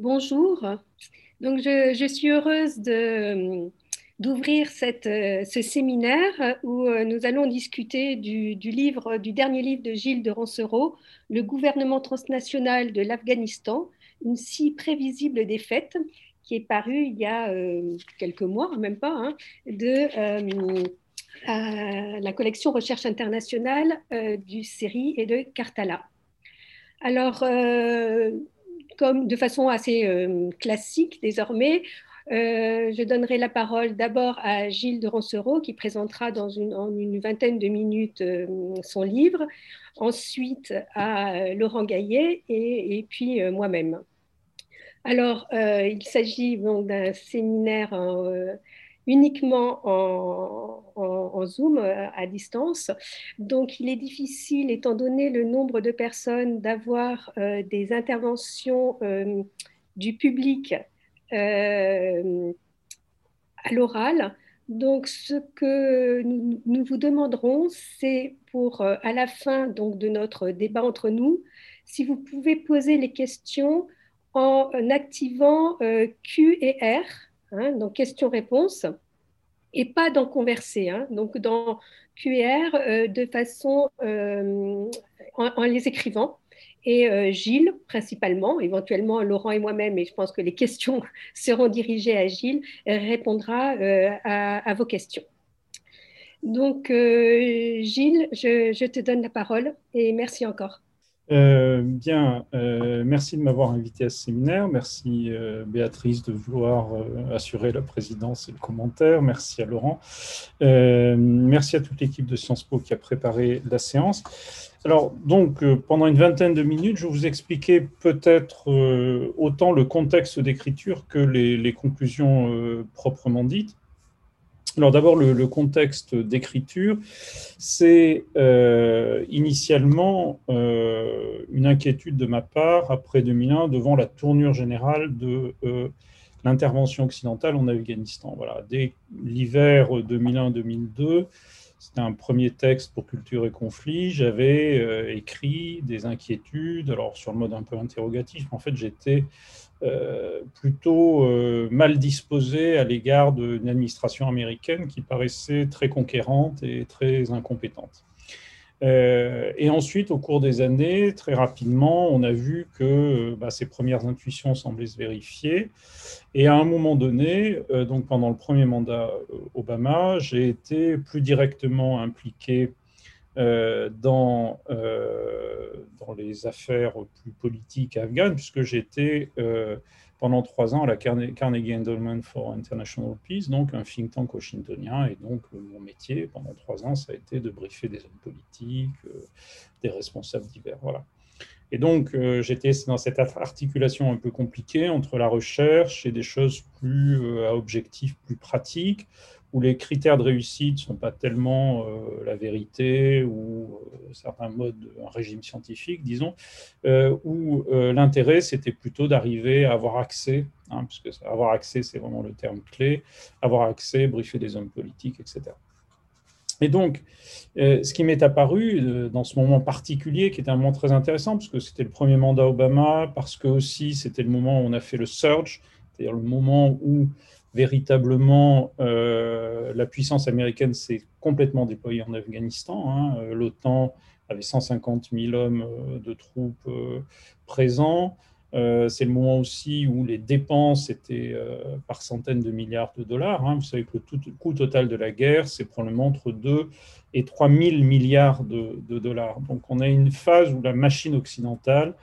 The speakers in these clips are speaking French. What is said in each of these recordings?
Bonjour. Donc, je, suis heureuse d'ouvrir ce séminaire où euh, nous allons discuter du, livre, du dernier livre de Gilles de Rancereau, Le gouvernement transnational de l'Afghanistan, une si prévisible défaite, qui est paru il y a euh, quelques mois, même pas, hein, de euh, la collection Recherche internationale du série et de Cartala. Alors, de façon assez euh, classique désormais, euh, je donnerai la parole d'abord à Gilles de Roncereau qui présentera dans une, en une vingtaine de minutes euh, son livre, ensuite à Laurent Gaillet et, puis moi-même. Alors, il s'agit d'un séminaire uniquement en, Zoom euh, à distance. Donc, il est difficile, étant donné le nombre de personnes, d'avoir euh, des interventions euh, du public à l'oral. Donc, ce que nous, vous demanderons, c'est pour, à la fin donc, de notre débat entre nous, si vous pouvez poser les questions en activant Q et R Hein, donc questions-réponses, et pas dans converser, hein, donc dans QR euh, de façon euh, en, les écrivant. Et euh, Gilles, principalement, éventuellement Laurent et moi-même, et je pense que les questions seront dirigées à Gilles, répondra à, vos questions. Donc, Gilles, je te donne la parole et merci encore. Euh, bien, euh, merci de m'avoir invité à ce séminaire. Merci euh, Béatrice de vouloir assurer la présidence et le commentaire. Merci à Laurent. merci à toute l'équipe de Sciences Po qui a préparé la séance. Alors, donc, pendant une vingtaine de minutes, je vous expliquer peut-être autant le contexte d'écriture que les conclusions proprement dites. Alors d'abord, le, contexte d'écriture, c'est euh, initialement euh, une inquiétude de ma part après 2001 devant la tournure générale de euh, l'intervention occidentale en Afghanistan. Voilà, dès l'hiver 2001-2002, c'était un premier texte pour Culture et Conflit. J'avais écrit des inquiétudes, alors sur le mode un peu interrogatif, en fait j'étais plutôt euh, mal disposé à l'égard d'une administration américaine qui paraissait très conquérante et très incompétente. Euh, et ensuite, au cours des années, très rapidement, on a vu que bah, ces premières intuitions semblaient se vérifier. Et à un moment donné, donc pendant le premier mandat Obama, j'ai été plus directement impliqué euh, dans, euh, dans les affaires plus politiques afghanes, puisque j'étais euh, pendant trois ans à la Carnegie Endowment for International Peace, donc un think tank washingtonien. Et donc, mon métier pendant trois ans, ça a été de briefer des hommes politiques, des responsables divers. Voilà. Et donc, j'étais dans cette articulation un peu compliquée entre la recherche et des choses plus à objectif plus pratiques, où les critères de réussite ne sont pas tellement euh, la vérité ou euh, certains modes, un régime scientifique, disons, euh, où l'intérêt, c'était plutôt d'arriver à avoir accès, hein, puisque avoir accès, c'est vraiment le terme clé, avoir accès, briefer des hommes politiques, etc. Et donc, ce qui m'est apparu dans ce moment particulier, qui était un moment très intéressant, parce que c'était le premier mandat Obama, parce que aussi c'était le moment où on a fait le surge, c'est-à-dire le moment où véritablement, euh, la puissance américaine s'est complètement déployée en Afghanistan. Hein. Euh, L'OTAN avait 150 000 hommes euh, de troupes présents. c'est le moment aussi où les dépenses étaient par centaines de milliards de dollars. Hein. Vous savez que le, coût total de la guerre, c'est probablement entre 2 et 3 000 milliards de, de, dollars. Donc on a une phase où la machine occidentale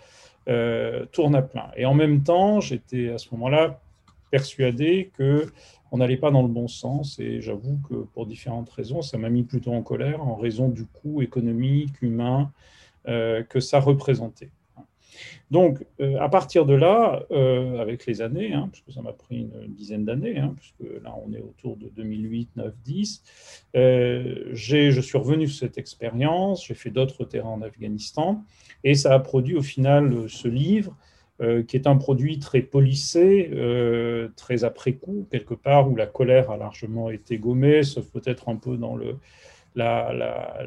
tourne à plein. Et en même temps, j'étais à ce moment-là persuadé qu'on n'allait pas dans le bon sens. Et j'avoue que pour différentes raisons, ça m'a mis plutôt en colère en raison du coût économique, humain euh, que ça représentait. Donc, euh, à partir de là, euh, avec les années, hein, puisque ça m'a pris une, dizaine d'années, hein, puisque là on est autour de 2008, 9, 10, je suis revenu sur cette expérience, j'ai fait d'autres terrains en Afghanistan, et ça a produit au final ce livre euh, qui est un produit très polissé, euh, très après coup, quelque part où la colère a largement été gommée, sauf peut-être un peu dans le,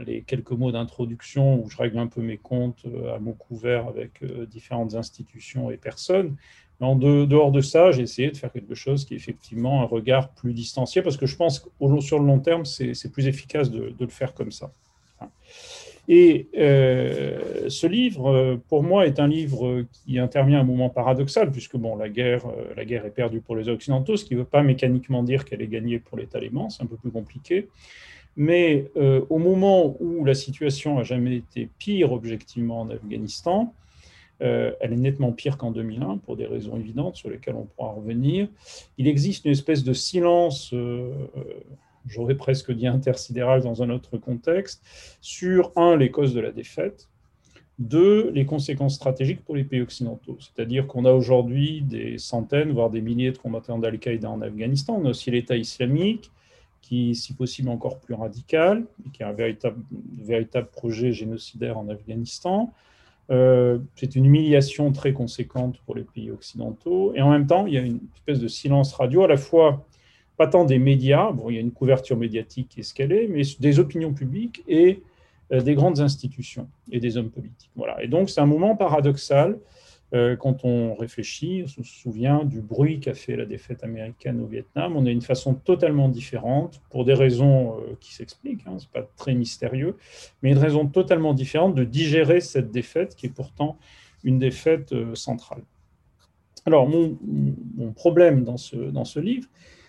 les quelques mots d'introduction où je règle un peu mes comptes euh, à mots couverts avec différentes institutions et personnes, En dehors de ça, j'ai essayé de faire quelque chose qui est effectivement un regard plus distancié, parce que je pense que sur le long terme, c'est plus efficace de, le faire comme ça. Et euh, ce livre, pour moi, est un livre qui intervient à un moment paradoxal, puisque bon, la, guerre, euh, la guerre est perdue pour les Occidentaux, ce qui ne veut pas mécaniquement dire qu'elle est gagnée pour les talibans, c'est un peu plus compliqué. Mais euh, au moment où la situation n'a jamais été pire objectivement en Afghanistan, euh, elle est nettement pire qu'en 2001 pour des raisons évidentes sur lesquelles on pourra revenir. Il existe une espèce de silence, euh, j'aurais presque dit intersidéral dans un autre contexte, sur un, les causes de la défaite, deux, les conséquences stratégiques pour les pays occidentaux. C'est-à-dire qu'on a aujourd'hui des centaines, voire des milliers de combattants d'Al-Qaïda en Afghanistan. On a aussi l'État islamique, qui si possible encore plus radical, qui a un véritable, véritable projet génocidaire en Afghanistan. Euh, c'est une humiliation très conséquente pour les pays occidentaux. Et en même temps, il y a une espèce de silence radio, à la fois pas tant des médias, bon, il y a une couverture médiatique qui est ce qu'elle est, mais des opinions publiques et euh, des grandes institutions et des hommes politiques. Voilà. Et donc, c'est un moment paradoxal euh, quand on réfléchit, on se souvient du bruit qu'a fait la défaite américaine au Vietnam. On a une façon totalement différente, pour des raisons euh, qui s'expliquent, hein, ce n'est pas très mystérieux, mais une raison totalement différente de digérer cette défaite qui est pourtant une défaite centrale. Alors, mon, problème dans ce, dans ce livre,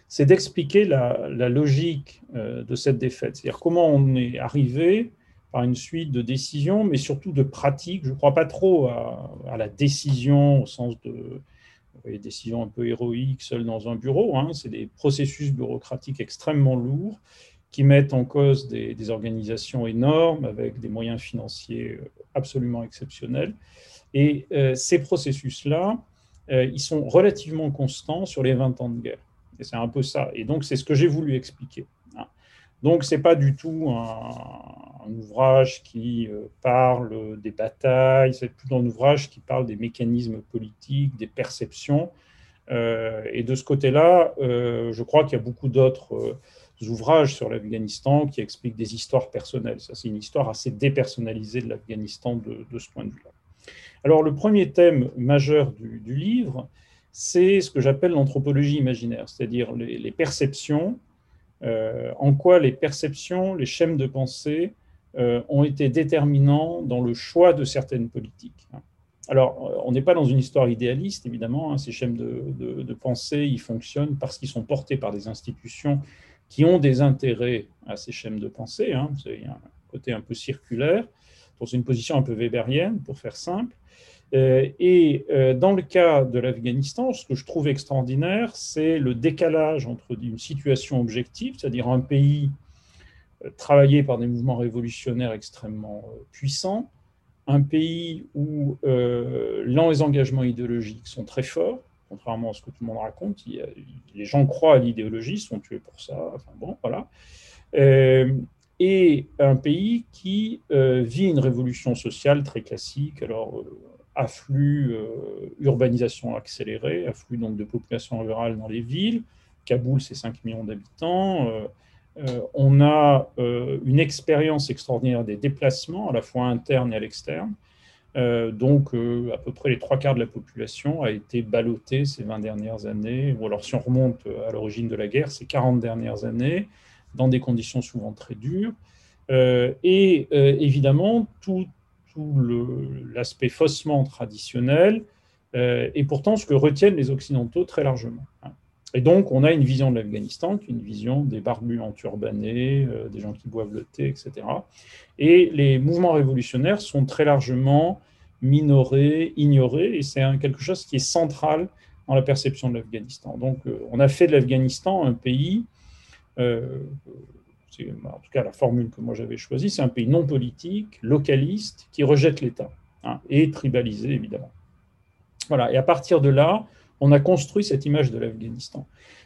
c'est d'expliquer la, logique de cette défaite, c'est-à-dire comment on est arrivé par une suite de décisions, mais surtout de pratiques. Je ne crois pas trop à, la décision au sens de des décisions un peu héroïques seules dans un bureau. Hein. C'est des processus bureaucratiques extrêmement lourds qui mettent en cause des, organisations énormes avec des moyens financiers euh, absolument exceptionnels. Et euh, ces processus-là, euh, ils sont relativement constants sur les 20 ans de guerre. C'est un peu ça. Et donc, c'est ce que j'ai voulu expliquer. Hein. Donc, ce n'est pas du tout un, un ouvrage qui euh, parle des batailles, c'est plutôt un ouvrage qui parle des mécanismes politiques, des perceptions. Euh, et de ce côté-là, euh, je crois qu'il y a beaucoup d'autres ouvrages sur l'Afghanistan qui expliquent des histoires personnelles. Ça, c'est une histoire assez dépersonnalisée de l'Afghanistan de, ce point de vue-là. Alors, le premier thème majeur du, livre, c'est ce que j'appelle l'anthropologie imaginaire, c'est-à-dire les, perceptions, en quoi les perceptions, les schèmes de pensée euh, ont été déterminants dans le choix de certaines politiques. Alors, euh, on n'est pas dans une histoire idéaliste, évidemment. Hein. ces schèmes de, pensée, ils fonctionnent parce qu'ils sont portés par des institutions qui ont des intérêts à ces schèmes de pensée. Hein. A un côté un peu circulaire, dans une position un peu weberienne, pour faire simple. Euh, et dans le cas de l'Afghanistan, ce que je trouve extraordinaire, c'est le décalage entre une situation objective, c'est-à-dire un pays travaillé par des mouvements révolutionnaires extrêmement euh, puissants, un pays où euh, les engagements idéologiques sont très forts, contrairement à ce que tout le monde raconte. les gens croient à l'idéologie, sont tués pour ça. Bon, voilà. Euh, et un pays qui vit une révolution sociale très classique. Alors, afflux, urbanisation accélérée, afflux donc de population rurale dans les villes. Kaboul, c'est 5 millions d'habitants. Euh, on a euh, une expérience extraordinaire des déplacements, à la fois internes et à l'externe. Euh, donc, à peu près les trois quarts de la population a été ballottée ces 20 dernières années, ou alors si on remonte à l'origine de la guerre, ces 40 dernières années, dans des conditions souvent très dures. et évidemment, tout, l'aspect faussement traditionnel est pourtant ce que retiennent les Occidentaux très largement. Hein. Et donc, on a une vision de l'Afghanistan une vision des barbus enturbanés, euh, des gens qui boivent le thé, etc. Et les mouvements révolutionnaires sont très largement minorés, ignorés, et c'est quelque chose qui est central dans la perception de l'Afghanistan. Donc, euh, on a fait de l'Afghanistan un pays, euh, en tout cas la formule que moi j'avais choisie, c'est un pays non politique, localiste, qui rejette l'État, hein, et tribalisé, évidemment. Voilà, et à partir de là, on a construit cette image de l'Afghanistan.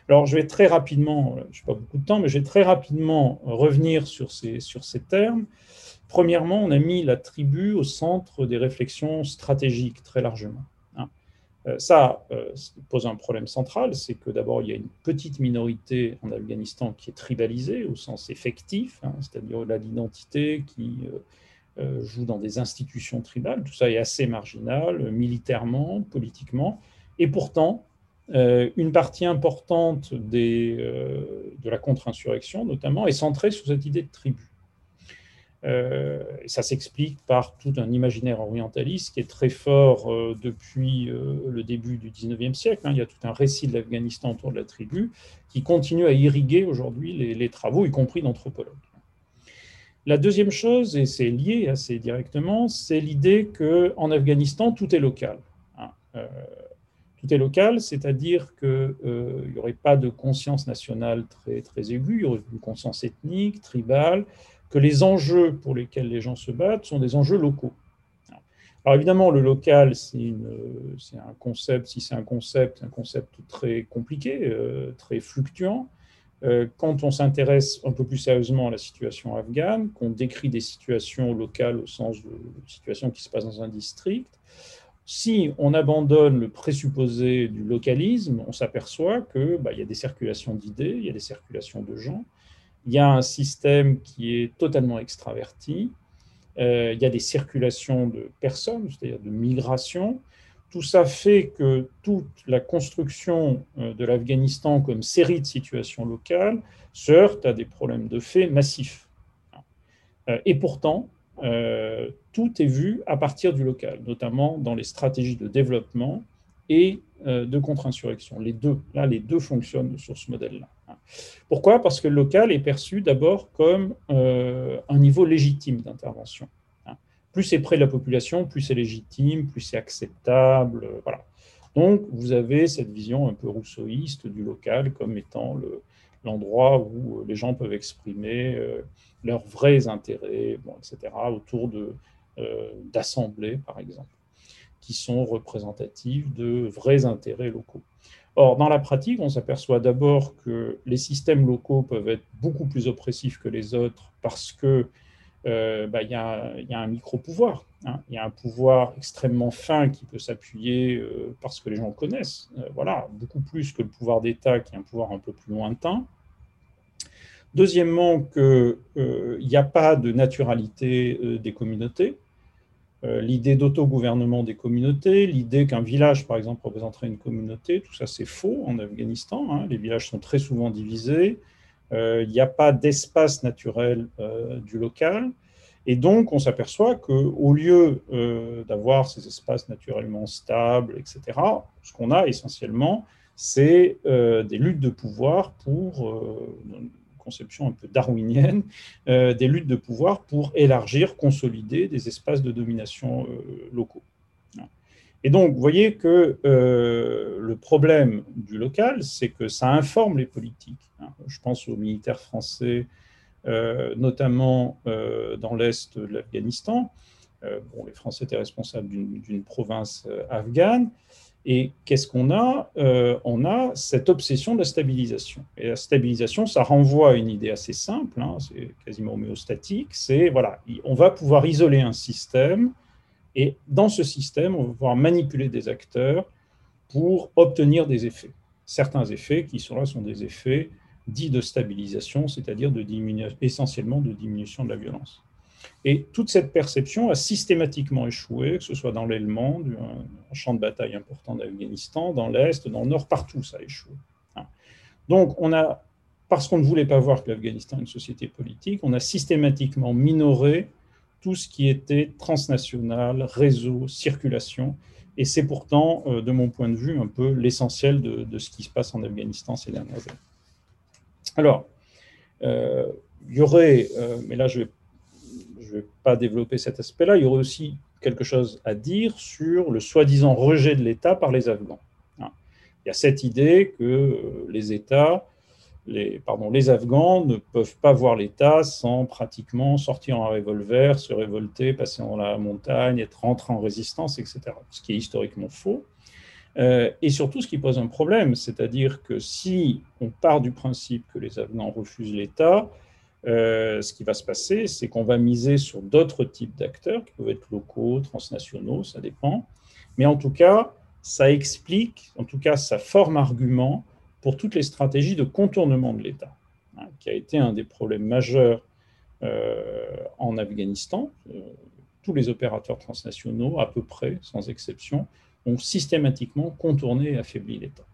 Alors, je vais très rapidement, je n'ai pas beaucoup de temps, mais je vais très rapidement revenir sur ces, sur ces termes. Premièrement, on a mis la tribu au centre des réflexions stratégiques très largement. Euh, ça euh, pose un problème central, c'est que d'abord, il y a une petite minorité en Afghanistan qui est tribalisée au sens effectif, hein, c'est-à-dire l'identité qui euh, joue dans des institutions tribales. Tout ça est assez marginal, militairement, politiquement Et pourtant, une partie importante de la contre-insurrection, notamment, est centrée sur cette idée de tribu. Euh, ça s'explique par tout un imaginaire orientaliste qui est très fort euh, depuis euh, le début du 19e siècle. Hein. Il y a tout un récit de l'Afghanistan autour de la tribu qui continue à irriguer aujourd'hui les, travaux, y compris d'anthropologues. La deuxième chose, et c'est lié assez directement, c'est l'idée qu'en Afghanistan, tout est local. Hein. tout est local, c'est-à-dire qu'il n'y aurait pas de conscience nationale très aiguë, il y aurait une conscience ethnique, tribale, que les enjeux pour lesquels les gens se battent sont des enjeux locaux. Alors évidemment, le local, c'est un concept, si c'est un concept, un concept très compliqué, euh, très fluctuant. Euh, quand on s'intéresse un peu plus sérieusement à la situation afghane, qu'on décrit des situations locales au sens de situations qui se passent dans un district, si on abandonne le présupposé du localisme, on s'aperçoit qu'il bah, y a des circulations d'idées, il y a des circulations de gens, il y a un système qui est totalement extraverti, euh, il y a des circulations de personnes, c'est-à-dire de migration. Tout ça fait que toute la construction euh, de l'Afghanistan comme série de situations locales se heurte à des problèmes de fait massifs. Euh, et pourtant, tout est vu à partir du local, notamment dans les stratégies de développement et de contre-insurrection. Les deux, là, les deux fonctionnent sur ce modèle-là. Pourquoi? Parce que le local est perçu d'abord comme euh, un niveau légitime d'intervention. Hein. Plus c'est près de la population, plus c'est légitime, plus c'est acceptable. Euh. Donc, vous avez cette vision un peu rousseauiste du local comme étant l'endroit où les gens peuvent exprimer euh, leurs vrais intérêts, etc., autour d'assemblées, par exemple, qui sont représentatives de vrais intérêts locaux. Or, dans la pratique, on s'aperçoit d'abord que les systèmes locaux peuvent être beaucoup plus oppressifs que les autres parce que euh, bah, y, a, un micro-pouvoir. Hein. Il y a un pouvoir extrêmement fin qui peut s'appuyer euh, parce que les gens connaissent. Euh, voilà, beaucoup plus que le pouvoir d'État qui est un pouvoir un peu plus lointain. Deuxièmement, qu'il n'y a pas de naturalité des communautés. Euh, l'idée d'autogouvernement des communautés, l'idée qu'un village, par exemple, représenterait une communauté, tout ça c'est faux en Afghanistan. Hein. Les villages sont très souvent divisés. Euh, il n'y a pas d'espace naturel euh, du local. Et donc, on s'aperçoit qu'au lieu d'avoir ces espaces naturellement stables, etc., ce qu'on a essentiellement, c'est des luttes de pouvoir pour conception un peu darwinienne, euh, des luttes de pouvoir pour élargir, consolider des espaces de domination euh, locaux. Et donc, vous voyez que euh, le problème du local, c'est que ça informe les politiques. Hein. Je pense aux militaires français, notamment dans l'Est de l'Afghanistan. Bon, les Français étaient responsables d'une province afghane. Et qu'est-ce qu'on a? Euh, On a cette obsession de la stabilisation. Et la stabilisation, ça renvoie à une idée assez simple, hein, c'est quasiment homéostatique, c'est, voilà, on va pouvoir isoler un système, et dans ce système, on va pouvoir manipuler des acteurs pour obtenir des effets. Certains effets qui sont là sont des effets dits de stabilisation, c'est-à-dire essentiellement de diminution de la violence. Et toute cette perception a systématiquement échoué, que ce soit dans l'élément, un champ de bataille important d'Afghanistan, dans l'Est, dans le Nord, partout ça a échoué. Hein. Donc, on a, parce qu'on ne voulait pas voir que l'Afghanistan est une société politique, on a systématiquement minoré tout ce qui était transnational, réseau, circulation. Et c'est pourtant, euh, de mon point de vue, un peu l'essentiel de, ce qui se passe en Afghanistan ces dernières années. Alors, euh, il y aurait, euh, mais là je vais je ne vais pas développer cet aspect-là, il y aurait aussi quelque chose à dire sur le soi-disant rejet de l'État par les Afghans. Hein. Il y a cette idée que euh, les États, les, pardon, les Afghans ne peuvent pas voir l'État sans pratiquement sortir en revolver, se révolter, passer dans la montagne, être rentré en résistance, etc. Ce qui est historiquement faux. Euh, et surtout, ce qui pose un problème, c'est-à-dire que si on part du principe que les Afghans refusent l'État, euh, ce qui va se passer, c'est qu'on va miser sur d'autres types d'acteurs qui peuvent être locaux, transnationaux, ça dépend. Mais en tout cas, ça explique, en tout cas, ça forme argument pour toutes les stratégies de contournement de l'État, hein, qui a été un des problèmes majeurs euh, en Afghanistan. Euh, tous les opérateurs transnationaux, à peu près, sans exception, ont systématiquement contourné et affaibli l'État.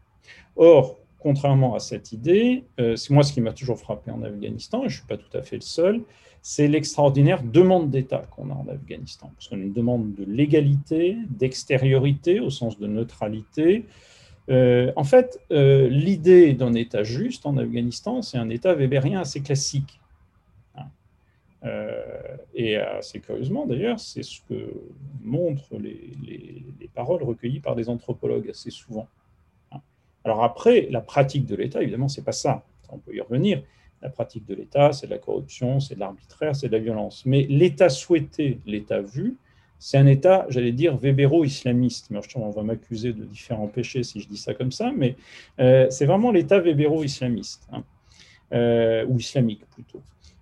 Or, contrairement à cette idée, euh, c'est moi ce qui m'a toujours frappé en Afghanistan, et je ne suis pas tout à fait le seul, c'est l'extraordinaire demande d'État qu'on a en Afghanistan. Parce qu'on a une demande de légalité, d'extériorité au sens de neutralité. Euh, en fait, euh, l'idée d'un État juste en Afghanistan, c'est un État weberien assez classique. Hein. et assez curieusement, d'ailleurs, c'est ce que montrent les, les paroles recueillies par des anthropologues assez souvent. Alors après, la pratique de l'État, évidemment, c'est pas ça. On peut y revenir. La pratique de l'État, c'est de la corruption, c'est de l'arbitraire, c'est de la violence. Mais l'État souhaité, l'État vu, c'est un État, j'allais dire, webero-islamiste. Mais on va m'accuser de différents péchés si je dis ça comme ça, mais euh, c'est vraiment l'État webero-islamiste, hein. euh, ou islamique plutôt.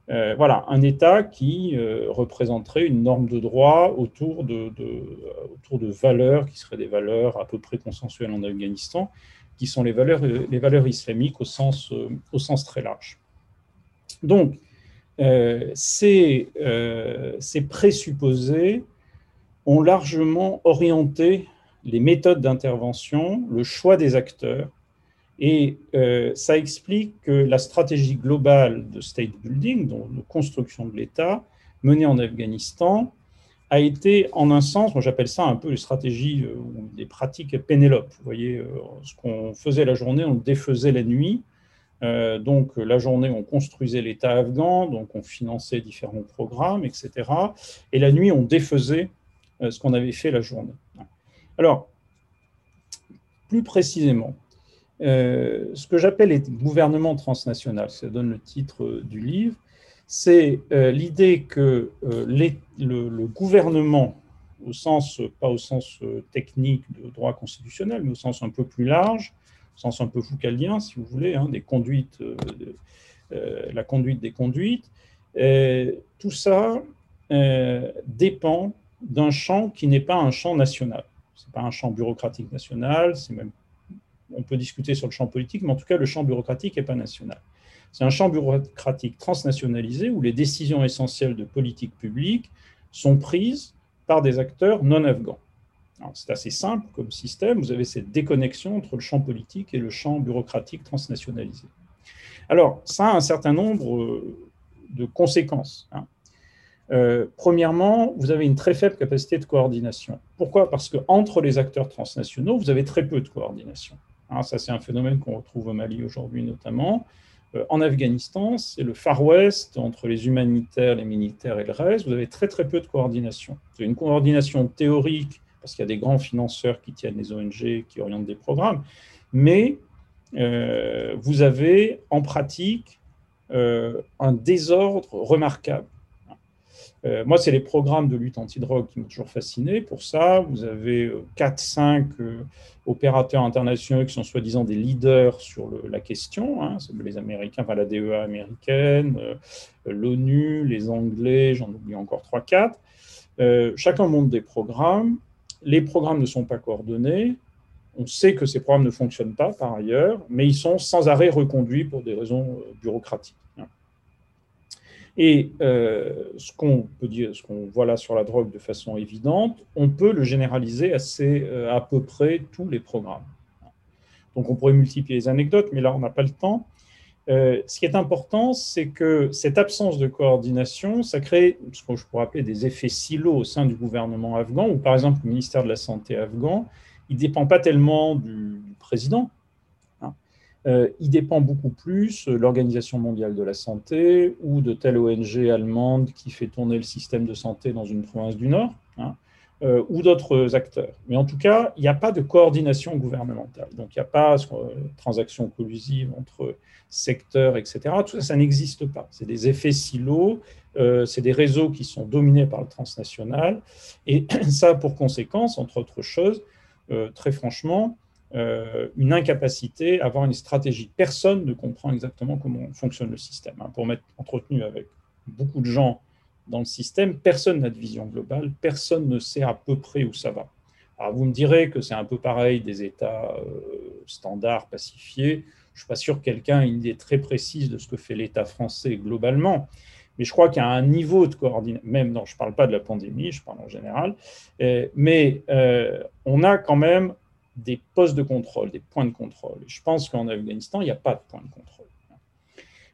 Euh, voilà, un État qui représenterait une norme de droit autour de valeurs qui seraient des valeurs à peu près consensuelles en Afghanistan, qui sont les valeurs, les valeurs islamiques au sens, euh, au sens très large. Donc, euh, ces, euh, ces, présupposés ont largement orienté les méthodes d'intervention, le choix des acteurs, et ça explique que la stratégie globale de state building, donc de construction de l'État, menée en Afghanistan, a été en un sens, moi j'appelle ça un peu les stratégies euh, ou des pratiques Pénélope. Vous voyez, euh, ce qu'on faisait la journée, on le défaisait la nuit. Euh, donc la journée, on construisait l'État afghan, donc on finançait différents programmes, etc. Et la nuit, on défaisait ce qu'on avait fait la journée. Alors, plus précisément, ce que j'appelle les gouvernements transnationaux, ça donne le titre du livre, c'est euh, l'idée que euh, le, gouvernement, au sens, pas au sens euh, technique de droit constitutionnel, mais au sens un peu plus large, au sens un peu foucaldien, si vous voulez, hein, des conduites, la conduite des conduites, tout ça dépend d'un champ qui n'est pas un champ national. Ce n'est pas un champ bureaucratique national, c'est même, on peut discuter sur le champ politique, mais en tout cas, le champ bureaucratique n'est pas national. C'est un champ bureaucratique transnationalisé où les décisions essentielles de politique publique sont prises par des acteurs non afghans. C'est assez simple comme système. Vous avez cette déconnexion entre le champ politique et le champ bureaucratique transnationalisé. Alors, ça a un certain nombre euh, de conséquences. Hein. Euh, premièrement, vous avez une très faible capacité de coordination. Pourquoi? Parce qu'entre les acteurs transnationaux, vous avez très peu de coordination. Hein, ça, c'est un phénomène qu'on retrouve au Mali aujourd'hui notamment. Euh, en Afghanistan, c'est le Far West entre les humanitaires, les militaires et le reste. Vous avez très très peu de coordination. Vous avez une coordination théorique parce qu'il y a des grands financeurs qui tiennent les ONG, qui orientent des programmes, mais euh, vous avez en pratique euh, un désordre remarquable. Euh, moi, c'est les programmes de lutte anti-drogue qui m'ont toujours fasciné. Pour ça, vous avez 4-5 euh, euh, opérateurs internationaux qui sont soi-disant des leaders sur la question. Hein. les Américains, la DEA américaine, l'ONU, les Anglais, j'en oublie encore 3-4. chacun monte des programmes. Les programmes ne sont pas coordonnés. On sait que ces programmes ne fonctionnent pas par ailleurs, mais ils sont sans arrêt reconduits pour des raisons bureaucratiques. Et euh, ce qu'on peut dire, ce qu'on voit là sur la drogue de façon évidente, on peut le généraliser à, euh, à peu près tous les programmes. Donc on pourrait multiplier les anecdotes, mais là on n'a pas le temps. Euh, ce qui est important, c'est que cette absence de coordination, ça crée ce que je pourrais appeler des effets silos au sein du gouvernement afghan, ou par exemple le ministère de la Santé afghan, il ne dépend pas tellement du président, euh, il dépend beaucoup plus de l'Organisation mondiale de la santé ou de telle ONG allemande qui fait tourner le système de santé dans une province du Nord, hein, euh, ou d'autres acteurs. Mais en tout cas, il n'y a pas de coordination gouvernementale. Donc, il n'y a pas de euh, transaction collusive entre secteurs, etc. Tout ça, ça n'existe pas. C'est des effets silos, c'est des réseaux qui sont dominés par le transnational. Et ça a pour conséquence, entre autres choses, très franchement, euh, une incapacité à avoir une stratégie. Personne ne comprend exactement comment fonctionne le système. Hein. Pour m'être entretenu avec beaucoup de gens dans le système, personne n'a de vision globale, personne ne sait à peu près où ça va. Alors vous me direz que c'est un peu pareil des États euh, standards, pacifiés. Je ne suis pas sûr que quelqu'un ait une idée très précise de ce que fait l'État français globalement. mais je crois qu'il y a un niveau de coordination, même non, je ne parle pas de la pandémie, je parle en général, euh, mais on a quand même des postes de contrôle, des points de contrôle. Je pense qu'en Afghanistan, il n'y a pas de point de contrôle.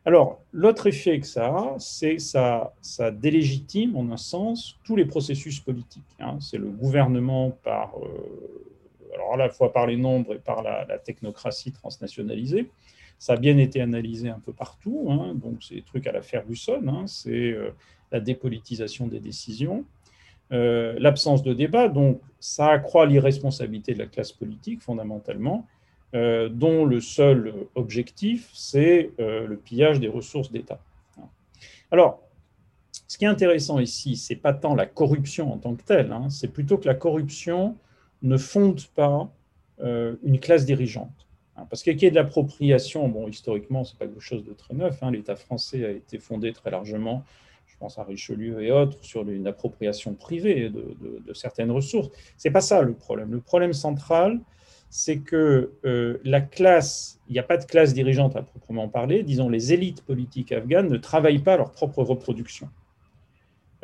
Alors, l'autre effet que ça a, c'est ça, ça délégitime, en un sens, tous les processus politiques. Hein. C'est le gouvernement par, euh, alors à la fois par les nombres et par la, technocratie transnationalisée. Ça a bien été analysé un peu partout, hein. donc c'est des trucs à la Ferguson, hein. c'est euh, la dépolitisation des décisions, euh, l'absence de débat, donc ça accroît l'irresponsabilité de la classe politique fondamentalement, euh, dont le seul objectif, c'est euh, le pillage des ressources d'État. Alors, ce qui est intéressant ici, c'est pas tant la corruption en tant que telle, hein, c'est plutôt que la corruption ne fonde pas une classe dirigeante. Hein. parce qu'il y ait de l'appropriation, bon, historiquement, c'est pas quelque chose de très neuf. Hein, L'État français a été fondé très largement, pense à Richelieu et autres, sur une appropriation privée de, certaines ressources. C'est pas ça le problème. Le problème central, c'est que euh, la classe, il n'y a pas de classe dirigeante à proprement parler, disons les élites politiques afghanes ne travaillent pas leur propre reproduction.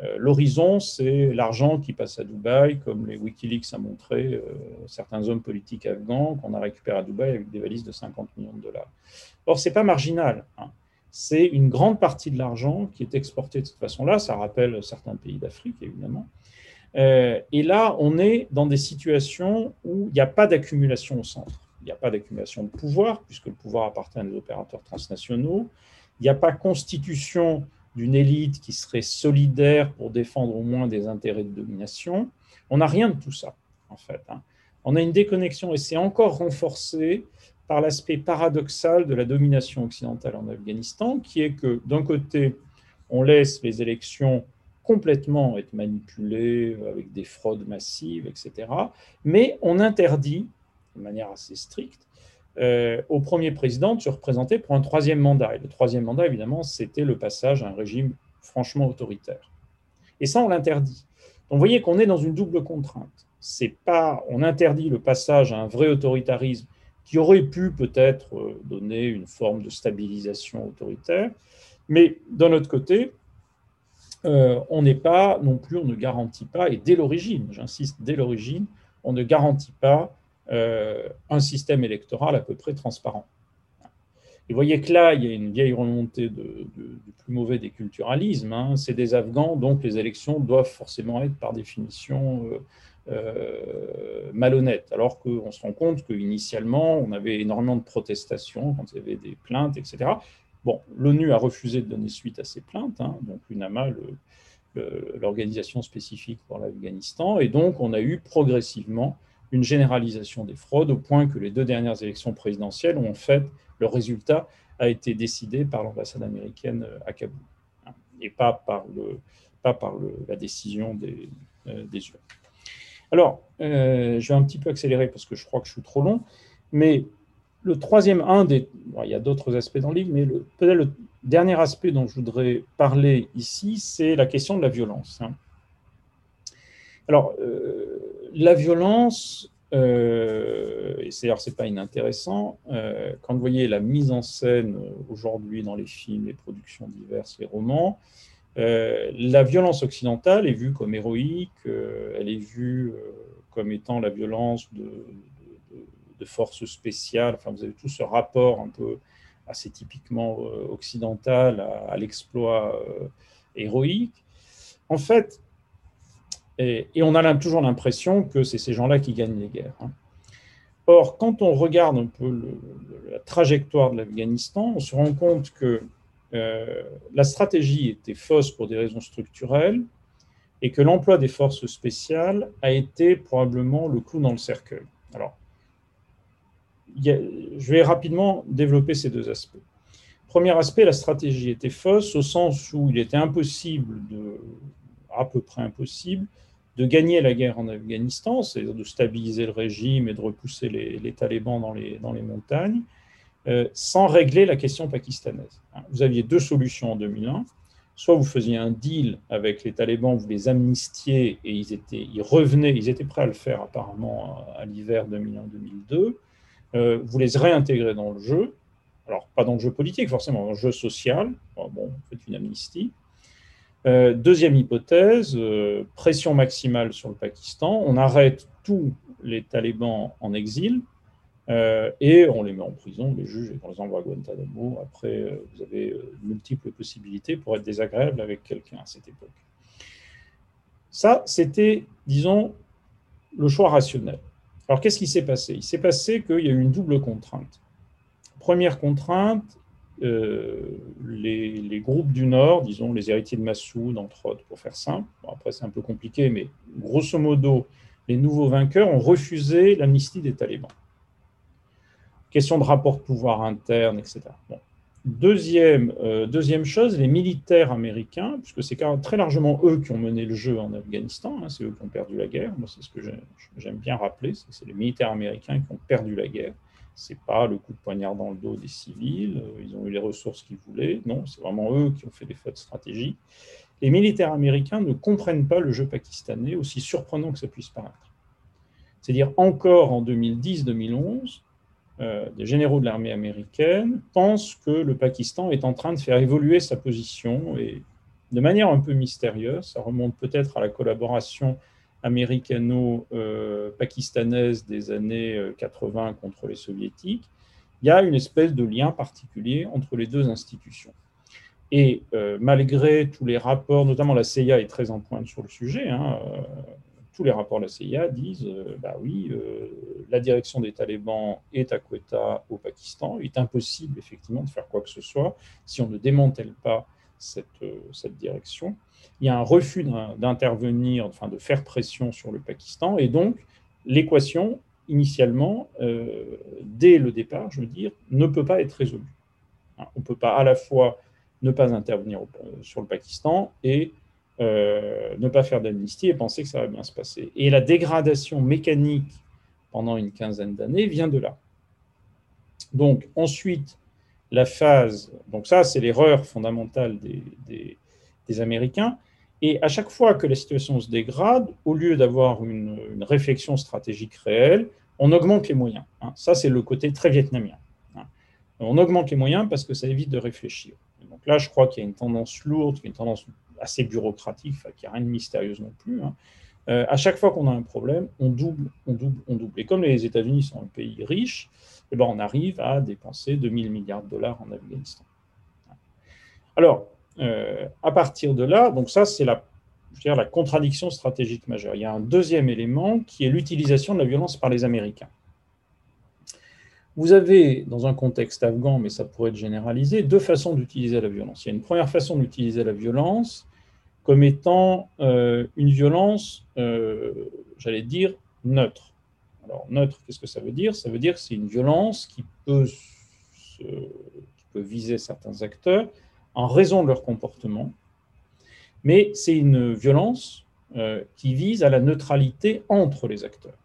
Euh, l'horizon, c'est l'argent qui passe à Dubaï, comme les Wikileaks a montré euh, certains hommes politiques afghans qu'on a récupéré à Dubaï avec des valises de 50 millions de dollars. Or, ce n'est pas marginal. Hein. C'est une grande partie de l'argent qui est exporté de cette façon-là. Ça rappelle certains pays d'Afrique, évidemment. Euh, et là, on est dans des situations où il n'y a pas d'accumulation au centre. Il n'y a pas d'accumulation de pouvoir, puisque le pouvoir appartient à des opérateurs transnationaux. Il n'y a pas constitution d'une élite qui serait solidaire pour défendre au moins des intérêts de domination. On n'a rien de tout ça, en fait. Hein. On a une déconnexion, et c'est encore renforcé par l'aspect paradoxal de la domination occidentale en Afghanistan, qui est que d'un côté, on laisse les élections complètement être manipulé euh, avec des fraudes massives, etc. Mais on interdit, de manière assez stricte, euh, au premier président de se représenter pour un troisième mandat. Et le troisième mandat, évidemment, c'était le passage à un régime franchement autoritaire. Et ça, on l'interdit. Donc, vous voyez qu'on est dans une double contrainte. C'est pas, on interdit le passage à un vrai autoritarisme qui aurait pu peut-être euh, donner une forme de stabilisation autoritaire, mais d'un autre côté, euh, on n'est pas non plus, on ne garantit pas, et dès l'origine, j'insiste, dès l'origine, on ne garantit pas euh, un système électoral à peu près transparent. Et vous voyez que là, il y a une vieille remontée du plus mauvais des culturalismes. Hein. C'est des Afghans, donc les élections doivent forcément être par définition malhonnêtes. Alors qu'on se rend compte qu'initialement, on avait énormément de protestations quand il y avait des plaintes, etc. Bon, l'ONU a refusé de donner suite à ces plaintes, hein, donc l'UNAMA, l'organisation spécifique pour l'Afghanistan, et donc on a eu progressivement une généralisation des fraudes au point que les deux dernières élections présidentielles ont fait, le résultat a été décidé par l'ambassade américaine à Kaboul, hein, et pas par, le, pas par la décision des, euh. Alors, euh, je vais un petit peu accélérer parce que je crois que je suis trop long, mais le troisième, un des, il y a d'autres aspects dans le livre, mais peut-être le dernier aspect dont je voudrais parler ici, c'est la question de la violence. Hein. Alors, euh, la violence, euh, et c'est c'est pas inintéressant, quand vous voyez la mise en scène aujourd'hui dans les films, les productions diverses, les romans, la violence occidentale est vue comme héroïque, elle est vue comme étant la violence de, forces spéciales. Enfin, vous avez tout ce rapport un peu assez typiquement euh, occidental à, l'exploit euh, héroïque. En fait, et, on a toujours l'impression que c'est ces gens-là qui gagnent les guerres. Hein. Or, quand on regarde un peu la trajectoire de l'Afghanistan, on se rend compte que euh, la stratégie était fausse pour des raisons structurelles et que l'emploi des forces spéciales a été probablement le clou dans le cercueil. Alors, je vais rapidement développer ces deux aspects. Premier aspect, la stratégie était fausse au sens où il était impossible, à peu près impossible, de gagner la guerre en Afghanistan, c'est-à-dire de stabiliser le régime et de repousser les, talibans dans les montagnes, euh, sans régler la question pakistanaise. Vous aviez deux solutions en 2001. Soit vous faisiez un deal avec les talibans, vous les amnistiez et ils, étaient, ils revenaient, ils étaient prêts à le faire apparemment à, à l'hiver 2001-2002 euh, vous les réintégrez dans le jeu, alors pas dans le jeu politique forcément, dans le jeu social, bon, vous faites une amnistie, deuxième hypothèse, pression maximale sur le Pakistan. On arrête tous les talibans en exil et on les met en prison, les juges, et on les envoie à Guantanamo. Après, vous avez multiples possibilités pour être désagréable avec quelqu'un à cette époque. Ça, c'était, disons, le choix rationnel. Alors, qu'est-ce qui s'est passé? Il s'est passé qu'il y a eu une double contrainte. Première contrainte, euh, les, groupes du Nord, disons les héritiers de Massoud, entre autres, pour faire simple, après c'est un peu compliqué, mais grosso modo, les nouveaux vainqueurs ont refusé l'amnistie des talibans. Question de rapport de pouvoir interne, etc. Deuxième, euh, deuxième chose, les militaires américains, puisque c'est très largement eux qui ont mené le jeu en Afghanistan, hein, c'est eux qui ont perdu la guerre. Moi, c'est ce que j'aime bien rappeler, c'est les militaires américains qui ont perdu la guerre. C'est pas le coup de poignard dans le dos des civils, euh, ils ont eu les ressources qu'ils voulaient. Non, c'est vraiment eux qui ont fait des fautes stratégiques. Les militaires américains ne comprennent pas le jeu pakistanais, aussi surprenant que ça puisse paraître. C'est-à-dire encore en 2010-2011, euh, des généraux de l'armée américaine pensent que le Pakistan est en train de faire évoluer sa position et de manière un peu mystérieuse, ça remonte peut-être à la collaboration américano-pakistanaise des années 80 euh, contre les soviétiques, il y a une espèce de lien particulier entre les deux institutions. Et euh, malgré tous les rapports, notamment la CIA est très en pointe sur le sujet, hein, tous les rapports de la CIA disent euh, bah oui, euh, la direction des talibans est à Quetta au Pakistan. Il est impossible, effectivement, de faire quoi que ce soit si on ne démantèle pas cette, euh, cette direction. Il y a un refus d'intervenir, enfin de faire pression sur le Pakistan. Et donc, l'équation, initialement, dès le départ, je veux dire, ne peut pas être résolue. Hein, on ne peut pas à la fois ne pas intervenir sur le Pakistan et euh, ne pas faire d'amnistie et penser que ça va bien se passer. Et la dégradation mécanique pendant une quinzaine d'années vient de là. Donc ensuite, la phase, donc ça c'est l'erreur fondamentale des, Américains, et à chaque fois que la situation se dégrade, au lieu d'avoir une, réflexion stratégique réelle, on augmente les moyens. Hein. Ça c'est le côté très vietnamien. Hein. On augmente les moyens parce que ça évite de réfléchir. donc là, je crois qu'il y a une tendance lourde, une tendance assez bureaucratique, qui n'a rien de mystérieux non plus. Hein. Euh, à chaque fois qu'on a un problème, on double, on double, on double. Et comme les États-Unis sont un pays riche, eh ben, on arrive à dépenser 2000 milliards de dollars en Afghanistan. Alors, euh, à partir de là, donc ça, c'est la, la contradiction stratégique majeure. Il y a un deuxième élément qui est l'utilisation de la violence par les Américains. Vous avez, dans un contexte afghan, mais ça pourrait être généralisé, deux façons d'utiliser la violence. Il y a une première façon d'utiliser la violence comme étant euh, une violence, euh, j'allais dire, neutre. Alors, neutre, qu'est-ce que ça veut dire? Ça veut dire que c'est une violence qui peut, viser certains acteurs en raison de leur comportement, mais c'est une violence euh, qui vise à la neutralité entre les acteurs.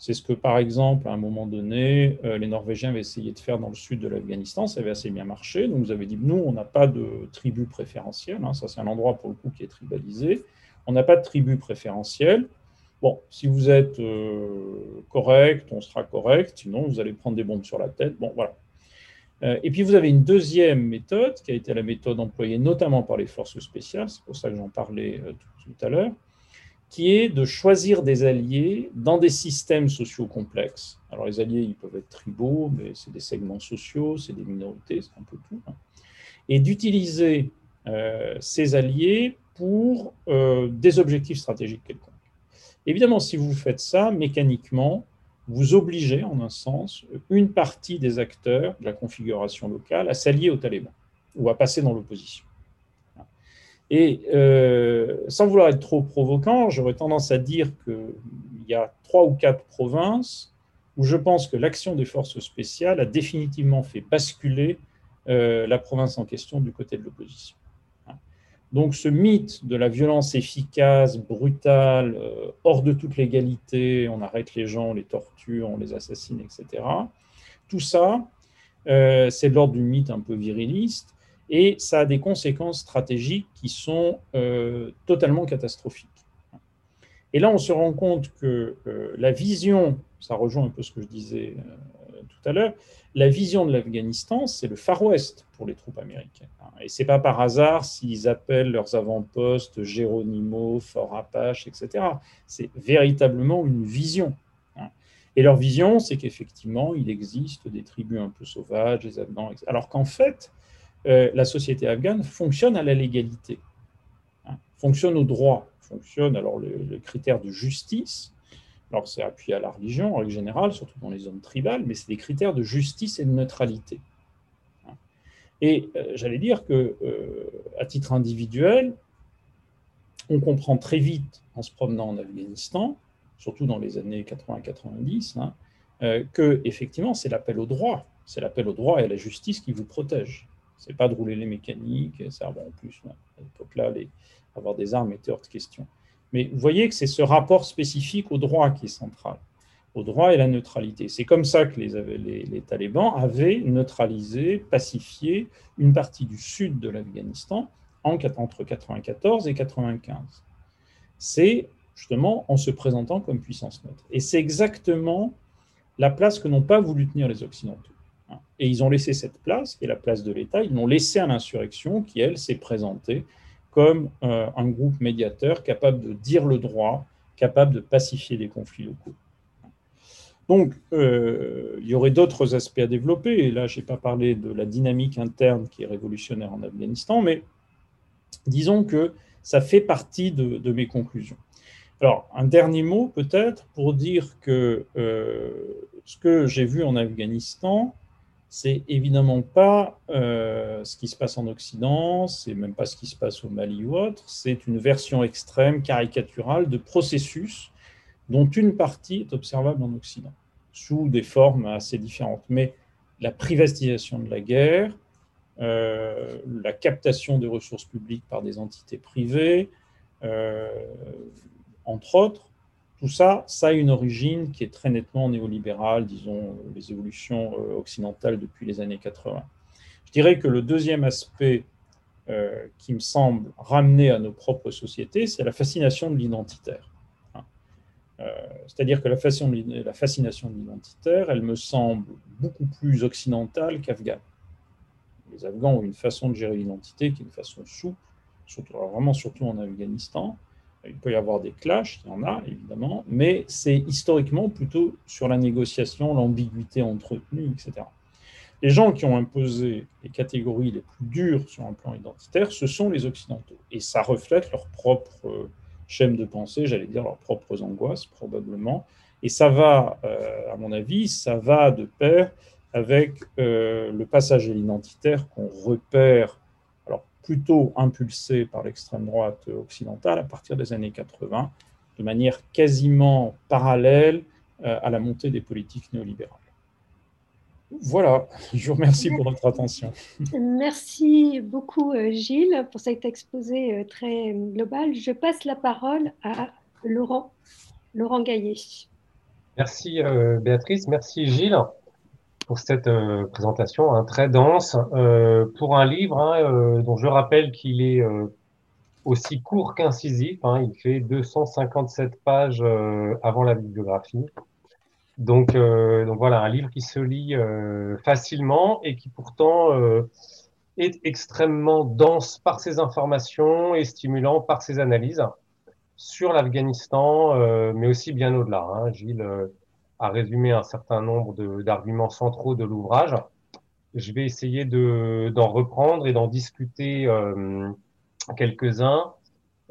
C'est ce que, par exemple, à un moment donné, euh, les Norvégiens avaient essayé de faire dans le sud de l'Afghanistan. Ça avait assez bien marché. Donc, vous avez dit, nous, on n'a pas de tribu préférentielle. Hein. Ça, c'est un endroit, pour le coup, qui est tribalisé. On n'a pas de tribu préférentielle. Bon, si vous êtes euh, correct, on sera correct. Sinon, vous allez prendre des bombes sur la tête. Bon, voilà. Euh, et puis, vous avez une deuxième méthode, qui a été la méthode employée notamment par les forces spéciales. C'est pour ça que j'en parlais tout à l'heure qui est de choisir des alliés dans des systèmes sociaux complexes. Alors les alliés, ils peuvent être tribaux, mais c'est des segments sociaux, c'est des minorités, c'est un peu tout. Hein. Et d'utiliser euh, ces alliés pour euh, des objectifs stratégiques quelconques. Évidemment, si vous faites ça, mécaniquement, vous obligez, en un sens, une partie des acteurs de la configuration locale à s'allier aux talibans ou à passer dans l'opposition. Et euh, sans vouloir être trop provocant, j'aurais tendance à dire qu'il y a trois ou quatre provinces où je pense que l'action des forces spéciales a définitivement fait basculer euh, la province en question du côté de l'opposition. Donc ce mythe de la violence efficace, brutale, euh, hors de toute légalité, on arrête les gens, on les torture, on les assassine, etc. Tout ça, c'est de l'ordre du mythe un peu viriliste et ça a des conséquences stratégiques qui sont euh, totalement catastrophiques. Et là, on se rend compte que euh, la vision, ça rejoint un peu ce que je disais euh, tout à l'heure, la vision de l'Afghanistan, c'est le Far West pour les troupes américaines. Et c'est pas par hasard s'ils appellent leurs avant-postes Geronimo, Fort Apache, etc. C'est véritablement une vision. Et leur vision, c'est qu'effectivement, il existe des tribus un peu sauvages, des Afghans, alors qu'en fait, euh, la société afghane fonctionne à la légalité, hein, fonctionne au droit, fonctionne alors le, critère de justice. Alors c'est appuyé à la religion en règle générale, surtout dans les zones tribales, mais c'est des critères de justice et de neutralité. Hein. Et euh, j'allais dire que, euh, à titre individuel, on comprend très vite en se promenant en Afghanistan surtout dans les années 80-90, hein, que effectivement c'est l'appel au droit, c'est l'appel au droit et à la justice qui vous protège. C'est pas de rouler les mécaniques, ça bon, en plus à l'époque-là, avoir des armes était hors de question. Mais vous voyez que c'est ce rapport spécifique au droit qui est central, au droit et la neutralité. C'est comme ça que les, les, talibans avaient neutralisé, pacifié une partie du sud de l'Afghanistan entre 1994 et 1995. C'est justement en se présentant comme puissance neutre. Et c'est exactement la place que n'ont pas voulu tenir les Occidentaux. Et ils ont laissé cette place, qui est la place de l'État, ils l'ont laissé à l'insurrection, qui, elle, s'est présentée comme euh, un groupe médiateur capable de dire le droit, capable de pacifier les conflits locaux. Donc, euh, il y aurait d'autres aspects à développer. Et là, je n'ai pas parlé de la dynamique interne qui est révolutionnaire en Afghanistan, mais disons que ça fait partie de mes conclusions. Alors, un dernier mot peut-être pour dire que euh, ce que j'ai vu en Afghanistan, c'est évidemment pas euh, ce qui se passe en Occident, c'est même pas ce qui se passe au Mali ou autre, c'est une version extrême, caricaturale de processus dont une partie est observable en Occident, sous des formes assez différentes. Mais la privatisation de la guerre, euh, la captation de ressources publiques par des entités privées, entre autres, tout ça, ça a une origine qui est très nettement néolibérale, disons, les évolutions euh, occidentales depuis les années 80. Je dirais que le deuxième aspect euh, qui me semble ramener à nos propres sociétés, c'est la fascination de l'identitaire. Hein. Euh, c'est-à-dire que la, fascination de l'identitaire, elle me semble beaucoup plus occidentale qu'afghane. Les Afghans ont une façon de gérer l'identité qui est une façon souple, surtout, vraiment surtout en Afghanistan, il peut y avoir des clashs, il y en a évidemment, mais c'est historiquement plutôt sur la négociation, l'ambiguïté entretenue, etc. Les gens qui ont imposé les catégories les plus dures sur un plan identitaire, ce sont les Occidentaux. Et ça reflète leur propre schème de pensée, j'allais dire leurs propres angoisses probablement. Et ça va, euh, à mon avis, ça va de pair avec euh, le passage à l'identitaire qu'on repère plutôt impulsé par l'extrême droite occidentale à partir des années 80, de manière quasiment parallèle euh, à la montée des politiques néolibérales. Voilà, je vous remercie pour votre attention. Merci beaucoup euh, Gilles pour cet exposé euh, très global. Je passe la parole à Laurent, Laurent Gaillet. Merci Béatrice, merci Gilles pour cette euh, présentation hein, très dense euh, pour un livre hein, euh, dont je rappelle qu'il est aussi court qu'incisif. Hein, il fait 257 pages avant la bibliographie. Donc, donc voilà, un livre qui se lit facilement et qui pourtant est extrêmement dense par ses informations et stimulant par ses analyses sur l'Afghanistan, mais aussi bien au-delà. Gilles à résumer un certain nombre d'arguments centraux de l'ouvrage. Je vais essayer d'en reprendre et d'en discuter euh, quelques-uns.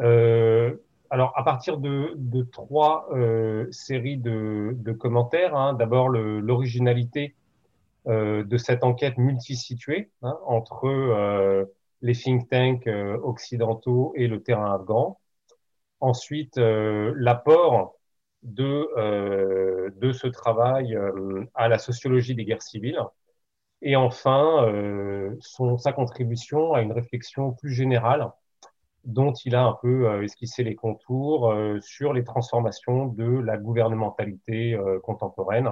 Euh, alors, à partir de, de trois euh, séries de, de commentaires, hein, d'abord l'originalité euh, de cette enquête multisituée hein, entre euh, les think tanks euh, occidentaux et le terrain afghan. Ensuite, l'apport de, euh, de ce travail euh, à la sociologie des guerres civiles. Et enfin, euh, son, sa contribution à une réflexion plus générale dont il a un peu esquissé les contours sur les transformations de la gouvernementalité contemporaine,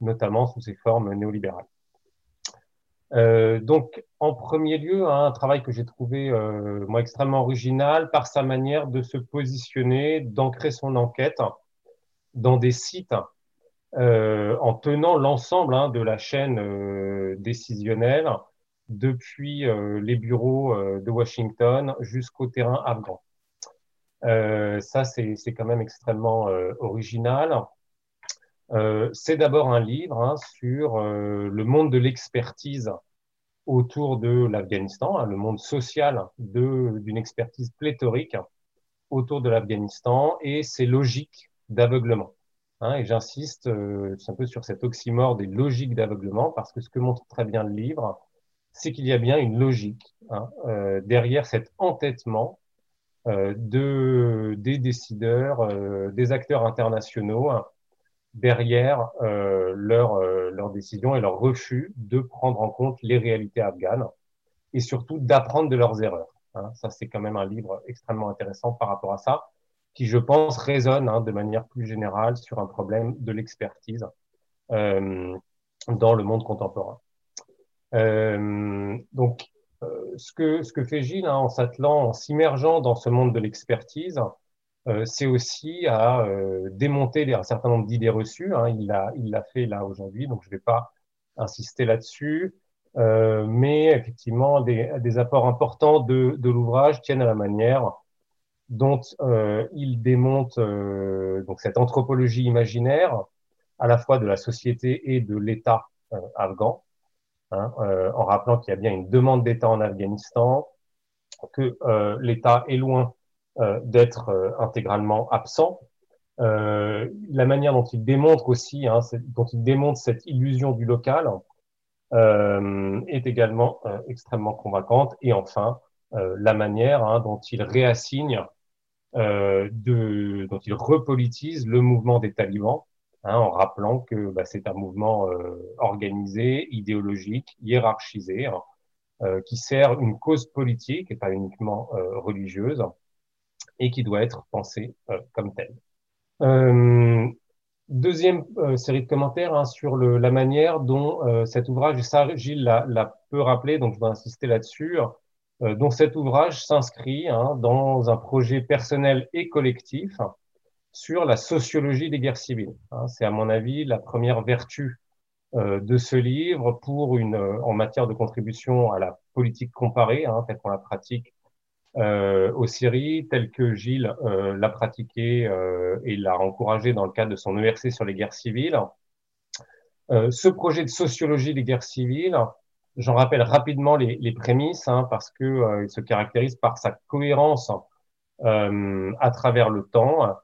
notamment sous ses formes néolibérales. Euh, donc, en premier lieu, hein, un travail que j'ai trouvé euh, moi extrêmement original par sa manière de se positionner, d'ancrer son enquête dans des sites en tenant l'ensemble hein, de la chaîne décisionnelle depuis les bureaux de Washington jusqu'au terrain afghan. ça, c'est quand même extrêmement original. c'est d'abord un livre hein, sur le monde de l'expertise autour de l'Afghanistan, hein, le monde social d'une expertise pléthorique autour de l'Afghanistan et ses logiques d'aveuglement. Hein, et j'insiste euh, un peu sur cet oxymore des logiques d'aveuglement parce que ce que montre très bien le livre, c'est qu'il y a bien une logique hein, euh, derrière cet entêtement euh, de, des décideurs, des acteurs internationaux derrière euh, leur, euh, leur décision et leur refus de prendre en compte les réalités afghanes et surtout d'apprendre de leurs erreurs. Hein. Ça, c'est quand même un livre extrêmement intéressant par rapport à ça, qui, je pense, résonne hein, de manière plus générale sur un problème de l'expertise euh, dans le monde contemporain. Euh, donc, euh, ce, que, ce que fait Gilles hein, en s'attelant, en s'immergeant dans ce monde de l'expertise, euh, c'est aussi à euh, démonter un certain nombre d'idées reçues. Hein. Il l'a il fait là aujourd'hui, donc je ne vais pas insister là-dessus. Euh, mais effectivement, des, des, apports importants de, de l'ouvrage tiennent à la manière dont euh, il démonte donc cette anthropologie imaginaire, à la fois de la société et de l'État afghan, hein, en rappelant qu'il y a bien une demande d'État en Afghanistan, que l'État est loin euh, d'être euh, intégralement absent. Euh, la manière dont il démontre aussi, hein, dont il démontre cette illusion du local, est également extrêmement convaincante. Et enfin, la manière hein, dont il réassigne, de, dont il repolitise le mouvement des talibans, hein, en rappelant que bah, c'est un mouvement organisé, idéologique, hiérarchisé, hein, qui sert une cause politique et pas uniquement religieuse et qui doit être pensé euh, comme tel. Euh, deuxième euh, série de commentaires hein, sur le, la manière dont cet ouvrage, et ça Gilles l'a peu rappelé, donc je vais insister là-dessus, dont cet ouvrage s'inscrit hein, dans un projet personnel et collectif sur la sociologie des guerres civiles. Hein. C'est à mon avis la première vertu de ce livre pour une en matière de contribution à la politique comparée, hein, telle qu'on la pratique euh, aux Syries, tel que Gilles euh, l'a pratiqué euh, et l'a encouragé dans le cadre de son ERC sur les guerres civiles. Euh, ce projet de sociologie des guerres civiles, j'en rappelle rapidement les, les prémices, hein, parce que euh, il se caractérise par sa cohérence à travers le temps.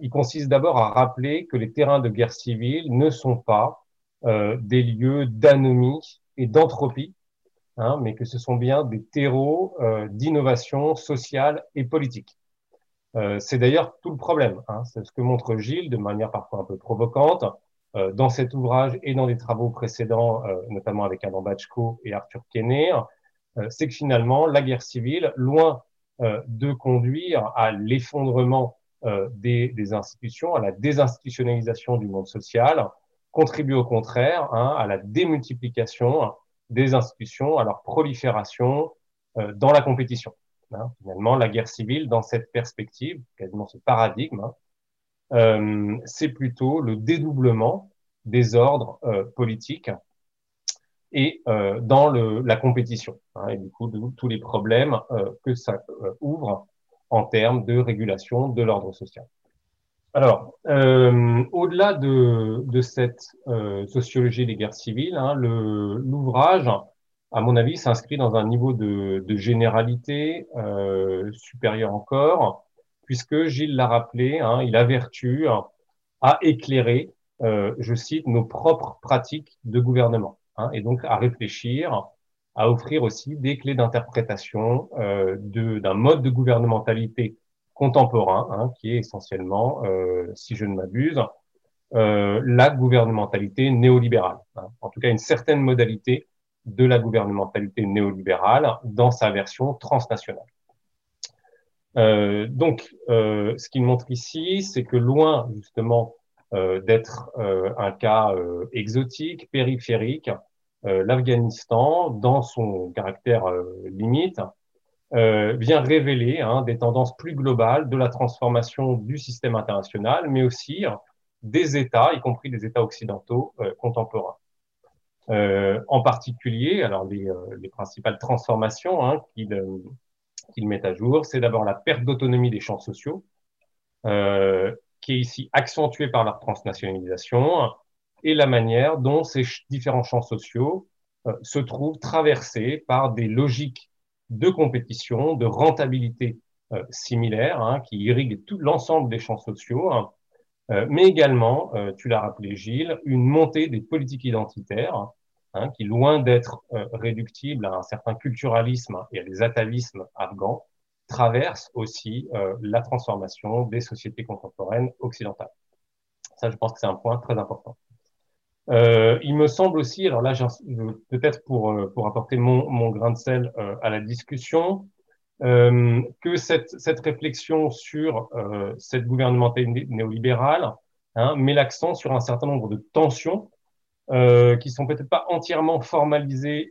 il consiste d'abord à rappeler que les terrains de guerre civile ne sont pas des lieux d'anomie et d'entropie, hein, mais que ce sont bien des terreaux euh, d'innovation sociale et politique. Euh, c'est d'ailleurs tout le problème. Hein, c'est ce que montre Gilles de manière parfois un peu provocante euh, dans cet ouvrage et dans des travaux précédents, euh, notamment avec Adam Bachko et Arthur Kenney, euh, c'est que finalement la guerre civile, loin euh, de conduire à l'effondrement des, des, institutions, à la désinstitutionnalisation du monde social, contribue au contraire hein, à la démultiplication des institutions à leur prolifération euh, dans la compétition. Hein, finalement, la guerre civile, dans cette perspective, quasiment ce paradigme, hein, euh, c'est plutôt le dédoublement des ordres euh, politiques et euh, dans la compétition. Hein, et du coup, tous les problèmes que ça ouvre en termes de régulation de l'ordre social. Alors, au-delà de, cette sociologie des guerres civiles, hein, l'ouvrage, à mon avis, s'inscrit dans un niveau de, généralité supérieur encore, puisque Gilles l'a rappelé, hein, il a vertu à éclairer, euh, je cite, nos propres pratiques de gouvernement, hein, et donc à réfléchir, à offrir aussi des clés d'interprétation euh, d'un mode de gouvernementalité contemporain, hein, qui est essentiellement, euh, si je ne m'abuse, la gouvernementalité néolibérale. Hein. En tout cas, une certaine modalité de la gouvernementalité néolibérale dans sa version transnationale. Euh, donc, euh, ce qu'il montre ici, c'est que loin justement euh, d'être euh, un cas exotique, périphérique, l'Afghanistan, dans son caractère limite, euh, vient révéler hein, des tendances plus globales de la transformation du système international, mais aussi des États, y compris des États occidentaux contemporains. en particulier, alors les, les principales transformations hein, qu'il met à jour, c'est d'abord la perte d'autonomie des champs sociaux, qui est ici accentuée par leur transnationalisation, et la manière dont ces différents champs sociaux euh, se trouvent traversés par des logiques de compétition, de rentabilité euh, similaires hein, qui irriguent tout l'ensemble des champs sociaux, hein. euh, mais également, tu l'as rappelé Gilles, une montée des politiques identitaires hein, qui, loin d'être réductibles à un certain culturalisme et à des atavismes afghans, traversent aussi la transformation des sociétés contemporaines occidentales. Ça, je pense que c'est un point très important. Euh, il me semble aussi, alors là, peut-être pour, euh, pour apporter mon, mon grain de sel euh, à la discussion, euh, que cette, cette réflexion sur euh, cette gouvernementalité néolibérale hein, met l'accent sur un certain nombre de tensions euh, qui sont peut-être pas entièrement formalisées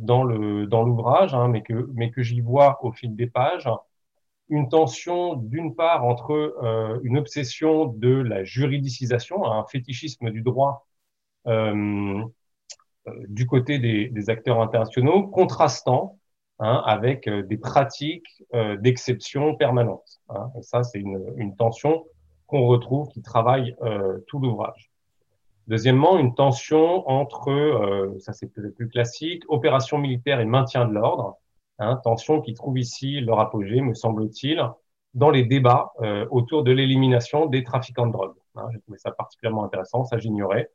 dans le dans l'ouvrage, hein, mais que mais que j'y vois au fil des pages. Une tension, d'une part, entre une obsession de la juridicisation, un fétichisme du droit euh, euh, du côté des, des, acteurs internationaux, contrastant hein, avec euh, des pratiques d'exception permanentes. Hein. Ça, c'est une, une, tension qu'on retrouve qui travaille tout l'ouvrage. Deuxièmement, une tension entre, euh, ça c'est peut-être plus classique, opération militaire et maintien de l'ordre, hein, tension qui trouve ici leur apogée, me semble-t-il, dans les débats euh, autour de l'élimination des trafiquants de drogue. Hein, J'ai trouvé ça particulièrement intéressant, ça j'ignorais.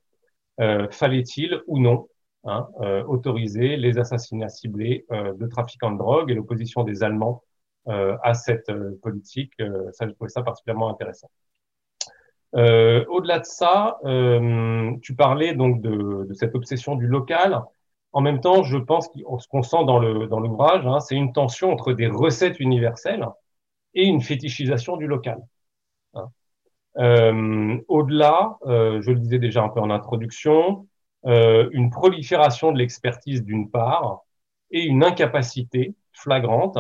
Euh, fallait-il ou non hein, autoriser les assassinats ciblés de trafiquants de drogue et l'opposition des Allemands à cette politique. ça, je trouvais ça particulièrement intéressant. Euh, Au-delà de ça, euh, tu parlais donc de, cette obsession du local. En même temps, je pense ce qu'on sent dans l'ouvrage, hein, c'est une tension entre des recettes universelles et une fétichisation du local. Hein. Euh, Au-delà, je le disais déjà un peu en introduction, une prolifération de l'expertise d'une part et une incapacité flagrante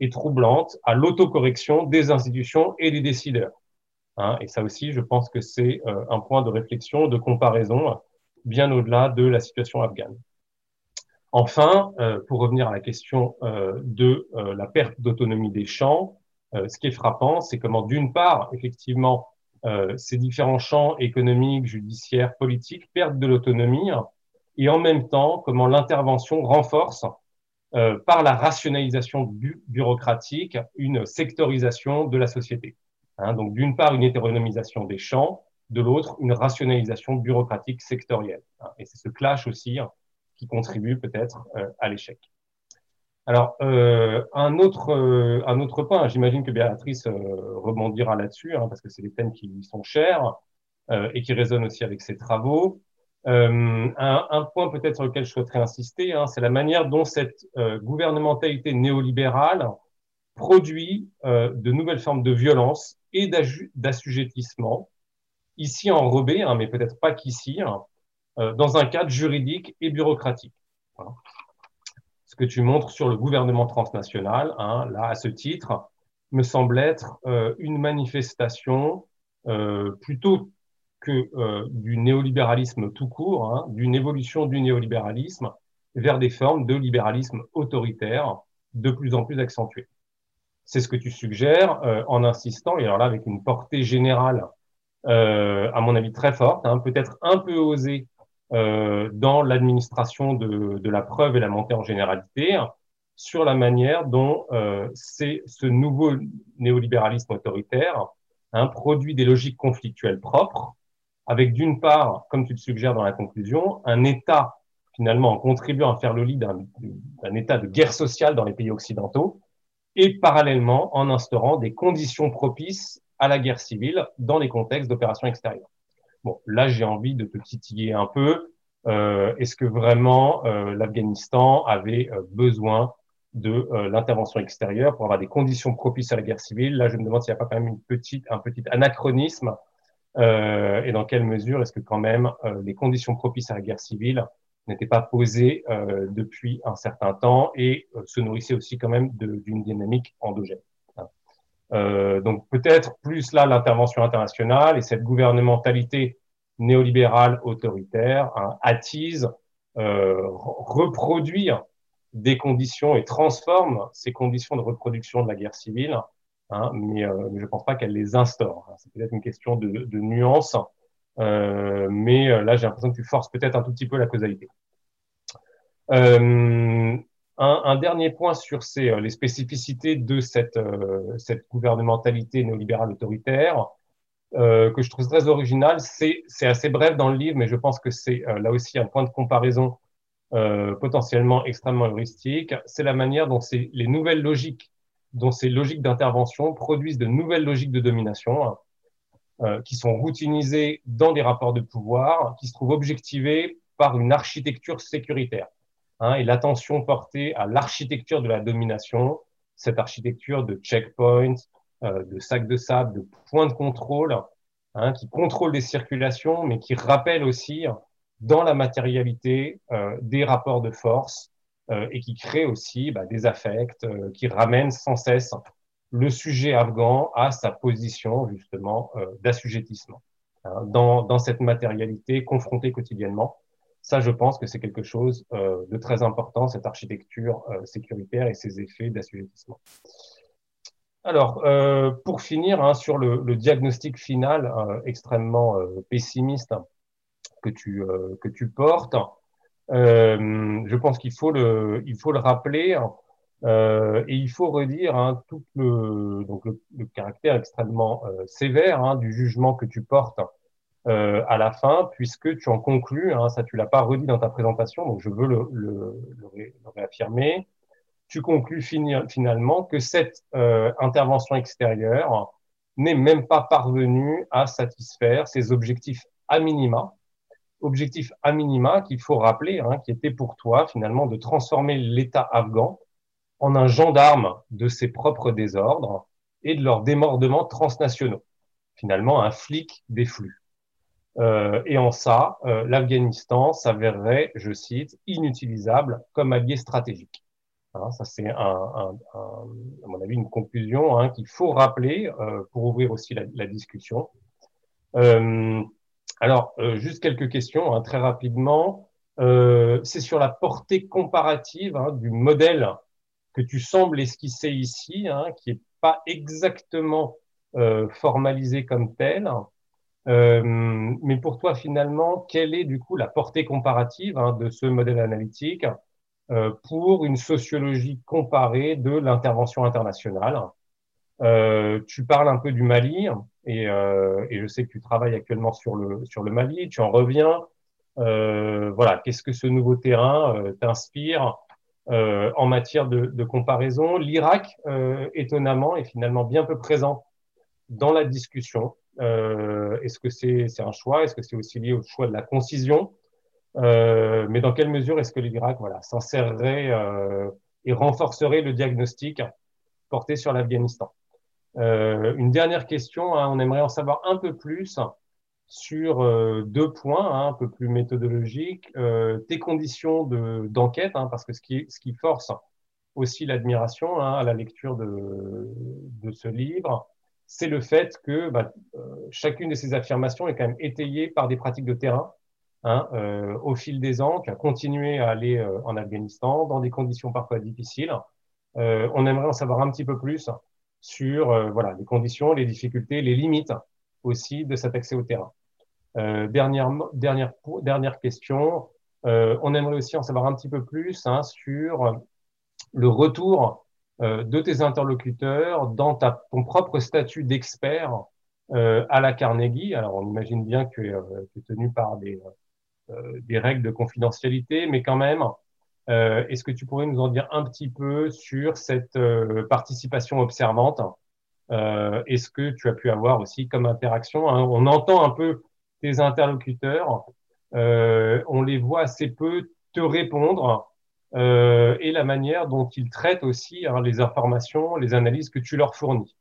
et troublante à l'autocorrection des institutions et des décideurs. Hein, et ça aussi, je pense que c'est euh, un point de réflexion, de comparaison, bien au-delà de la situation afghane. Enfin, euh, pour revenir à la question euh, de la perte d'autonomie des champs, ce qui est frappant, c'est comment, d'une part, effectivement, euh, ces différents champs économiques, judiciaires, politiques perdent de l'autonomie et en même temps comment l'intervention renforce euh, par la rationalisation bureaucratique une sectorisation de la société. Hein, donc d'une part une hétéronomisation des champs, de l'autre une rationalisation bureaucratique sectorielle. Hein, et c'est ce clash aussi hein, qui contribue peut-être euh, à l'échec. Alors, euh, un, autre, euh, un autre point, j'imagine que Béatrice euh, rebondira là-dessus, parce que c'est des thèmes qui lui sont chers et qui résonnent aussi avec ses travaux. Un, un, point peut-être sur lequel je souhaiterais insister, c'est la manière dont cette gouvernementalité néolibérale produit de nouvelles formes de violence et d'assujettissement, ici enrobé, hein, mais peut-être pas qu'ici, dans un cadre juridique et bureaucratique ce que tu montres sur le gouvernement transnational, hein, là, à ce titre, me semble être euh, une manifestation euh, plutôt que euh, du néolibéralisme tout court, hein, d'une évolution du néolibéralisme vers des formes de libéralisme autoritaire de plus en plus accentuées. C'est ce que tu suggères euh, en insistant, et alors là avec une portée générale, euh, à mon avis très forte, hein, peut-être un peu osée euh, dans l'administration de, de, la preuve et la montée en généralité sur la manière dont euh, ce nouveau néolibéralisme autoritaire hein, produit des logiques conflictuelles propres, avec d'une part, comme tu le suggères dans la conclusion, un État finalement en contribuant à faire le lit d'un état de guerre sociale dans les pays occidentaux, et parallèlement en instaurant des conditions propices à la guerre civile dans les contextes d'opérations extérieures. Bon, là, j'ai envie de te titiller un peu. Euh, Est-ce que vraiment euh, l'Afghanistan avait euh, besoin de euh, l'intervention extérieure pour avoir des conditions propices à la guerre civile? Là, je me demande s'il n'y a pas quand même une petite, un petit anachronisme euh, et dans quelle mesure est-ce que quand même les conditions propices à la guerre civile n'étaient pas posées depuis un certain temps et se nourrissaient aussi quand même d'une dynamique endogène. donc peut-être plus là l'intervention internationale et cette gouvernementalité néolibérale autoritaire hein, attise, reproduit des conditions et transforme ces conditions de reproduction de la guerre civile, hein, mais, je ne pense pas qu'elle les instaure. C'est peut-être une question de, de nuance, mais là j'ai l'impression que tu forces peut-être un tout petit peu la causalité. Euh, un, un, dernier point sur ces, euh, les spécificités de cette, euh, cette gouvernementalité néolibérale autoritaire, euh, que je trouve très original. C'est assez bref dans le livre, mais je pense que c'est là aussi un point de comparaison potentiellement extrêmement heuristique. C'est la manière dont les nouvelles logiques, dont ces logiques d'intervention produisent de nouvelles logiques de domination, hein, qui sont routinisées dans des rapports de pouvoir, qui se trouvent objectivées par une architecture sécuritaire. Hein, et l'attention portée à l'architecture de la domination, cette architecture de checkpoints, euh, de sacs de sable, de points de contrôle, hein, qui contrôle les circulations, mais qui rappelle aussi dans la matérialité euh, des rapports de force euh, et qui crée aussi bah, des affects, euh, qui ramènent sans cesse le sujet afghan à sa position justement euh, d'assujettissement hein, dans, cette matérialité confrontée quotidiennement. Ça, je pense que c'est quelque chose euh, de très important, cette architecture euh, sécuritaire et ses effets d'assujettissement. Alors, pour finir, hein, sur le, diagnostic final extrêmement pessimiste que tu, que tu portes, je pense qu'il faut faut le rappeler et il faut redire hein, tout le, donc le, caractère extrêmement sévère hein, du jugement que tu portes euh, à la fin, puisque tu en conclus, hein, ça tu l'as pas redit dans ta présentation, donc je veux le, le, le, réaffirmer, tu conclus finalement que cette euh, intervention extérieure n'est même pas parvenue à satisfaire ses objectifs à minima, objectifs à minima qu'il faut rappeler, hein, qui était pour toi finalement de transformer l'État afghan en un gendarme de ses propres désordres et de leurs démordements transnationaux, finalement un flic des flux. Euh, et en ça, euh, l'Afghanistan s'avérerait, je cite, inutilisable comme allié stratégique. Hein, ça, c'est, un, un, un, à mon avis, une conclusion hein, qu'il faut rappeler euh, pour ouvrir aussi la, discussion. Euh, alors, euh, juste quelques questions, hein, très rapidement. c'est sur la portée comparative hein, du modèle que tu sembles esquisser ici, hein, qui est pas exactement formalisé comme tel. Euh, mais pour toi, finalement, quelle est du coup la portée comparative hein, de ce modèle analytique euh, pour une sociologie comparée de l'intervention internationale? Euh, Tu parles un peu du Mali et, euh, et, je sais que tu travailles actuellement sur le sur le Mali. Tu en reviens. Euh, voilà, qu'est-ce que ce nouveau terrain euh, en matière de, de comparaison. L'Irak, étonnamment, est finalement bien peu présent dans la discussion. Euh, Est-ce que c'est un choix? Est-ce que c'est aussi lié au choix de la concision? Euh, Mais dans quelle mesure est-ce que l'Irak voilà, s'insérerait euh, et renforcerait le diagnostic porté sur l'Afghanistan? Euh, Une dernière question, hein, on aimerait en savoir un peu plus sur euh, deux points, hein, un peu plus méthodologiques, euh, tes conditions d'enquête, hein, parce que ce qui, ce qui force aussi l'admiration hein, à la lecture de, de ce livre, c'est le fait que bah, euh, chacune de ces affirmations est quand même étayée par des pratiques de terrain. Hein, euh, au fil des ans, tu as continué à aller euh, en Afghanistan dans des conditions parfois difficiles. Euh, on aimerait en savoir un petit peu plus sur voilà les conditions, les difficultés, les limites aussi de cet accès au terrain. dernière, dernière, dernière question, on aimerait aussi en savoir un petit peu plus hein, sur le retour euh, de tes interlocuteurs dans ta, ton propre statut d'expert euh, à la Carnegie. Alors, on imagine bien que tu es, euh, tenu par des, des règles de confidentialité, mais quand même, est-ce que tu pourrais nous en dire un petit peu sur cette participation observante? Est-ce que tu as pu avoir aussi comme interaction hein, On entend un peu tes interlocuteurs, on les voit assez peu te répondre euh, et la manière dont ils traitent aussi hein, les informations, les analyses que tu leur fournis.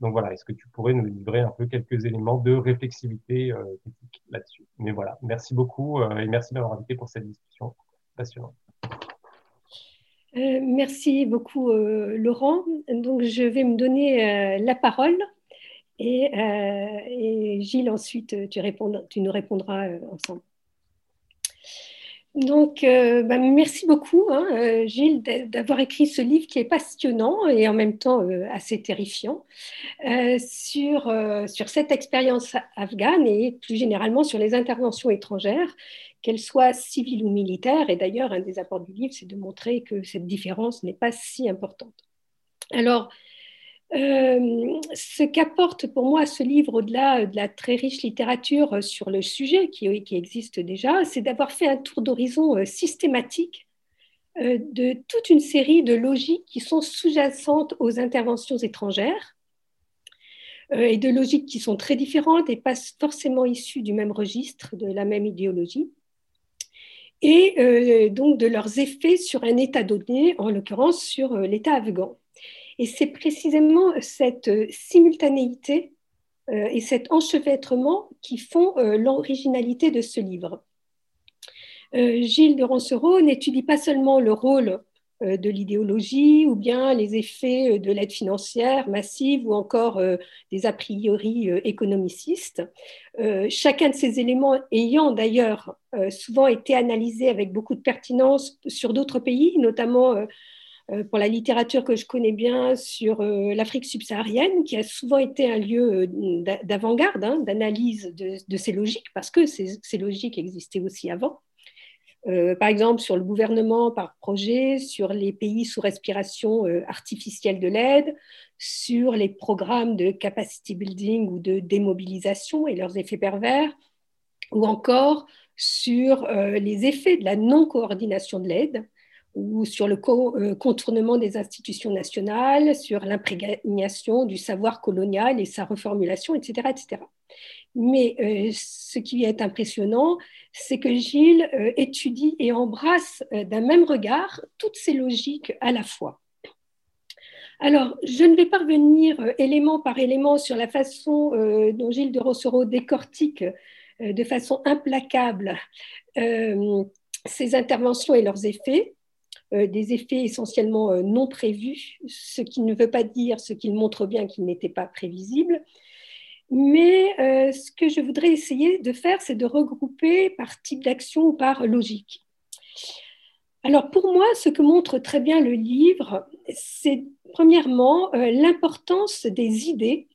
Donc voilà, est-ce que tu pourrais nous livrer un peu quelques éléments de réflexivité euh, là-dessus? Mais voilà, merci beaucoup euh, et merci d'avoir invité pour cette discussion passionnante. Merci beaucoup, Laurent. Donc, je vais me donner la parole. Et, Gilles, ensuite, tu, tu nous répondras ensemble. Donc, euh, bah, merci beaucoup, hein, euh, Gilles, d'avoir écrit ce livre qui est passionnant et en même temps euh, assez terrifiant sur, sur cette expérience afghane et plus généralement sur les interventions étrangères, qu'elles soient civiles ou militaires. Et d'ailleurs, un des apports du livre, c'est de montrer que cette différence n'est pas si importante. Alors, euh, ce qu'apporte pour moi ce livre, au-delà de la très riche littérature sur le sujet qui, existe déjà, c'est d'avoir fait un tour d'horizon euh, systématique euh, de toute une série de logiques qui sont sous-jacentes aux interventions étrangères et de logiques qui sont très différentes et pas forcément issues du même registre, de la même idéologie, et donc de leurs effets sur un État donné, en l'occurrence sur l'État afghan. Et c'est précisément cette euh, simultanéité euh, et cet enchevêtrement qui font euh, l'originalité de ce livre. Gilles de Rancereau n'étudie pas seulement le rôle de l'idéologie ou bien les effets de l'aide financière massive ou encore des a priori économicistes. chacun de ces éléments ayant d'ailleurs souvent été analysé avec beaucoup de pertinence sur d'autres pays, notamment euh, pour la littérature que je connais bien sur euh, l'Afrique subsaharienne, qui a souvent été un lieu euh, d'avant-garde, hein, d'analyse de, ces logiques, parce que ces, logiques existaient aussi avant. Par exemple, sur le gouvernement par projet, sur les pays sous respiration artificielle de l'aide, sur les programmes de capacity building ou de démobilisation et leurs effets pervers, ou encore sur les effets de la non-coordination de l'aide, ou sur le euh, contournement des institutions nationales, sur l'imprégnation du savoir colonial et sa reformulation, etc. Mais euh, ce qui est impressionnant, c'est que Gilles euh, étudie et embrasse d'un même regard toutes ces logiques à la fois. Alors, je ne vais pas revenir élément par élément sur la façon dont Gilles de Rossereau décortique de façon implacable ces interventions et leurs effets. Euh, des effets essentiellement euh, non prévus, ce qui ne veut pas dire, ce qui montre bien qu'ils n'étaient pas prévisibles. Mais euh, ce que je voudrais essayer de faire, c'est de regrouper par type d'action ou par logique. Alors pour moi, ce que montre très bien le livre, c'est premièrement l'importance des idées,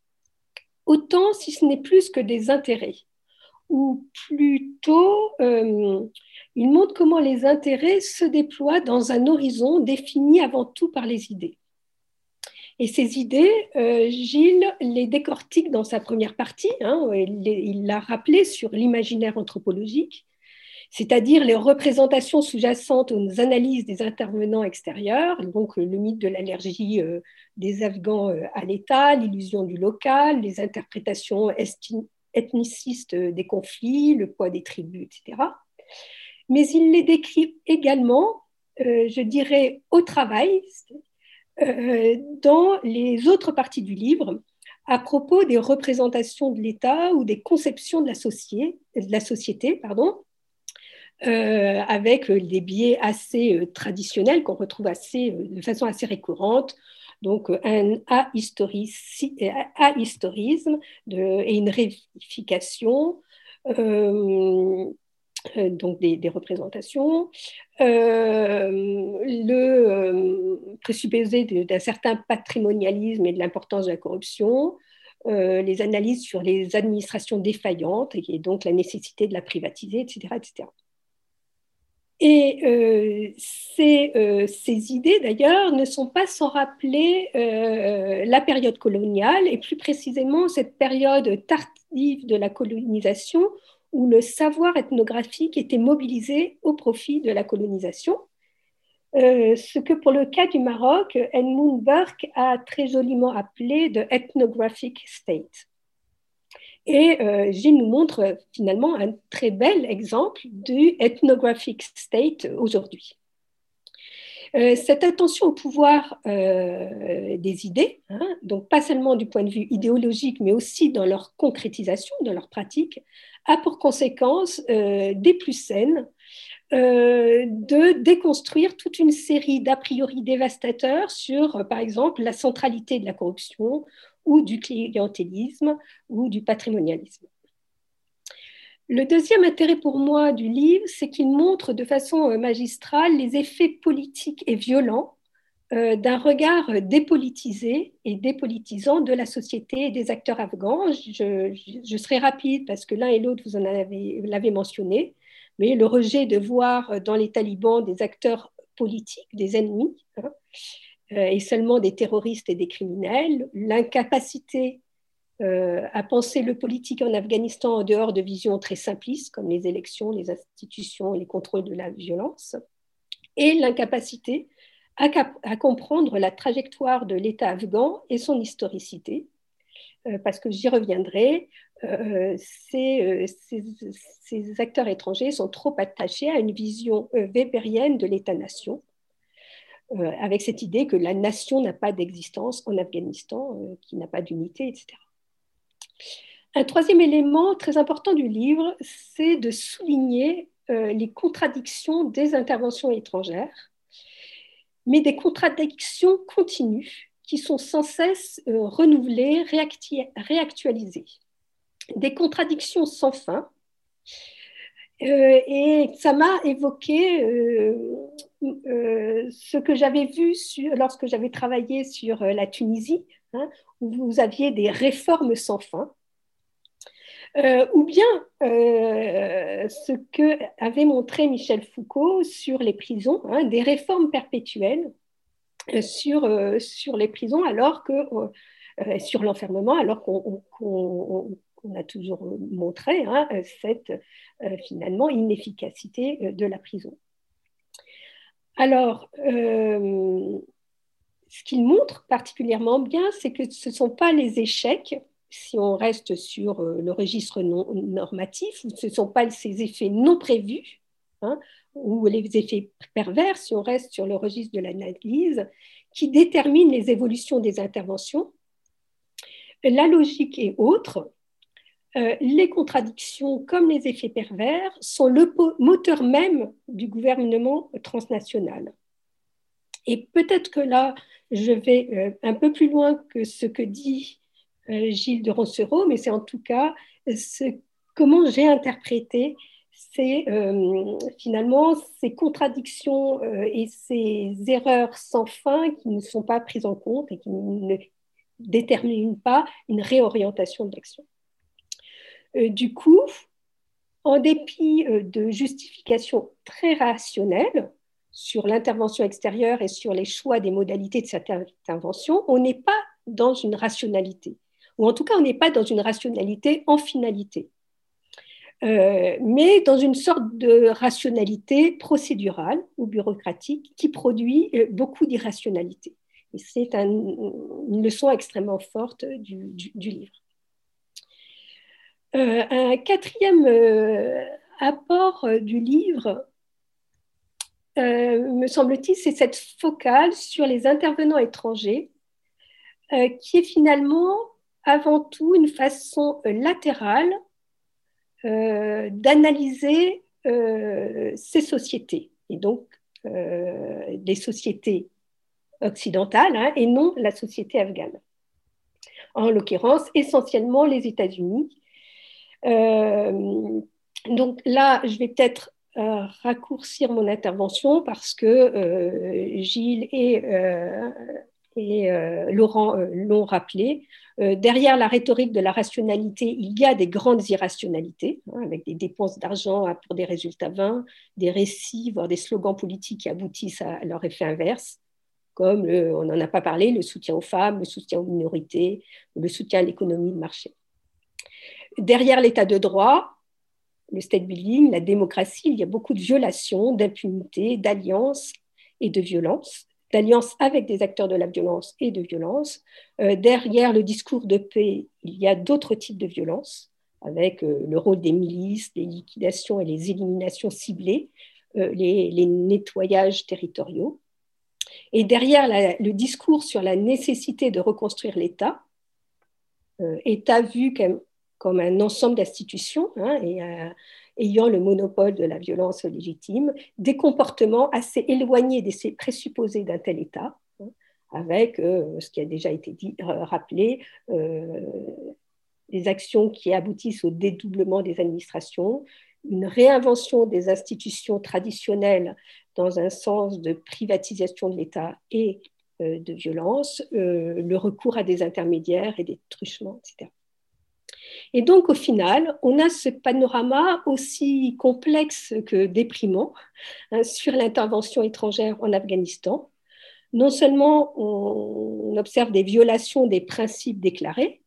autant si ce n'est plus que des intérêts, ou plutôt il montre comment les intérêts se déploient dans un horizon défini avant tout par les idées. Et ces idées, euh, Gilles les décortique dans sa première partie. Hein, il l'a rappelé sur l'imaginaire anthropologique, c'est-à-dire les représentations sous-jacentes aux analyses des intervenants extérieurs, donc le mythe de l'allergie euh, des Afghans euh, à l'État, l'illusion du local, les interprétations ethnicistes des conflits, le poids des tribus, etc mais il les décrit également, euh, je dirais, au travail, euh, dans les autres parties du livre, à propos des représentations de l'État ou des conceptions de la, société, de la société pardon, euh, avec des biais assez traditionnels qu'on retrouve assez, de façon assez récurrente, donc un ahistorisme et une réification, euh, donc des, représentations, euh, le euh, présupposé d'un certain patrimonialisme et de l'importance de la corruption, les analyses sur les administrations défaillantes et donc la nécessité de la privatiser, etc. etc. Et ces, ces, idées, d'ailleurs, ne sont pas sans rappeler la période coloniale et plus précisément cette période tardive de la colonisation où le savoir ethnographique était mobilisé au profit de la colonisation. Euh, ce que pour le cas du Maroc, Edmund Burke a très joliment appelé de ethnographic state. Et euh, Gilles nous montre finalement un très bel exemple du ethnographic state aujourd'hui. Euh, cette attention au pouvoir des idées, hein, donc pas seulement du point de vue idéologique, mais aussi dans leur concrétisation, dans leur pratique, a pour conséquence euh, des plus saines de déconstruire toute une série d'a priori dévastateurs sur, par exemple, la centralité de la corruption ou du clientélisme ou du patrimonialisme. Le deuxième intérêt pour moi du livre, c'est qu'il montre de façon magistrale les effets politiques et violents euh, d'un regard dépolitisé et dépolitisant de la société et des acteurs afghans. Je, serai rapide parce que l'un et l'autre, vous en avez l'avez mentionné, mais le rejet de voir dans les talibans des acteurs politiques, des ennemis, hein, euh, et seulement des terroristes et des criminels, l'incapacité euh, à penser le politique en Afghanistan en dehors de visions très simplistes comme les élections, les institutions les contrôles de la violence, et l'incapacité à, comprendre la trajectoire de l'État afghan et son historicité, euh, parce que j'y reviendrai, euh, ces, acteurs étrangers sont trop attachés à une vision weberienne de l'État-nation, avec cette idée que la nation n'a pas d'existence en Afghanistan, qui n'a pas d'unité, etc. Un troisième élément très important du livre, c'est de souligner les contradictions des interventions étrangères mais des contradictions continues qui sont sans cesse euh, renouvelées, réactualisées. Des contradictions sans fin. Euh, et ça m'a évoqué euh, ce que j'avais vu lorsque j'avais travaillé sur la Tunisie, hein, où vous aviez des réformes sans fin. Euh, ou bien euh, ce que avait montré Michel Foucault sur les prisons, hein, des réformes perpétuelles euh, sur, sur les prisons, alors que sur l'enfermement, alors qu'on a toujours montré hein, cette finalement inefficacité de la prison. Alors, ce qu'il montre particulièrement bien, c'est que ce ne sont pas les échecs si on reste sur euh, le registre non normatif, ce ne sont pas ces effets non prévus, hein, ou les effets pervers, si on reste sur le registre de l'analyse, qui déterminent les évolutions des interventions. La logique est autre. Euh, les contradictions, comme les effets pervers, sont le moteur même du gouvernement transnational. Et peut-être que là, je vais euh, un peu plus loin que ce que dit euh, Gilles de Roncero, mais c'est en tout cas comment j'ai interprété ces, euh, finalement ces contradictions et ces erreurs sans fin qui ne sont pas prises en compte et qui ne déterminent pas une réorientation de l'action. du coup, en dépit de justifications très rationnelles sur l'intervention extérieure et sur les choix des modalités de cette intervention, on n'est pas dans une rationalité ou en tout cas on n'est pas dans une rationalité en finalité, euh, mais dans une sorte de rationalité procédurale ou bureaucratique qui produit euh, beaucoup d'irrationalité. Et c'est une leçon extrêmement forte du, livre. Euh, un quatrième apport du livre, me semble-t-il, c'est cette focale sur les intervenants étrangers, qui est finalement avant tout une façon euh, latérale euh, d'analyser euh, ces sociétés, et donc des sociétés occidentales hein, et non la société afghane. En l'occurrence, essentiellement les États-Unis. donc là, je vais peut-être raccourcir mon intervention parce que Gilles et, et Laurent l'ont rappelé. Euh, derrière la rhétorique de la rationalité, il y a des grandes irrationalités, hein, avec des dépenses d'argent pour des résultats vains, des récits, voire des slogans politiques qui aboutissent à leur effet inverse, comme, on n'en a pas parlé, le soutien aux femmes, le soutien aux minorités, le soutien à l'économie de marché. Derrière l'état de droit, le state building, la démocratie, il y a beaucoup de violations, d'impunité, d'alliances et de violences d'alliance avec des acteurs de la violence et de violence. Euh, derrière le discours de paix, il y a d'autres types de violences, avec euh, le rôle des milices, les liquidations et les éliminations ciblées, euh, les, nettoyages territoriaux. Et derrière le discours sur la nécessité de reconstruire l'État, État vu comme, comme, un ensemble d'institutions hein, et, ayant le monopole de la violence légitime, des comportements assez éloignés des présupposés d'un tel État, hein, avec ce qui a déjà été dit, rappelé, des actions qui aboutissent au dédoublement des administrations, une réinvention des institutions traditionnelles dans un sens de privatisation de l'État et euh, de violence, euh, le recours à des intermédiaires et des truchements, etc. Et donc, au final, on a ce panorama aussi complexe que déprimant hein, sur l'intervention étrangère en Afghanistan. Non seulement on observe des violations des principes déclarés,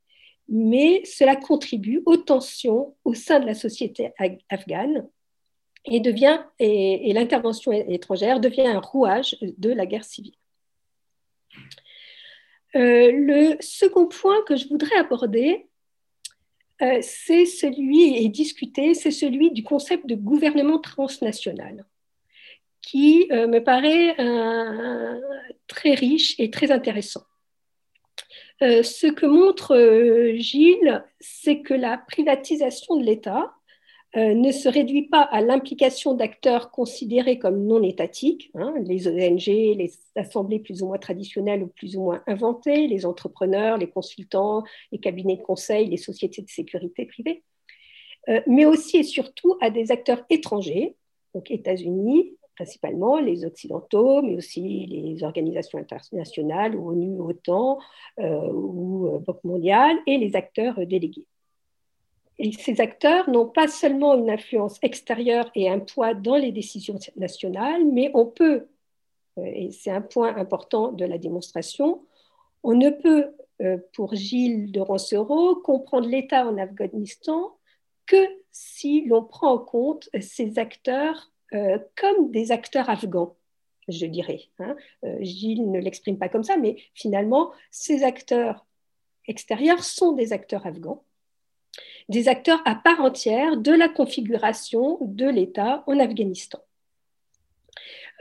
mais cela contribue aux tensions au sein de la société afghane et, l'intervention étrangère devient un rouage de la guerre civile. Euh, le second point que je voudrais aborder, euh, c'est celui, et discuter, c'est celui du concept de gouvernement transnational, qui euh, me paraît très riche et très intéressant. ce que montre Gilles, c'est que la privatisation de l'État euh, ne se réduit pas à l'implication d'acteurs considérés comme non étatiques, hein, les ONG, les assemblées plus ou moins traditionnelles ou plus ou moins inventées, les entrepreneurs, les consultants, les cabinets de conseil, les sociétés de sécurité privées, euh, mais aussi et surtout à des acteurs étrangers, donc États-Unis principalement, les Occidentaux, mais aussi les organisations internationales, ONU, OTAN euh, ou Banque mondiale, et les acteurs délégués. Et ces acteurs n'ont pas seulement une influence extérieure et un poids dans les décisions nationales, mais on peut, euh, et c'est un point important de la démonstration, on ne peut, euh, pour Gilles de Roncero, comprendre l'État en Afghanistan que si l'on prend en compte ces acteurs euh, comme des acteurs afghans je dirais. Hein. Gilles ne l'exprime pas comme ça, mais finalement, ces acteurs extérieurs sont des acteurs afghans des acteurs à part entière de la configuration de l'État en Afghanistan.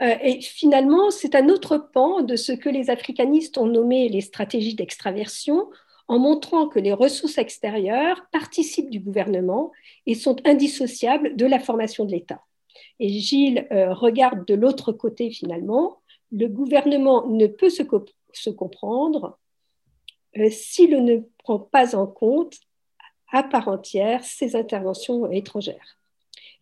Euh, et finalement, c'est un autre pan de ce que les africanistes ont nommé les stratégies d'extraversion, en montrant que les ressources extérieures participent du gouvernement et sont indissociables de la formation de l'État. Et Gilles euh, regarde de l'autre côté finalement, le gouvernement ne peut se, comprendre euh, s'il ne prend pas en compte à part entière ces interventions étrangères.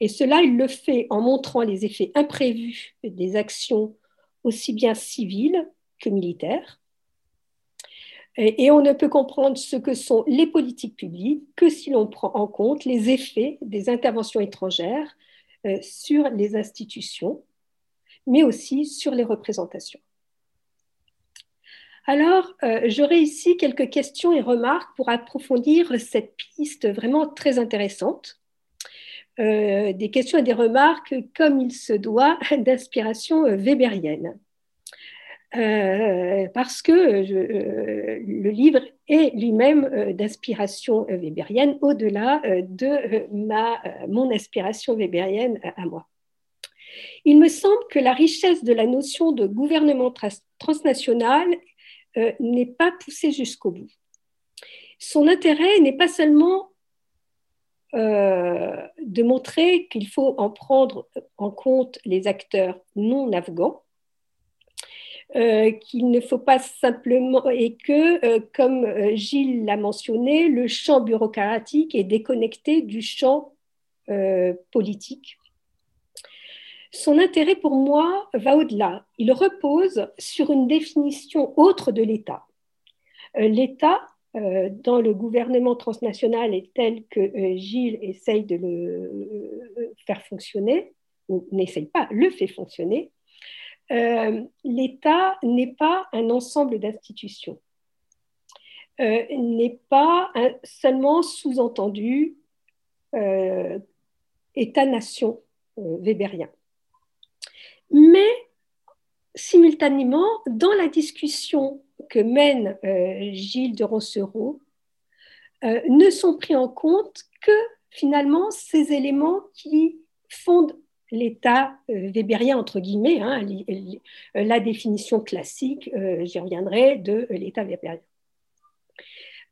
Et cela, il le fait en montrant les effets imprévus des actions aussi bien civiles que militaires. Et, on ne peut comprendre ce que sont les politiques publiques que si l'on prend en compte les effets des interventions étrangères euh, sur les institutions, mais aussi sur les représentations. Alors, euh, j'aurai ici quelques questions et remarques pour approfondir cette piste vraiment très intéressante. Euh, des questions et des remarques, comme il se doit, d'inspiration euh, weberienne. parce que le livre est lui-même d'inspiration weberienne, au-delà de ma, mon inspiration weberienne à moi. Il me semble que la richesse de la notion de gouvernement transnational euh, n'est pas poussé jusqu'au bout. Son intérêt n'est pas seulement euh, de montrer qu'il faut en prendre en compte les acteurs non afghans, euh, qu'il ne faut pas simplement, et que, comme Gilles l'a mentionné, le champ bureaucratique est déconnecté du champ politique son intérêt pour moi va au-delà. Il repose sur une définition autre de l'État. Euh, L'État, euh, dans le gouvernement transnational, est tel que euh, Gilles essaye de le faire fonctionner, ou n'essaye pas, le fait fonctionner. L'État n'est pas un ensemble d'institutions, n'est pas seulement sous-entendu État-nation weberien. Mais simultanément, dans la discussion que mène euh, Gilles de Roncero, euh, ne sont pris en compte que finalement ces éléments qui fondent l'État euh, weberien, entre guillemets, hein, la définition classique, j'y reviendrai, de l'État weberien.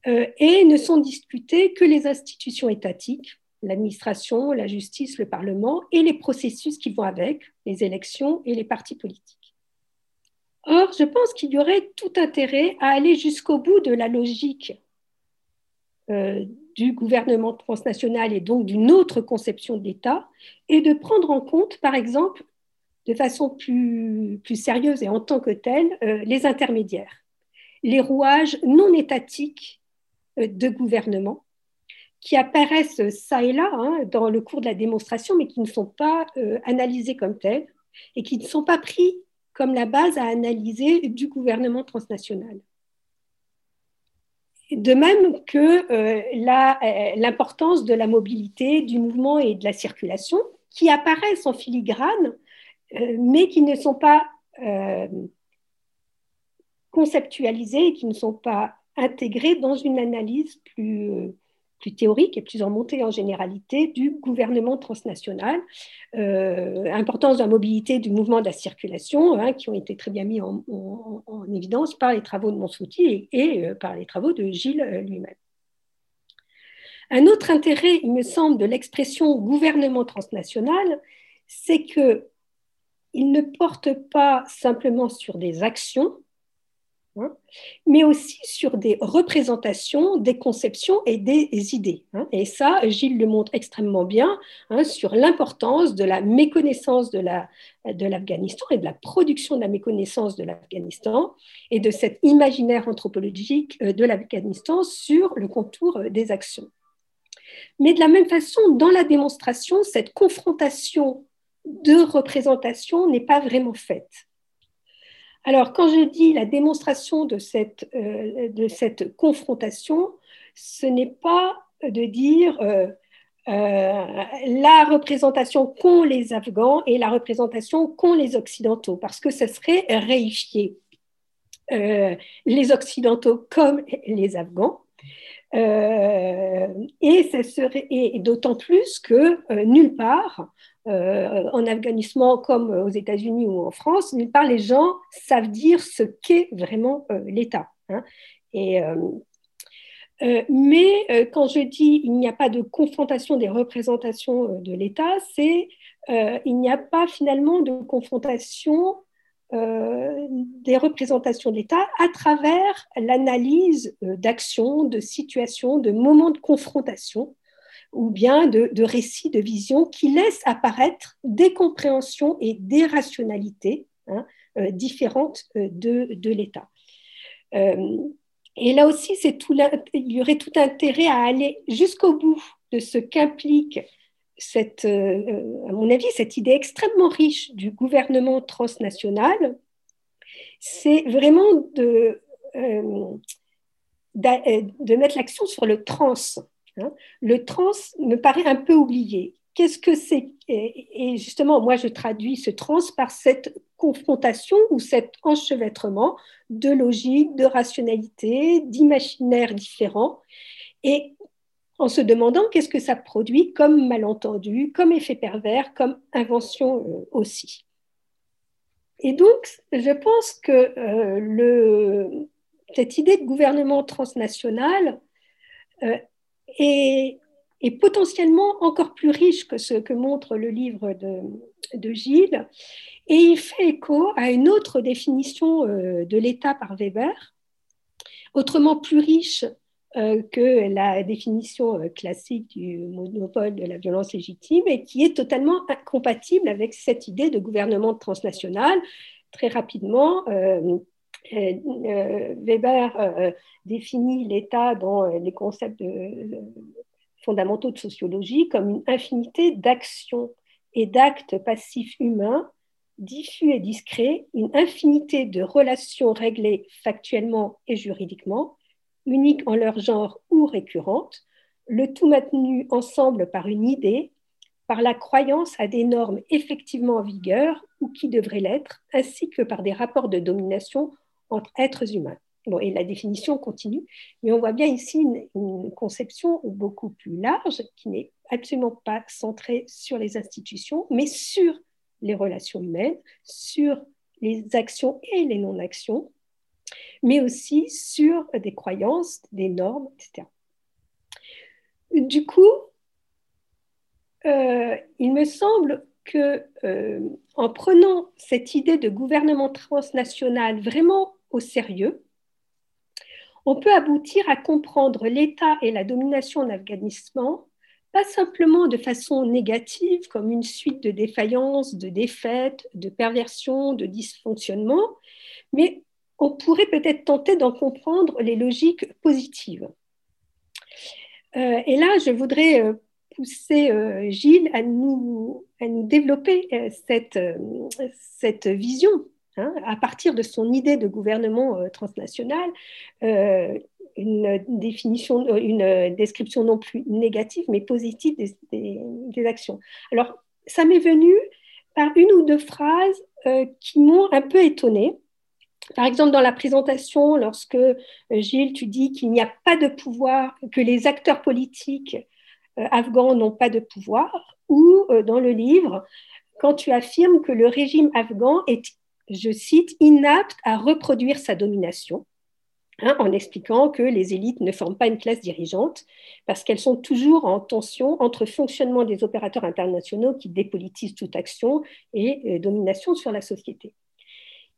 et ne sont discutées que les institutions étatiques, l'administration, la justice, le Parlement et les processus qui vont avec, les élections et les partis politiques. Or, je pense qu'il y aurait tout intérêt à aller jusqu'au bout de la logique euh, du gouvernement transnational et donc d'une autre conception de l'État et de prendre en compte, par exemple, de façon plus, sérieuse et en tant que telle, euh, les intermédiaires, les rouages non étatiques euh, de gouvernement qui apparaissent ça et là hein, dans le cours de la démonstration, mais qui ne sont pas euh, analysés comme tels et qui ne sont pas pris comme la base à analyser du gouvernement transnational. De même que euh, l'importance de la mobilité, du mouvement et de la circulation, qui apparaissent en filigrane, euh, mais qui ne sont pas conceptualisés et qui ne sont pas intégrés dans une analyse plus plus théorique et plus en montée en généralité du gouvernement transnational. Euh, importance de la mobilité du mouvement de la circulation, hein, qui ont été très bien mis en, évidence par les travaux de Monsouti et, euh, par les travaux de Gilles euh, lui-même. Un autre intérêt, il me semble, de l'expression gouvernement transnational, c'est qu'il ne porte pas simplement sur des actions, Hein, mais aussi sur des représentations, des conceptions et des idées. Hein. Et ça, Gilles le montre extrêmement bien hein, sur l'importance de la méconnaissance de l'Afghanistan et de la production de la méconnaissance de l'Afghanistan et de cet imaginaire anthropologique euh, de l'Afghanistan sur le contour euh, des actions. Mais de la même façon, dans la démonstration, cette confrontation de représentation n'est pas vraiment faite. Alors, quand je dis la démonstration de cette, euh, confrontation, ce n'est pas de dire euh, euh, la représentation qu'ont les Afghans et la représentation qu'ont les Occidentaux, parce que ce serait réifier les Occidentaux comme les Afghans. et d'autant plus que nulle part euh, en Afghanistan comme aux États-Unis ou en France, nulle part les gens savent dire ce qu'est vraiment euh, l'État. Hein. Euh, mais quand je dis il n'y a pas de confrontation des représentations de l'État, c'est il n'y a pas finalement de confrontation des représentations de l'État à travers l'analyse d'actions, de situations, de moments de confrontation ou bien de, récits, de visions qui laissent apparaître des compréhensions et des rationalités hein, euh, différentes euh, de, l'État. Euh, et là aussi, il y aurait tout intérêt à aller jusqu'au bout de ce qu'implique à mon avis, cette idée extrêmement riche du gouvernement transnational, c'est vraiment de mettre l'action sur le trans, Hein. Le trans me paraît un peu oublié. Qu'est-ce que c'est Et justement, moi, je traduis ce trans par cette confrontation ou cet enchevêtrement de logique, de rationalité, d'imaginaire différents. Et en se demandant qu'est-ce que ça produit comme malentendu, comme effet pervers, comme invention euh, aussi. Et donc, je pense que euh, cette idée de gouvernement transnational, euh, est, potentiellement encore plus riche que ce que montre le livre de, Gilles. Et il fait écho à une autre définition euh, de l'État par Weber, autrement plus riche euh, que la définition euh, classique du monopole de la violence légitime et qui est totalement incompatible avec cette idée de gouvernement transnational. Très rapidement, Weber euh, définit l'État dans euh, les concepts fondamentaux de sociologie comme une infinité d'actions et d'actes passifs humains diffus et discrets, une infinité de relations réglées factuellement et juridiquement, uniques en leur genre ou récurrentes, le tout maintenu ensemble par une idée, par la croyance à des normes effectivement en vigueur ou qui devraient l'être, ainsi que par des rapports de domination entre êtres humains. Et la définition continue, mais on voit bien ici une, conception beaucoup plus large qui n'est absolument pas centrée sur les institutions, mais sur les relations humaines, sur les actions et les non-actions, mais aussi sur des croyances, des normes, etc. Du coup, il me semble que en prenant cette idée de gouvernement transnational vraiment au sérieux, on peut aboutir à comprendre l'État et la domination en Afghanistan, pas simplement de façon négative, comme une suite de défaillances, de défaites, de perversions, de dysfonctionnements, mais on pourrait peut-être tenter d'en comprendre les logiques positives. Euh, et là, je voudrais euh, pousser euh, Gilles à nous, à nous développer cette, cette vision Hein, à partir de son idée de gouvernement euh, transnational, euh, une définition, euh, une description non plus négative, mais positive des, actions. Alors, ça m'est venu par une ou deux phrases qui m'ont un peu étonnée. Par exemple, dans la présentation, lorsque Gilles, tu dis qu'il n'y a pas de pouvoir, que les acteurs politiques afghans n'ont pas de pouvoir, ou dans le livre, quand tu affirmes que le régime afghan est je cite, inapte à reproduire sa domination, hein, en expliquant que les élites ne forment pas une classe dirigeante parce qu'elles sont toujours en tension entre fonctionnement des opérateurs internationaux qui dépolitisent toute action et euh, domination sur la société.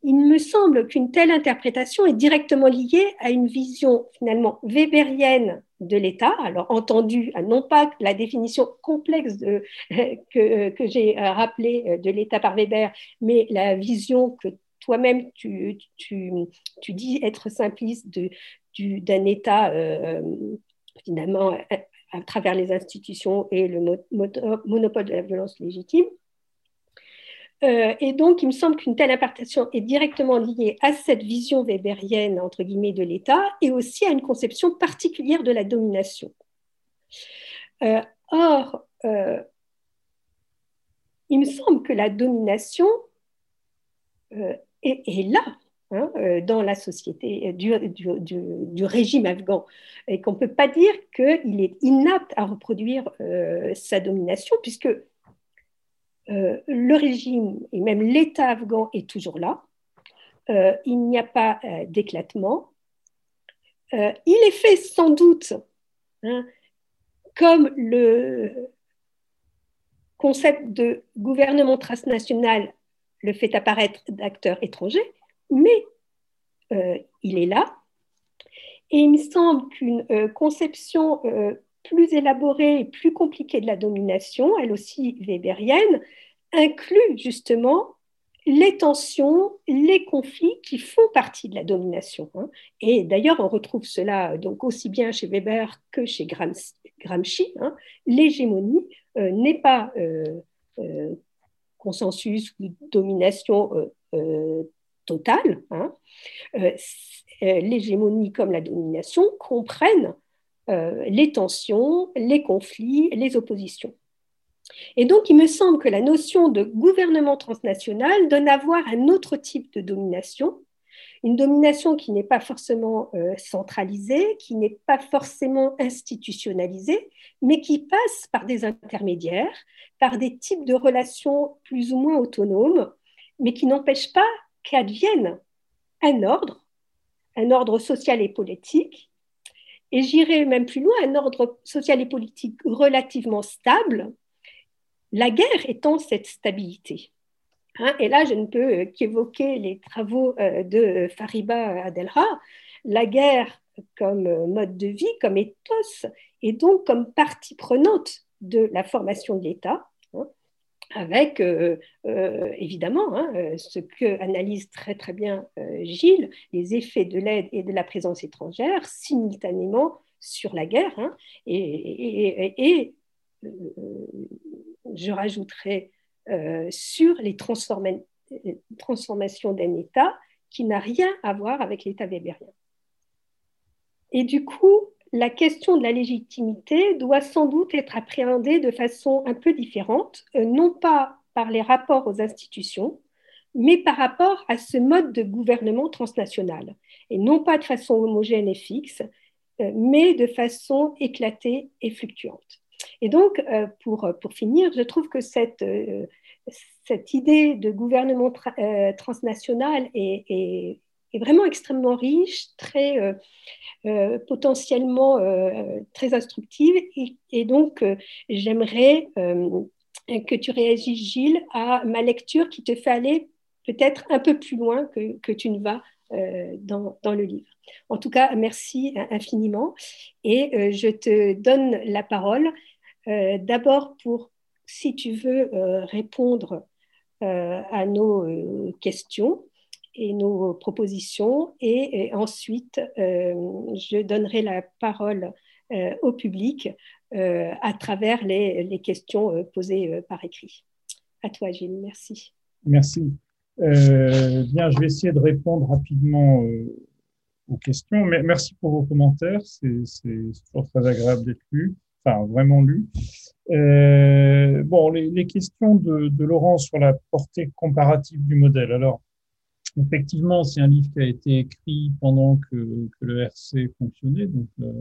Il me semble qu'une telle interprétation est directement liée à une vision finalement weberienne de l'État, alors entendu, non pas la définition complexe que, que j'ai rappelée de l'État par Weber, mais la vision que toi-même tu, tu, tu, dis être simpliste d'un État euh, finalement à, travers les institutions et le monopole de la violence légitime. Euh, et donc, il me semble qu'une telle impartation est directement liée à cette vision weberienne, entre guillemets, de l'État et aussi à une conception particulière de la domination. Euh, or, euh, il me semble que la domination est, là, hein, dans la société du, du, régime afghan, et qu'on ne peut pas dire qu'il est inapte à reproduire sa domination, puisque euh, le régime et même l'État afghan est toujours là. Euh, il n'y a pas euh, d'éclatement. il est fait sans doute, hein, comme le concept de gouvernement transnational le fait apparaître d'acteurs étrangers, mais il est là. Et il me semble qu'une conception plus élaborée et plus compliquée de la domination, elle aussi weberienne, inclut justement les tensions, les conflits qui font partie de la domination. Hein. Et d'ailleurs, on retrouve cela donc aussi bien chez Weber que chez Gramsci. Hein. L'hégémonie euh, n'est pas euh, euh, consensus ou domination totale. Hein. L'hégémonie comme la domination comprennent euh, les tensions, les conflits, les oppositions. Et donc, il me semble que la notion de gouvernement transnational donne à voir un autre type de domination, une domination qui n'est pas forcément euh, centralisée, qui n'est pas forcément institutionnalisée, mais qui passe par des intermédiaires, par des types de relations plus ou moins autonomes, mais qui n'empêchent pas qu'advienne un ordre, un ordre social et politique, et j'irai même plus loin, un ordre social et politique relativement stable, la guerre étant cette stabilité. Hein, et là, je ne peux qu'évoquer les travaux euh, de Fariba Adelha, la guerre comme mode de vie, comme ethos, et donc comme partie prenante de la formation de l'État, avec euh, euh, évidemment hein, euh, ce que analyse très très bien Gilles, les effets de l'aide et de la présence étrangère simultanément sur la guerre. Hein, et, je rajouterai sur les transformations d'un État qui n'a rien à voir avec l'État weberien. Et du coup, la question de la légitimité doit sans doute être appréhendée de façon un peu différente, euh, non pas par les rapports aux institutions, mais par rapport à ce mode de gouvernement transnational, et non pas de façon homogène et fixe, euh, mais de façon éclatée et fluctuante. Et donc, euh, pour, pour finir, je trouve que cette, cette idée de gouvernement transnational est, est vraiment extrêmement riche, très potentiellement très instructive. Et, donc, j'aimerais que tu réagisses, Gilles, à ma lecture qui te fait aller peut-être un peu plus loin que, tu ne vas dans, le livre. En tout cas, merci infiniment. Et je te donne la parole d'abord pour, si tu veux répondre à nos questions et nos propositions. Et, ensuite, je donnerai la parole au public à travers les, questions posées par écrit. À toi, Gilles. Merci. Merci. Euh, bien, je vais essayer de répondre rapidement euh, aux questions. Mais merci pour vos commentaires. C'est toujours très agréable d'être lu, enfin vraiment lu. Euh, bon, les, les questions de, de, Laurent sur la portée comparative du modèle. Alors, effectivement, c'est un livre qui a été écrit pendant que, que le RC fonctionnait. Donc, euh,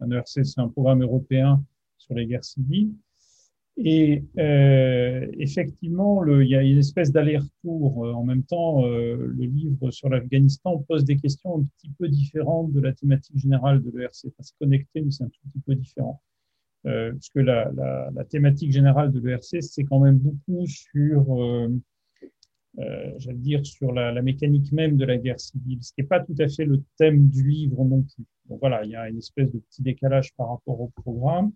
un ERC, c'est un programme européen sur les guerres civiles. Et euh, effectivement, il y a une espèce d'aller-retour. Euh, en même temps, euh, le livre sur l'Afghanistan pose des questions un petit peu différentes de la thématique générale de l'ERC. Enfin, c'est connecté, mais c'est un tout petit peu différent. Euh, parce que la, la, thématique générale de l'ERC, c'est quand même beaucoup sur, euh, j'allais dire, sur la, mécanique même de la guerre civile, ce qui n'est pas tout à fait le thème du livre non plus. Donc voilà, il y a une espèce de petit décalage par rapport au programme.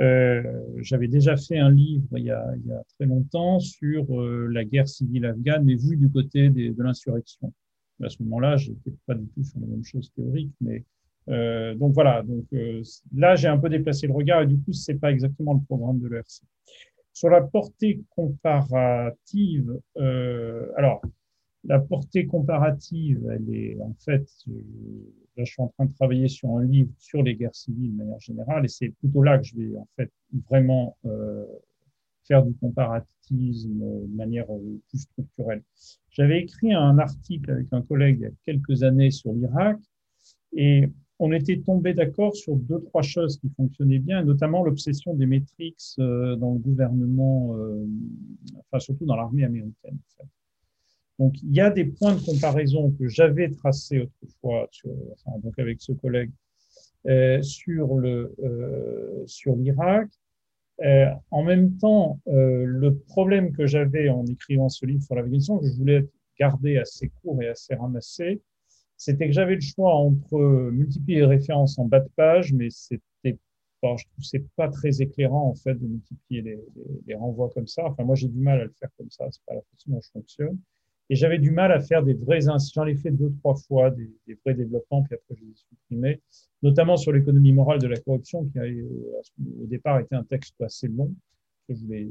Euh, J'avais déjà fait un livre il y a, très longtemps sur euh, la guerre civile afghane, mais vu du côté de l'insurrection. À ce moment-là, j'étais pas du tout sur les mêmes choses théoriques, mais donc voilà. Donc là, j'ai un peu déplacé le regard et du coup, c'est pas exactement le programme de l'ERC. Sur la portée comparative, euh, alors la portée comparative, elle est en fait Là, je suis en train de travailler sur un livre sur les guerres civiles de manière générale, et c'est plutôt là que je vais en fait vraiment euh, faire du comparatisme de manière euh, plus structurelle. J'avais écrit un article avec un collègue il y a quelques années sur l'Irak, et on était tombé d'accord sur deux, trois choses qui fonctionnaient bien, notamment l'obsession des métriques euh, dans le gouvernement, euh, enfin surtout dans l'armée américaine. Donc, il y a des points de comparaison que j'avais tracés autrefois, donc avec ce collègue, euh, sur le l'Irak. En même temps, le problème que j'avais en écrivant ce livre sur l'Afghanistan, que je voulais garder assez court et assez ramassé, c'était que j'avais le choix entre multiplier les références en bas de page, mais c'était pas, je trouve c'est pas très éclairant en fait de multiplier les, renvois comme ça. Enfin, moi j'ai du mal à le faire comme ça, c'est pas la façon dont je fonctionne. Et j'avais du mal à faire des vrais, j'en ai fait deux, trois fois, des, des, vrais développements, puis après je les ai supprimés, notamment sur l'économie morale de la corruption, qui au départ été un texte assez long. Je voulais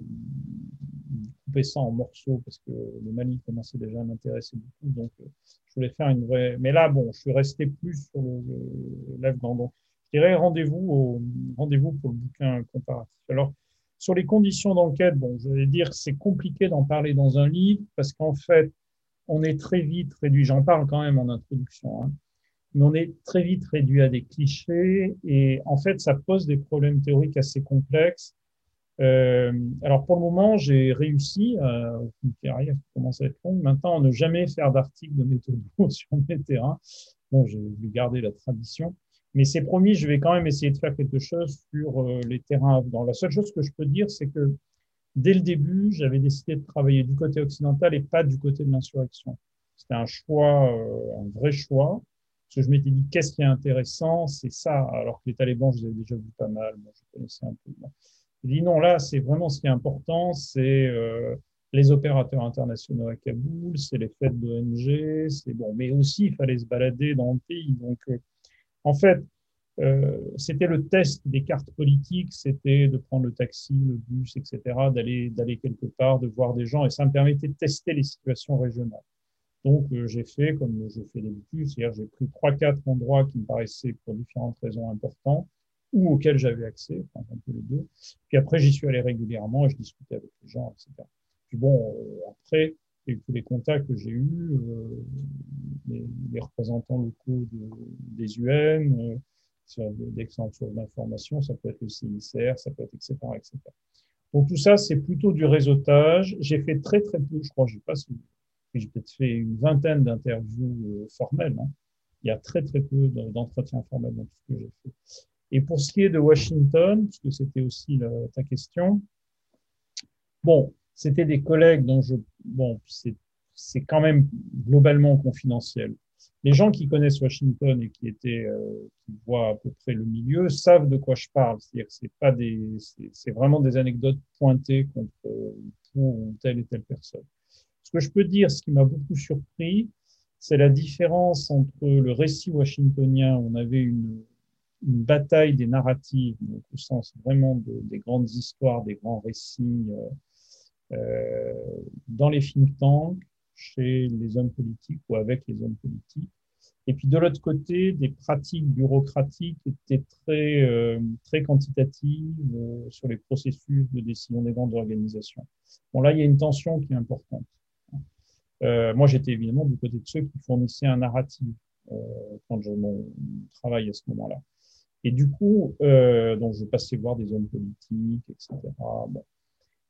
couper ça en morceaux parce que le Mali commençait déjà à m'intéresser beaucoup, donc euh, je voulais faire une vraie. Mais là, bon, je suis resté plus sur l'Afghan. Donc, je dirais rendez-vous au... rendez-vous pour le bouquin comparatif. Alors, sur les conditions d'enquête, bon, je vais dire c'est compliqué d'en parler dans un livre parce qu'en fait, on est très vite réduit, j'en parle quand même en introduction, hein, mais on est très vite réduit à des clichés et en fait, ça pose des problèmes théoriques assez complexes. Euh, alors pour le moment, j'ai réussi, euh, une carrière qui commence à être longue, maintenant, à ne jamais faire d'articles de méthode sur mes terrains. Bon, je vais garder la tradition. Mais c'est promis, je vais quand même essayer de faire quelque chose sur euh, les terrains afghans. La seule chose que je peux dire, c'est que dès le début, j'avais décidé de travailler du côté occidental et pas du côté de l'insurrection. C'était un choix, un vrai choix. Parce que je m'étais dit, qu'est-ce qui est intéressant? C'est ça. Alors que les talibans, je les avais déjà vu pas mal. Moi, je connaissais un peu. Dit, non, là, c'est vraiment ce qui est important. C'est euh, les opérateurs internationaux à Kaboul, c'est les fêtes d'ONG, c'est bon. Mais aussi, il fallait se balader dans le pays. Donc, euh, en fait, euh, c'était le test des cartes politiques, c'était de prendre le taxi, le bus, etc., d'aller d'aller quelque part, de voir des gens, et ça me permettait de tester les situations régionales. Donc j'ai fait comme je fais d'habitude, c'est-à-dire j'ai pris trois quatre endroits qui me paraissaient pour différentes raisons importantes ou auxquels j'avais accès, enfin un peu les deux. Puis après j'y suis allé régulièrement et je discutais avec les gens, etc. Puis bon euh, après et tous les contacts que j'ai eus, euh, les, les, représentants locaux de, des UN, euh, d'excellentes sources d'information, ça peut être le CICR, ça peut être etc. etc. Donc tout ça, c'est plutôt du réseautage. J'ai fait très très peu, je crois, j'ai pas j'ai peut-être fait une vingtaine d'interviews formelles. Hein. Il y a très très peu d'entretiens formels dans tout ce que j'ai fait. Et pour ce qui est de Washington, parce que c'était aussi ta question, bon, c'était des collègues dont je, bon, c'est quand même globalement confidentiel. Les gens qui connaissent Washington et qui étaient, euh, qui voient à peu près le milieu, savent de quoi je parle. C'est-à-dire que c'est pas des, c'est vraiment des anecdotes pointées contre telle et telle personne. Ce que je peux dire, ce qui m'a beaucoup surpris, c'est la différence entre le récit washingtonien, on avait une, une bataille des narratives, au sens vraiment de, des grandes histoires, des grands récits euh, euh, dans les think tanks, chez les hommes politiques ou avec les hommes politiques. Et puis de l'autre côté, des pratiques bureaucratiques étaient très, euh, très quantitatives sur les processus de décision des grandes organisations. Bon, là, il y a une tension qui est importante. Moi, j'étais évidemment du côté de ceux qui fournissaient un narratif quand je mon travail à ce moment-là. Et du coup, euh, donc je passais voir des hommes politiques, etc.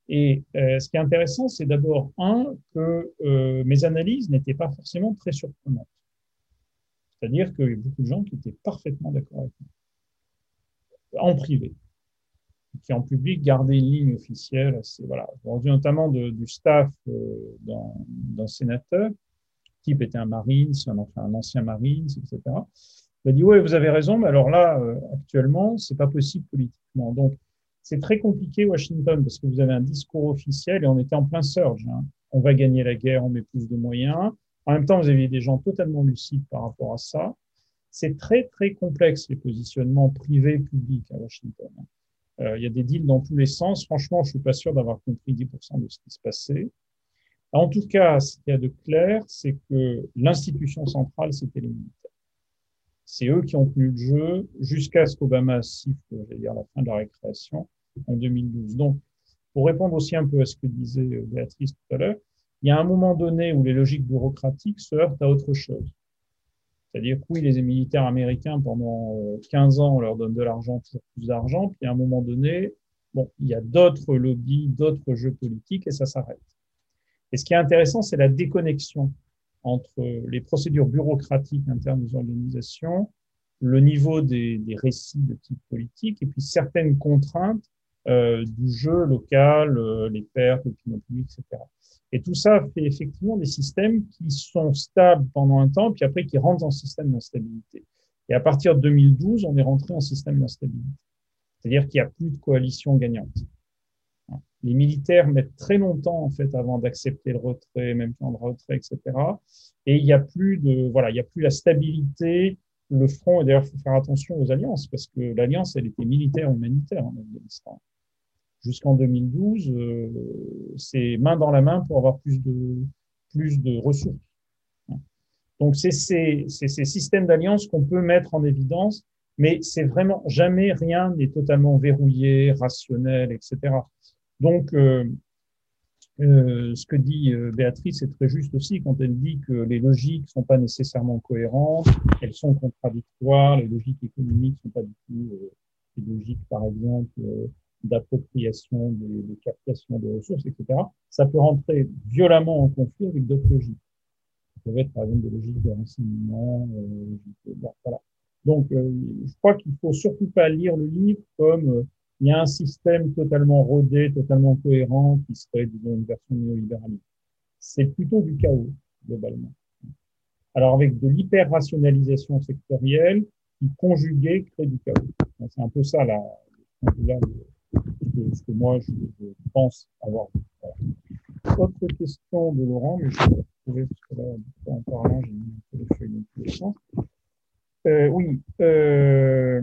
Et euh, ce qui est intéressant, c'est d'abord, un, que euh, mes analyses n'étaient pas forcément très surprenantes. C'est-à-dire qu'il y a beaucoup de gens qui étaient parfaitement d'accord avec moi, en privé, qui en public gardaient une ligne officielle. Assez, voilà, rendu notamment du staff d'un sénateur, le type était un Marines, un, un ancien Marines, etc. Il a dit, ouais, vous avez raison, mais alors là, euh, actuellement, c'est pas possible politiquement. Donc, c'est très compliqué, Washington, parce que vous avez un discours officiel et on était en plein surge. Hein. On va gagner la guerre, on met plus de moyens. En même temps, vous avez des gens totalement lucides par rapport à ça. C'est très, très complexe, les positionnements privés, publics à Washington. Euh, il y a des deals dans tous les sens. Franchement, je suis pas sûr d'avoir compris 10% de ce qui se passait. En tout cas, ce qu'il y a de clair, c'est que l'institution centrale, c'était les militaires. C'est eux qui ont tenu le jeu jusqu'à ce qu'Obama siffle, la fin de la récréation en 2012. Donc, pour répondre aussi un peu à ce que disait euh, Béatrice tout à l'heure, il y a un moment donné où les logiques bureaucratiques se heurtent à autre chose. C'est-à-dire que oui, les militaires américains, pendant 15 euh, ans, on leur donne de l'argent, toujours plus d'argent, puis à un moment donné, bon, il y a d'autres lobbies, d'autres jeux politiques, et ça s'arrête. Et ce qui est intéressant, c'est la déconnexion entre les procédures bureaucratiques internes aux organisations, le niveau des, récits de type politique, et puis certaines contraintes euh, du jeu local, euh, les pertes, l'opinion publique, etc. Et tout ça fait effectivement des systèmes qui sont stables pendant un temps, puis après qui rentrent le système d'instabilité. Et à partir de 2012, on est rentré en système d'instabilité. C'est-à-dire qu'il n'y a plus de coalition gagnante. Les militaires mettent très longtemps en fait avant d'accepter le retrait, même quand le retrait, etc. Et il n'y a plus de voilà, il y a plus la stabilité, le front. Et d'ailleurs, il faut faire attention aux alliances parce que l'alliance, elle était militaire humanitaire en Afghanistan. Jusqu'en 2012, euh, c'est main dans la main pour avoir plus de plus de ressources. Donc c'est ces, ces systèmes d'alliance qu'on peut mettre en évidence, mais c'est vraiment jamais rien n'est totalement verrouillé, rationnel, etc. Donc, euh, euh, ce que dit euh, Béatrice est très juste aussi quand elle dit que les logiques sont pas nécessairement cohérentes, elles sont contradictoires, les logiques économiques sont pas du tout euh, les logiques, par exemple, euh, d'appropriation des, des, de ressources, etc. Ça peut rentrer violemment en conflit avec d'autres logiques. Ça peut être, par exemple, des logiques de renseignement. Bon, voilà. Donc, je crois qu'il faut surtout pas lire le livre comme il y a un système totalement rodé, totalement cohérent, qui serait, disons, une version néolibérale. C'est plutôt du chaos, globalement. Alors, avec de l'hyper-rationalisation sectorielle, qui conjuguée crée du chaos. C'est un peu ça, là, ce que moi, je, pense avoir. Voilà. Autre question de Laurent, mais je vais trouver, parce que là, en parlant, j'ai mis un peu les feuilles dans tous les sens. Euh, oui, euh,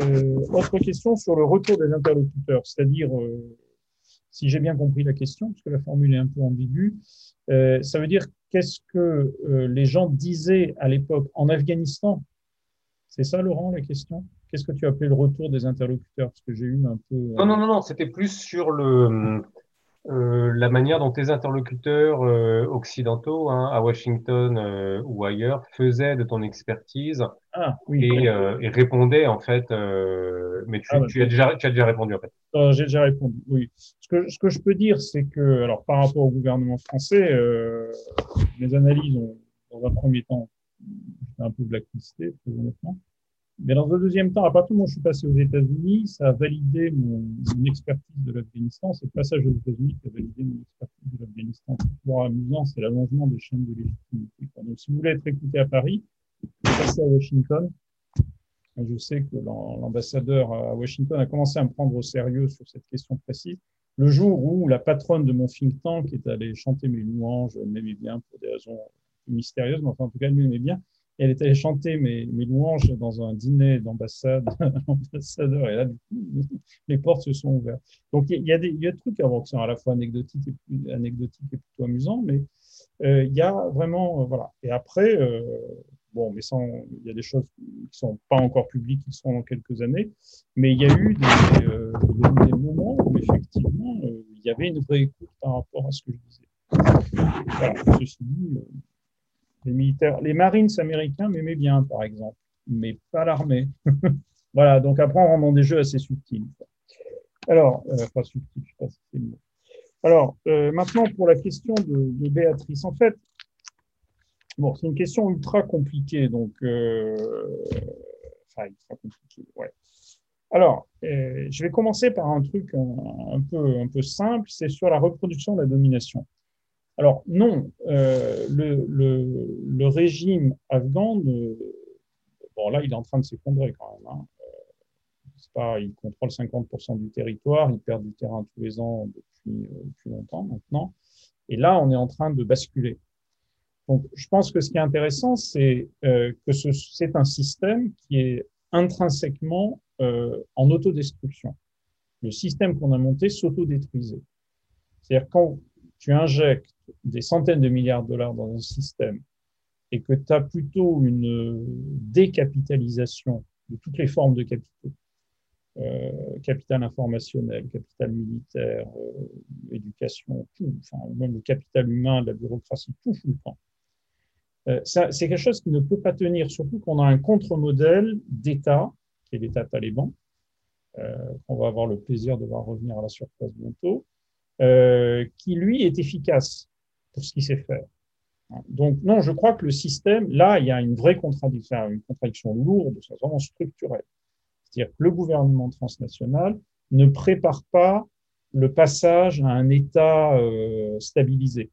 autre question sur le retour des interlocuteurs, c'est-à-dire, euh, si j'ai bien compris la question, parce que la formule est un peu ambiguë, euh, ça veut dire qu'est-ce que euh, les gens disaient à l'époque en Afghanistan? C'est ça, Laurent, la question? Qu'est-ce que tu appelais le retour des interlocuteurs? Parce que j'ai eu un peu. Non, non, non, non, c'était plus sur le, euh, la manière dont tes interlocuteurs euh, occidentaux, hein, à Washington euh, ou ailleurs, faisaient de ton expertise ah, oui, et, répondait en fait. mais tu, ah, bah, tu, as déjà, tu as déjà répondu en fait. J'ai déjà répondu, oui. Ce que, ce que je peux dire, c'est que, alors par rapport au gouvernement français, mes analyses ont, dans un premier temps, un peu blacklisté, très honnêtement. Mais dans un deuxième temps, à partir du moment où je suis passé aux États-Unis, ça a validé mon, expertise de l'Afghanistan. C'est le passage aux États-Unis qui a validé mon expertise de l'Afghanistan. C'est toujours amusant, c'est l'allongement des chaînes de légitimité. Donc, si vous voulez être écouté à Paris, passez à Washington. Je sais que l'ambassadeur à Washington a commencé à me prendre au sérieux sur cette question précise. Le jour où la patronne de mon think tank est allée chanter mes louanges, elle m'aimait bien pour des raisons mystérieuses, mais enfin, en tout cas, elle m'aimait bien elle est allée chanter mes, louanges dans un dîner d'ambassade, et là, du coup, les portes se sont ouvertes. Donc, il y, a des, y a des trucs qui sont à la fois anecdotiques et, anecdotiques et plutôt amusants, mais euh, il y a vraiment, euh, voilà. Et après, euh, bon, mais sans, il y a des choses qui sont pas encore publiques, qui seront dans quelques années, mais il y a eu des, euh, moments où effectivement, il y avait une vraie écoute par rapport à ce que je disais. Ceci dit, les militaires, les Marines américains m'aimaient bien, par exemple, mais pas l'armée. voilà, donc après, on rentre dans des jeux assez subtils. Alors, euh, pas subtils, je sais pas si c'est le mot. Alors, euh, maintenant, pour la question de, Béatrice, en fait, bon, c'est une question ultra compliquée, donc, euh, ultra compliquée, ouais. Alors, je vais commencer par un truc un, peu, simple, c'est sur la reproduction de la domination. Alors non, euh, le, régime afghan, bon là, il est en train de s'effondrer quand même. Hein. Euh, pas, il contrôle 50% du territoire, il perd du terrain tous les ans depuis, euh, depuis longtemps maintenant. Et là, on est en train de basculer. Donc, je pense que ce qui est intéressant, c'est que c'est un système qui est intrinsèquement en autodestruction. Le système qu'on a monté s'autodétruisait. C'est-à-dire quand tu injectes des centaines de milliards de dollars dans un système et que tu as plutôt une décapitalisation de toutes les formes de capitaux, euh, capital informationnel, capital militaire, euh, éducation, tout, enfin, même le capital humain, la bureaucratie, tout fout le camp. Euh, c'est quelque chose qui ne peut pas tenir, surtout qu'on a un contre-modèle d'État, qui est l'État taliban, qu'on va avoir le plaisir de voir revenir à la surface bientôt, qui lui est efficace pour ce qu'il sait faire. Donc, non, je crois que le système, là, il y a une vraie contradiction, une contradiction lourde, c'est vraiment structurelle. C'est-à-dire que le gouvernement transnational ne prépare pas le passage à un État euh, stabilisé,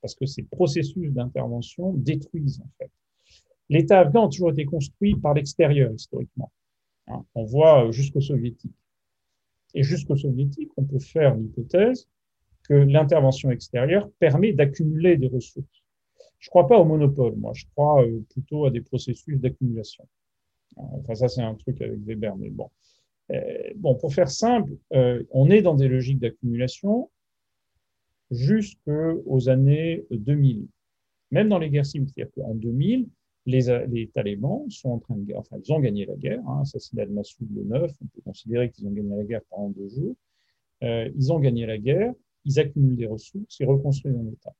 parce que ces processus d'intervention détruisent, en fait. L'État afghan a toujours été construit par l'extérieur, historiquement. Hein, on voit jusqu'aux soviétiques. Et jusqu'aux soviétiques, on peut faire l'hypothèse que l'intervention extérieure permet d'accumuler des ressources. Je ne crois pas au monopole, moi, je crois euh, plutôt à des processus d'accumulation. Enfin, ça, c'est un truc avec Weber, mais bon. Euh, bon, pour faire simple, euh, on est dans des logiques d'accumulation jusqu'aux années 2000. Même dans les guerres civiles, c'est-à-dire qu'en 2000, les, talibans sont en train de enfin, ils ont gagné la guerre, hein, assassinat al-Massoud le 9, on peut considérer qu'ils ont gagné la guerre pendant deux jours. Euh, ils ont gagné la guerre, ils accumulent des ressources, ils reconstruisent un État.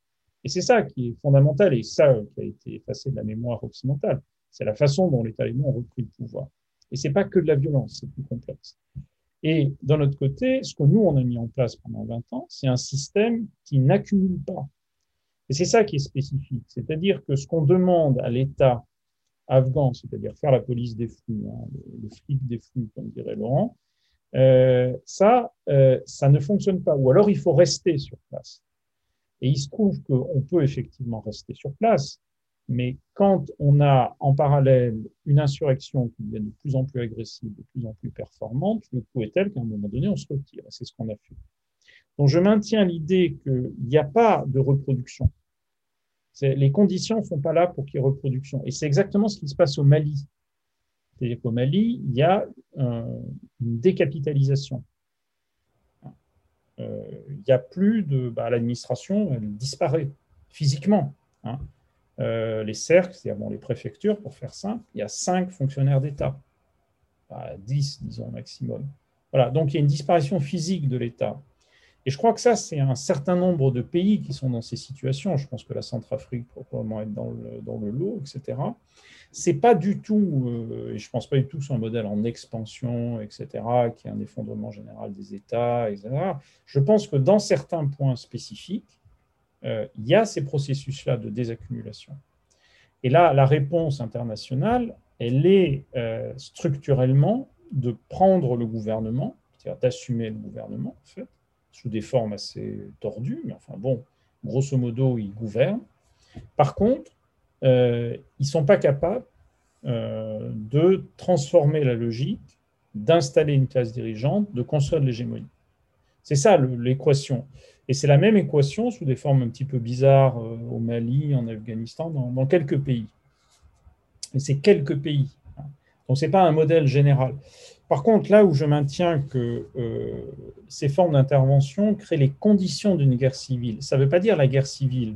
Et c'est ça qui est fondamental et ça qui a été effacé de la mémoire occidentale. C'est la façon dont les talibans ont repris le pouvoir. Et c'est pas que de la violence, c'est plus complexe. Et d'un autre côté, ce que nous, on a mis en place pendant 20 ans, c'est un système qui n'accumule pas. Et c'est ça qui est spécifique. C'est-à-dire que ce qu'on demande à l'État afghan, c'est-à-dire faire la police des flux, hein, le, flic des flux, comme dirait Laurent, euh, ça, euh, ça ne fonctionne pas. Ou alors il faut rester sur place. Et il se trouve qu'on peut effectivement rester sur place, mais quand on a en parallèle une insurrection qui devient de plus en plus agressive, de plus en plus performante, le coup est tel qu'à un moment donné, on se retire. C'est ce qu'on a fait. Donc je maintiens l'idée qu'il n'y a pas de reproduction. Les conditions ne sont pas là pour qu'il y ait reproduction. Et c'est exactement ce qui se passe au Mali. C'est-à-dire qu'au Mali, il y a une décapitalisation. Euh, il n'y a plus de. Bah, L'administration, elle disparaît physiquement. Hein. Euh, les cercles, c'est-à-dire les préfectures, pour faire simple, il y a cinq fonctionnaires d'État. Bah, dix, disons, maximum. Voilà, donc il y a une disparition physique de l'État. Et je crois que ça, c'est un certain nombre de pays qui sont dans ces situations. Je pense que la Centrafrique peut probablement être dans le, dans le lot, etc. C'est pas du tout, euh, et je pense pas du tout sur un modèle en expansion, etc., qui est un effondrement général des États, etc. Je pense que dans certains points spécifiques, il y a ces processus-là de désaccumulation. Et là, la réponse internationale, elle est euh, structurellement de prendre le gouvernement, c'est-à-dire d'assumer le gouvernement, en fait, sous des formes assez tordues, mais enfin bon, grosso modo, ils gouvernent. Par contre, euh, ils ne sont pas capables euh, de transformer la logique, d'installer une classe dirigeante, de construire de l'hégémonie. C'est ça l'équation. Et c'est la même équation sous des formes un petit peu bizarres euh, au Mali, en Afghanistan, dans, quelques pays. Et c'est quelques pays. Donc ce n'est pas un modèle général. Par contre, là où je maintiens que ces formes d'intervention créent les conditions d'une guerre civile, ça ne veut pas dire la guerre civile,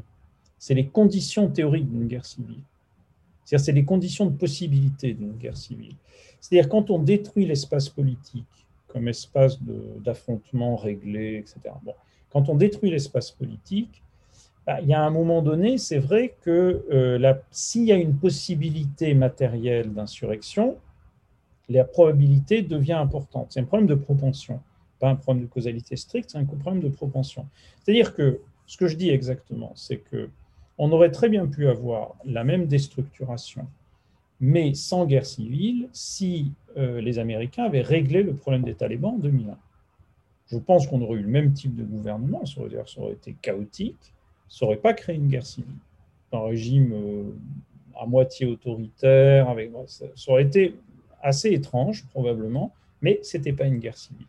c'est les conditions théoriques d'une guerre civile. C'est-à-dire, c'est les conditions de possibilité d'une guerre civile. C'est-à-dire, quand on détruit l'espace politique comme espace d'affrontement réglé, etc. Bon, quand on détruit l'espace politique, bah, il y a un moment donné, c'est vrai que euh, s'il y a une possibilité matérielle d'insurrection, la probabilité devient importante. C'est un problème de propension, pas un problème de causalité stricte, c'est un problème de propension. C'est-à-dire que ce que je dis exactement, c'est que on aurait très bien pu avoir la même déstructuration, mais sans guerre civile, si euh, les Américains avaient réglé le problème des talibans en 2001. Je pense qu'on aurait eu le même type de gouvernement, ça aurait, ça aurait été chaotique, ça n'aurait pas créé une guerre civile. Un régime euh, à moitié autoritaire, avec, ça, aurait été assez étrange probablement, mais ce n'était pas une guerre civile.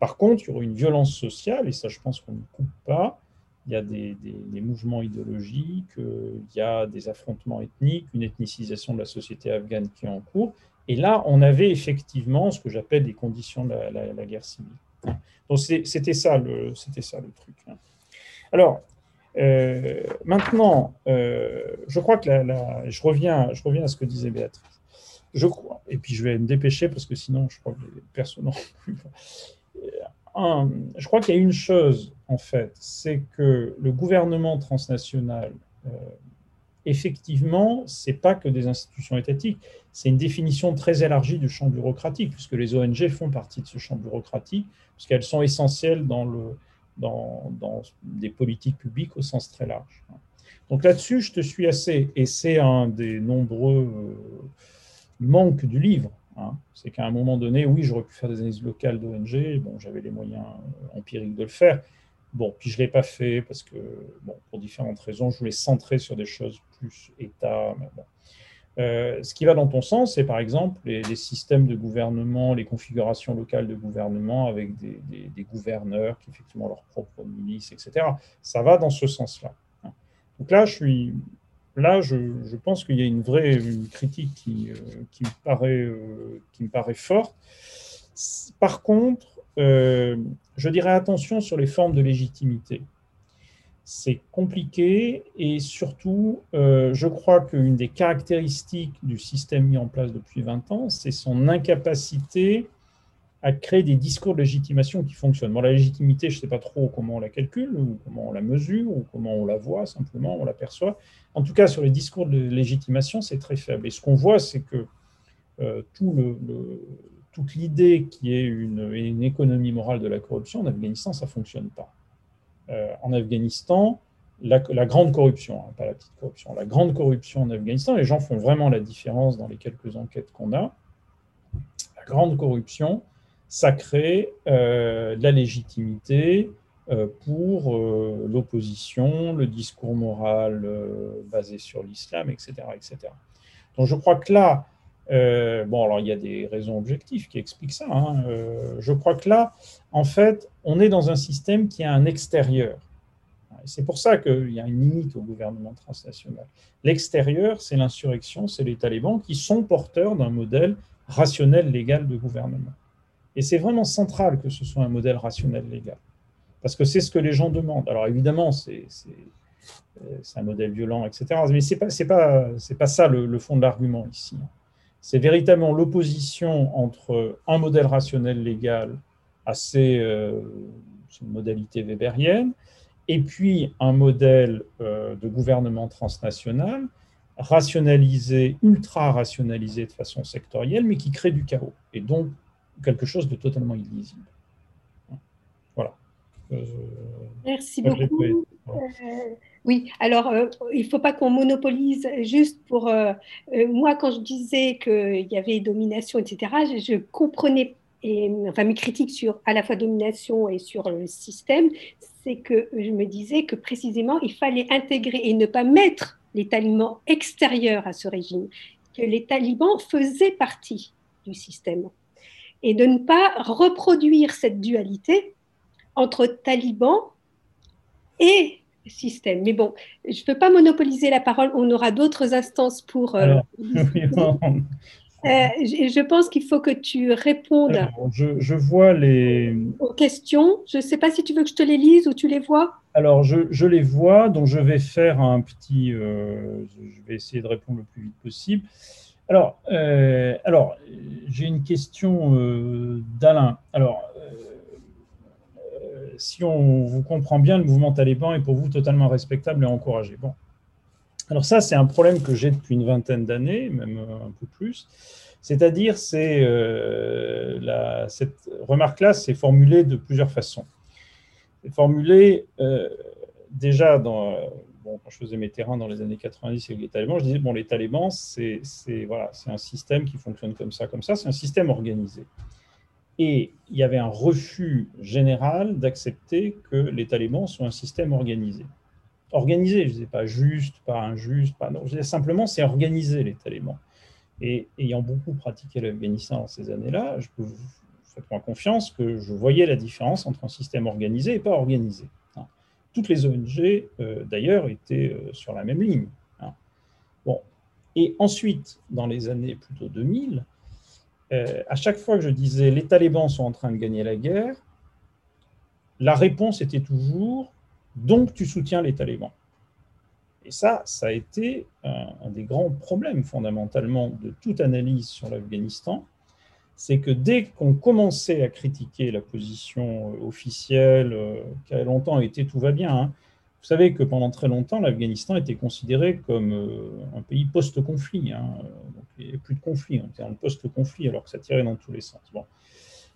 Par contre, il y aurait une violence sociale, et ça je pense qu'on ne coupe pas, il y a des, mouvements idéologiques, euh, il y a des affrontements ethniques, une ethnicisation de la société afghane qui est en cours. Et là, on avait effectivement ce que j'appelle des conditions de la, guerre civile. Donc c'était ça, le, truc. Hein. Alors, euh, maintenant, euh, je crois que la, je, reviens, à ce que disait Béatrice. Je crois, et puis je vais me dépêcher parce que sinon, je crois que les personnes n'ont plus je crois qu'il y a une chose, en fait, c'est que le gouvernement transnational, euh, effectivement, ce n'est pas que des institutions étatiques, c'est une définition très élargie du champ bureaucratique, puisque les ONG font partie de ce champ bureaucratique, puisqu'elles sont essentielles dans, le, dans, dans, des politiques publiques au sens très large. Donc là-dessus, je te suis assez, et c'est un des nombreux euh, manques du livre, Hein. C'est qu'à un moment donné, oui, j'aurais pu faire des analyses locales d'ONG, bon, j'avais les moyens euh, empiriques de le faire. Bon, puis je ne l'ai pas fait parce que, bon, pour différentes raisons, je voulais centrer sur des choses plus État. Euh, ce qui va dans ton sens, c'est par exemple les, systèmes de gouvernement, les configurations locales de gouvernement avec des, gouverneurs qui effectivement leur propre milice, etc. Ça va dans ce sens-là. Donc là, je pense qu'il y a une vraie critique euh, euh, qui me paraît forte. Par contre, euh, je dirais attention sur les formes de légitimité. C'est compliqué et surtout, je crois qu'une des caractéristiques du système mis en place depuis 20 ans, c'est son incapacité à créer des discours de légitimation qui fonctionnent. Bon, la légitimité, je ne sais pas trop comment on la calcule, ou comment on la mesure, ou comment on la voit, simplement, on l'aperçoit. En tout cas, sur les discours de légitimation, c'est très faible. Et ce qu'on voit, c'est que euh, tout le, toute l'idée qui est une, une, économie morale de la corruption en Afghanistan, ça ne fonctionne pas. Euh, en Afghanistan, la, grande corruption, hein, pas la petite corruption, la grande corruption en Afghanistan, les gens font vraiment la différence dans les quelques enquêtes qu'on a. La grande corruption, ça crée euh, de la légitimité euh, pour l'opposition, le discours moral basé sur l'islam, etc., etc. Donc je crois que là, bon, alors il y a des raisons objectives qui expliquent ça. Hein, je crois que là, en fait, on est dans un système qui a un extérieur. C'est pour ça qu'il y a une limite au gouvernement transnational. L'extérieur, c'est l'insurrection, c'est les talibans qui sont porteurs d'un modèle rationnel légal de gouvernement. Et c'est vraiment central que ce soit un modèle rationnel légal, parce que c'est ce que les gens demandent. Alors évidemment, c'est euh, un modèle violent, etc. Mais ce n'est pas, ça le, fond de l'argument ici. C'est véritablement l'opposition entre un modèle rationnel légal assez euh, c'est une modalité weberienne, et puis un modèle de gouvernement transnational rationalisé, ultra rationalisé de façon sectorielle, mais qui crée du chaos, et donc quelque chose de totalement illisible. Voilà. Merci beaucoup. Oui, alors euh, il ne faut pas qu'on monopolise juste pour... Euh, euh, moi, quand je disais qu'il y avait domination, etc., je, comprenais, et, enfin mes critiques sur à la fois domination et sur le système, c'est que je me disais que précisément, il fallait intégrer et ne pas mettre les talibans extérieurs à ce régime, que les talibans faisaient partie du système, et de ne pas reproduire cette dualité entre talibans et système. Mais bon, je ne peux pas monopoliser la parole, on aura d'autres instances pour... Euh, euh, je pense qu'il faut que tu répondes je, vois les... aux questions. Je ne sais pas si tu veux que je te les lise ou tu les vois. Alors, je, les vois, donc je vais faire un petit... Euh, je vais essayer de répondre le plus vite possible. Alors, alors j'ai une question d'Alain. Alors, si on vous comprend bien, le mouvement taliban est pour vous totalement respectable et encouragé. Bon. Alors ça, c'est un problème que j'ai depuis une vingtaine d'années, même un peu plus. C'est-à-dire, c'est euh, cette remarque-là, c'est formulé de plusieurs façons. C'est formulé euh, déjà bon, quand je faisais mes terrains dans les années 90 avec les talibans, je disais, bon, les talibans, c'est voilà, un système qui fonctionne comme ça, comme ça, c'est un système organisé. Et il y avait un refus général d'accepter que les talibans soient un système organisé. Organisé, je ne disais pas juste, pas injuste, pas non, je disais simplement c'est organisé les talibans. Et ayant beaucoup pratiqué l'Afghanistan dans ces années-là, je peux vous faire moi confiance que je voyais la différence entre un système organisé et pas organisé. Hein. Toutes les ONG, euh, d'ailleurs, étaient euh, sur la même ligne. Hein. Bon. Et ensuite, dans les années plutôt 2000, euh, à chaque fois que je disais les talibans sont en train de gagner la guerre, la réponse était toujours donc tu soutiens les talibans. Et ça, ça a été un, des grands problèmes fondamentalement de toute analyse sur l'Afghanistan, c'est que dès qu'on commençait à critiquer la position euh, officielle, euh, qui a longtemps été tout va bien, hein, savez que pendant très longtemps, l'Afghanistan était considéré comme euh, un pays post-conflit. Hein. il n'y avait plus de conflit, on était en post-conflit alors que ça tirait dans tous les sens. Bon.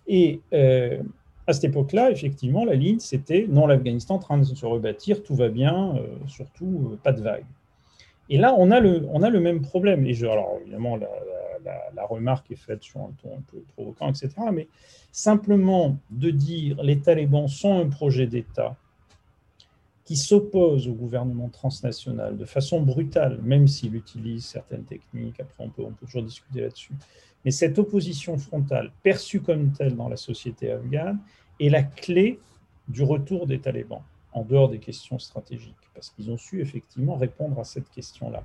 Et euh, à cette époque-là, effectivement, la ligne, c'était non, l'Afghanistan en train de se rebâtir, tout va bien, euh, surtout pas de vagues. Et là, on a le, même problème. Et je, alors, évidemment, la, la, remarque est faite sur un ton un peu provoquant, etc. Mais simplement de dire les talibans sont un projet d'État qui s'oppose au gouvernement transnational de façon brutale, même s'il utilise certaines techniques, après on peut, on peut toujours discuter là-dessus, mais cette opposition frontale, perçue comme telle dans la société afghane, est la clé du retour des talibans, en dehors des questions stratégiques, parce qu'ils ont su effectivement répondre à cette question-là.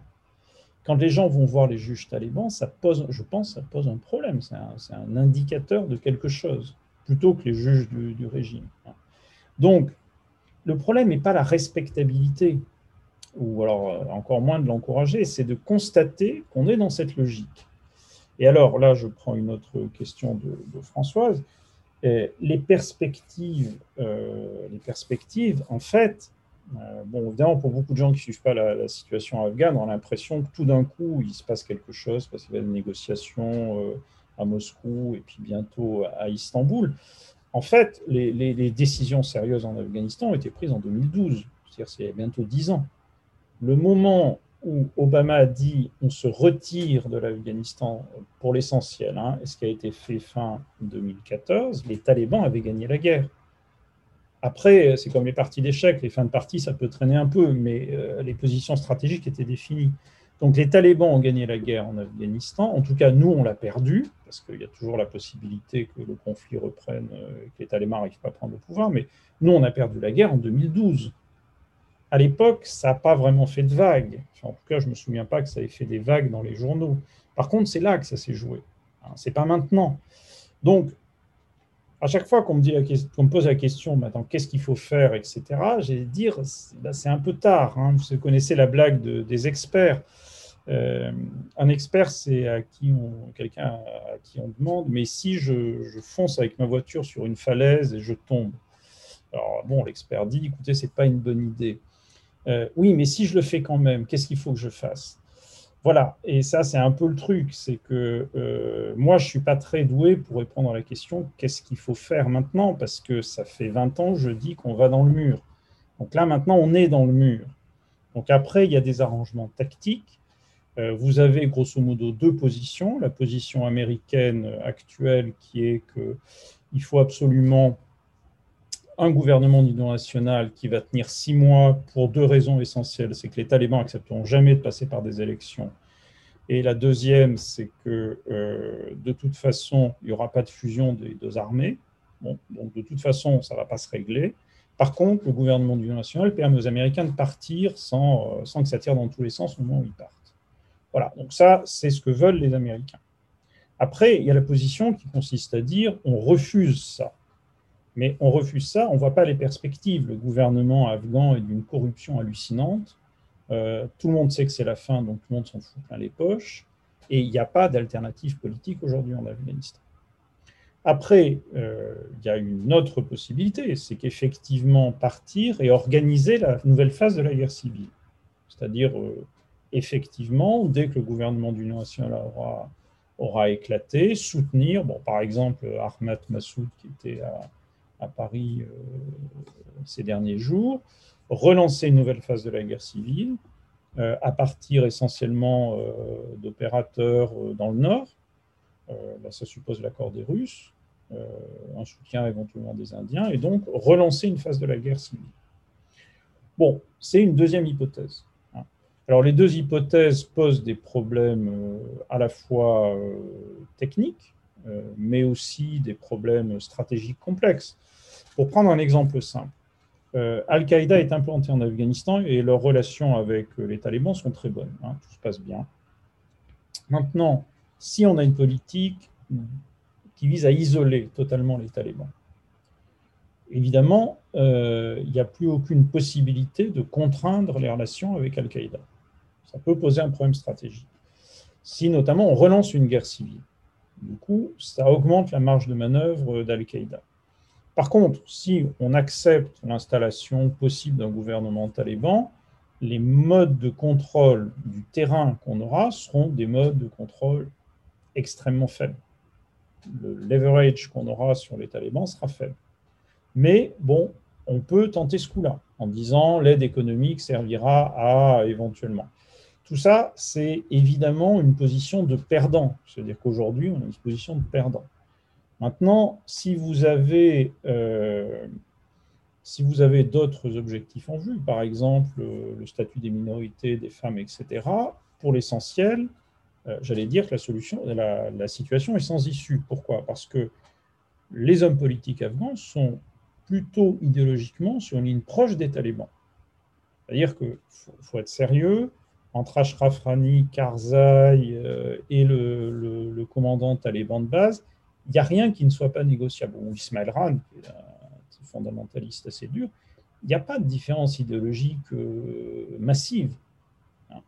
Quand les gens vont voir les juges talibans, ça pose, je pense, ça pose un problème, c'est un, indicateur de quelque chose, plutôt que les juges du, du régime. Donc, le problème n'est pas la respectabilité, ou alors euh, encore moins de l'encourager, c'est de constater qu'on est dans cette logique. Et alors là, je prends une autre question de, Françoise. les perspectives, euh, les perspectives, en fait, euh, bon, évidemment, pour beaucoup de gens qui ne suivent pas la, situation afghane, on a l'impression que tout d'un coup, il se passe quelque chose parce qu'il y a des négociations à Moscou et puis bientôt à Istanbul. En fait, les, décisions sérieuses en Afghanistan ont été prises en 2012, c'est-à-dire c'est bientôt dix ans. Le moment où Obama a dit on se retire de l'Afghanistan pour l'essentiel, hein, ce qui a été fait fin 2014, les talibans avaient gagné la guerre. Après, c'est comme les parties d'échecs, les fins de partie, ça peut traîner un peu, mais euh, les positions stratégiques étaient définies. Donc les talibans ont gagné la guerre en Afghanistan. En tout cas, nous, on l'a perdu, parce qu'il y a toujours la possibilité que le conflit reprenne, euh, que les talibans n'arrivent pas à prendre le pouvoir. Mais nous, on a perdu la guerre en 2012. À l'époque, ça n'a pas vraiment fait de vagues. en tout cas, je ne me souviens pas que ça ait fait des vagues dans les journaux. Par contre, c'est là que ça s'est joué. Hein, Ce n'est pas maintenant. Donc, à chaque fois qu'on me, me pose la question, maintenant, qu'est-ce qu'il faut faire, etc., j'ai dire, bah, c'est un peu tard. Hein. Vous connaissez la blague des experts. Euh, un expert, c'est à qui on, quelqu'un à qui on demande, mais si je, fonce avec ma voiture sur une falaise et je tombe, Alors bon, l'expert dit, écoutez, c'est pas une bonne idée. Euh, oui, mais si je le fais quand même, qu'est-ce qu'il faut que je fasse? Voilà, et ça c'est un peu le truc, c'est que euh, moi je suis pas très doué pour répondre à la question qu'est-ce qu'il faut faire maintenant, parce que ça fait 20 ans je dis qu'on va dans le mur. Donc là maintenant on est dans le mur. Donc après il y a des arrangements tactiques. Euh, vous avez grosso modo deux positions. La position américaine actuelle qui est qu'il faut absolument un gouvernement d'union nationale qui va tenir six mois pour deux raisons essentielles. C'est que les talibans accepteront jamais de passer par des élections. Et la deuxième, c'est que euh, de toute façon, il n'y aura pas de fusion des deux armées. Donc de toute façon, ça ne va pas se régler. Par contre, le gouvernement d'union nationale permet aux Américains de partir sans, euh, sans que ça tire dans tous les sens au moment où ils partent. Voilà, donc ça, c'est ce que veulent les Américains. Après, il y a la position qui consiste à dire on refuse ça. Mais on refuse ça, on ne voit pas les perspectives. Le gouvernement afghan est d'une corruption hallucinante. Euh, tout le monde sait que c'est la fin, donc tout le monde s'en fout plein les poches. Et il n'y a pas d'alternative politique aujourd'hui en Afghanistan. Après, euh, il y a une autre possibilité, c'est qu'effectivement partir et organiser la nouvelle phase de la guerre civile. C'est-à-dire, euh, effectivement, dès que le gouvernement d'union nationale aura, aura éclaté, soutenir, bon, par exemple, Ahmed Massoud, qui était à, à Paris euh, ces derniers jours, relancer une nouvelle phase de la guerre civile euh, à partir essentiellement euh, d'opérateurs dans le nord. Là, ça suppose l'accord des Russes, un soutien éventuellement des Indiens, et donc relancer une phase de la guerre civile. Bon, c'est une deuxième hypothèse. Hein. Alors les deux hypothèses posent des problèmes à la fois techniques, mais aussi des problèmes stratégiques complexes. Pour prendre un exemple simple, euh, Al-Qaïda est implanté en Afghanistan et leurs relations avec euh, les talibans sont très bonnes. Hein, tout se passe bien. Maintenant, si on a une politique qui vise à isoler totalement les talibans, évidemment, euh, il n'y a plus aucune possibilité de contraindre les relations avec Al-Qaïda. Ça peut poser un problème stratégique. Si notamment on relance une guerre civile, du coup, ça augmente la marge de manœuvre d'Al-Qaïda. Par contre, si on accepte l'installation possible d'un gouvernement taliban, les modes de contrôle du terrain qu'on aura seront des modes de contrôle extrêmement faibles. Le leverage qu'on aura sur les talibans sera faible. Mais bon, on peut tenter ce coup-là en disant l'aide économique servira à éventuellement. Tout ça, c'est évidemment une position de perdant. C'est-à-dire qu'aujourd'hui, on a une position de perdant. Maintenant, si vous avez, euh, si avez d'autres objectifs en vue, par exemple le statut des minorités, des femmes, etc., pour l'essentiel, euh, j'allais dire que la, solution, la, situation est sans issue. Pourquoi? Parce que les hommes politiques afghans sont plutôt idéologiquement sur une ligne proche des talibans. C'est-à-dire qu'il faut, être sérieux, entre Ashraf Rani, Karzai euh, et le, commandant taliban de base, il n'y a rien qui ne soit pas négociable. Ou Ismail Ran, qui est un fondamentaliste assez dur, il n'y a pas de différence idéologique euh, massive. Hein.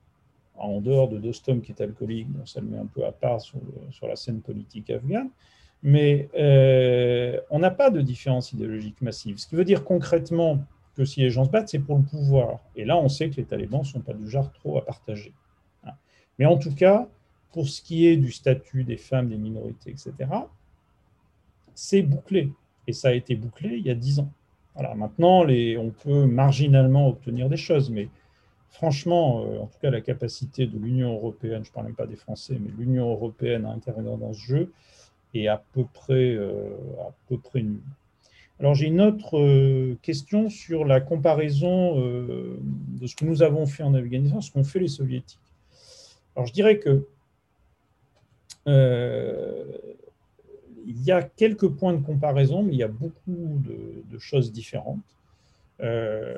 En dehors de Dostum, qui est alcoolique, ça le met un peu à part sur, la scène politique afghane, mais euh, on n'a pas de différence idéologique massive. Ce qui veut dire concrètement que si les gens se battent, c'est pour le pouvoir. Et là, on sait que les talibans ne sont pas du genre trop à partager. Hein. Mais en tout cas, pour ce qui est du statut des femmes, des minorités, etc., c'est bouclé. Et ça a été bouclé il y a dix ans. Voilà, maintenant, on peut marginalement obtenir des choses, mais franchement, euh, en tout cas, la capacité de l'Union européenne, je ne parle même pas des Français, mais l'Union européenne à intervenir dans ce jeu est à peu près, euh, à peu près nulle. Alors, j'ai une autre euh, question sur la comparaison de ce que nous avons fait en Afghanistan, ce qu'ont fait les Soviétiques. Alors, je dirais que il y a quelques points de comparaison, mais il y a beaucoup de, choses différentes. Euh,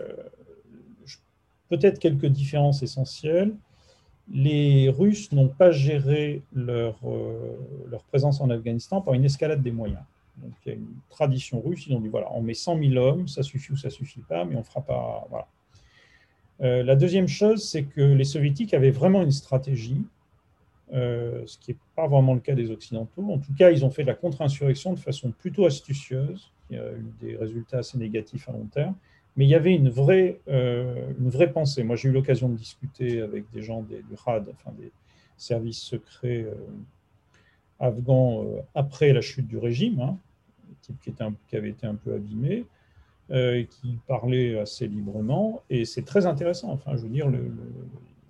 peut-être quelques différences essentielles. Les Russes n'ont pas géré leur, euh, présence en Afghanistan par une escalade des moyens. Il y a une tradition russe, ils ont dit voilà, on met 100 000 hommes, ça suffit ou ça suffit pas, mais on fera pas. Euh, la deuxième chose, c'est que les soviétiques avaient vraiment une stratégie euh, ce qui n'est pas vraiment le cas des Occidentaux. En tout cas, ils ont fait de la contre-insurrection de façon plutôt astucieuse. qui a eu des résultats assez négatifs à long terme. Mais il y avait une vraie, une vraie pensée. Moi, j'ai eu l'occasion de discuter avec des gens des, du RAD, enfin des services secrets afghans après la chute du régime, hein, type qui, était avait été un peu abîmé, euh, qui parlait assez librement. Et c'est très intéressant. Enfin, je veux dire, le,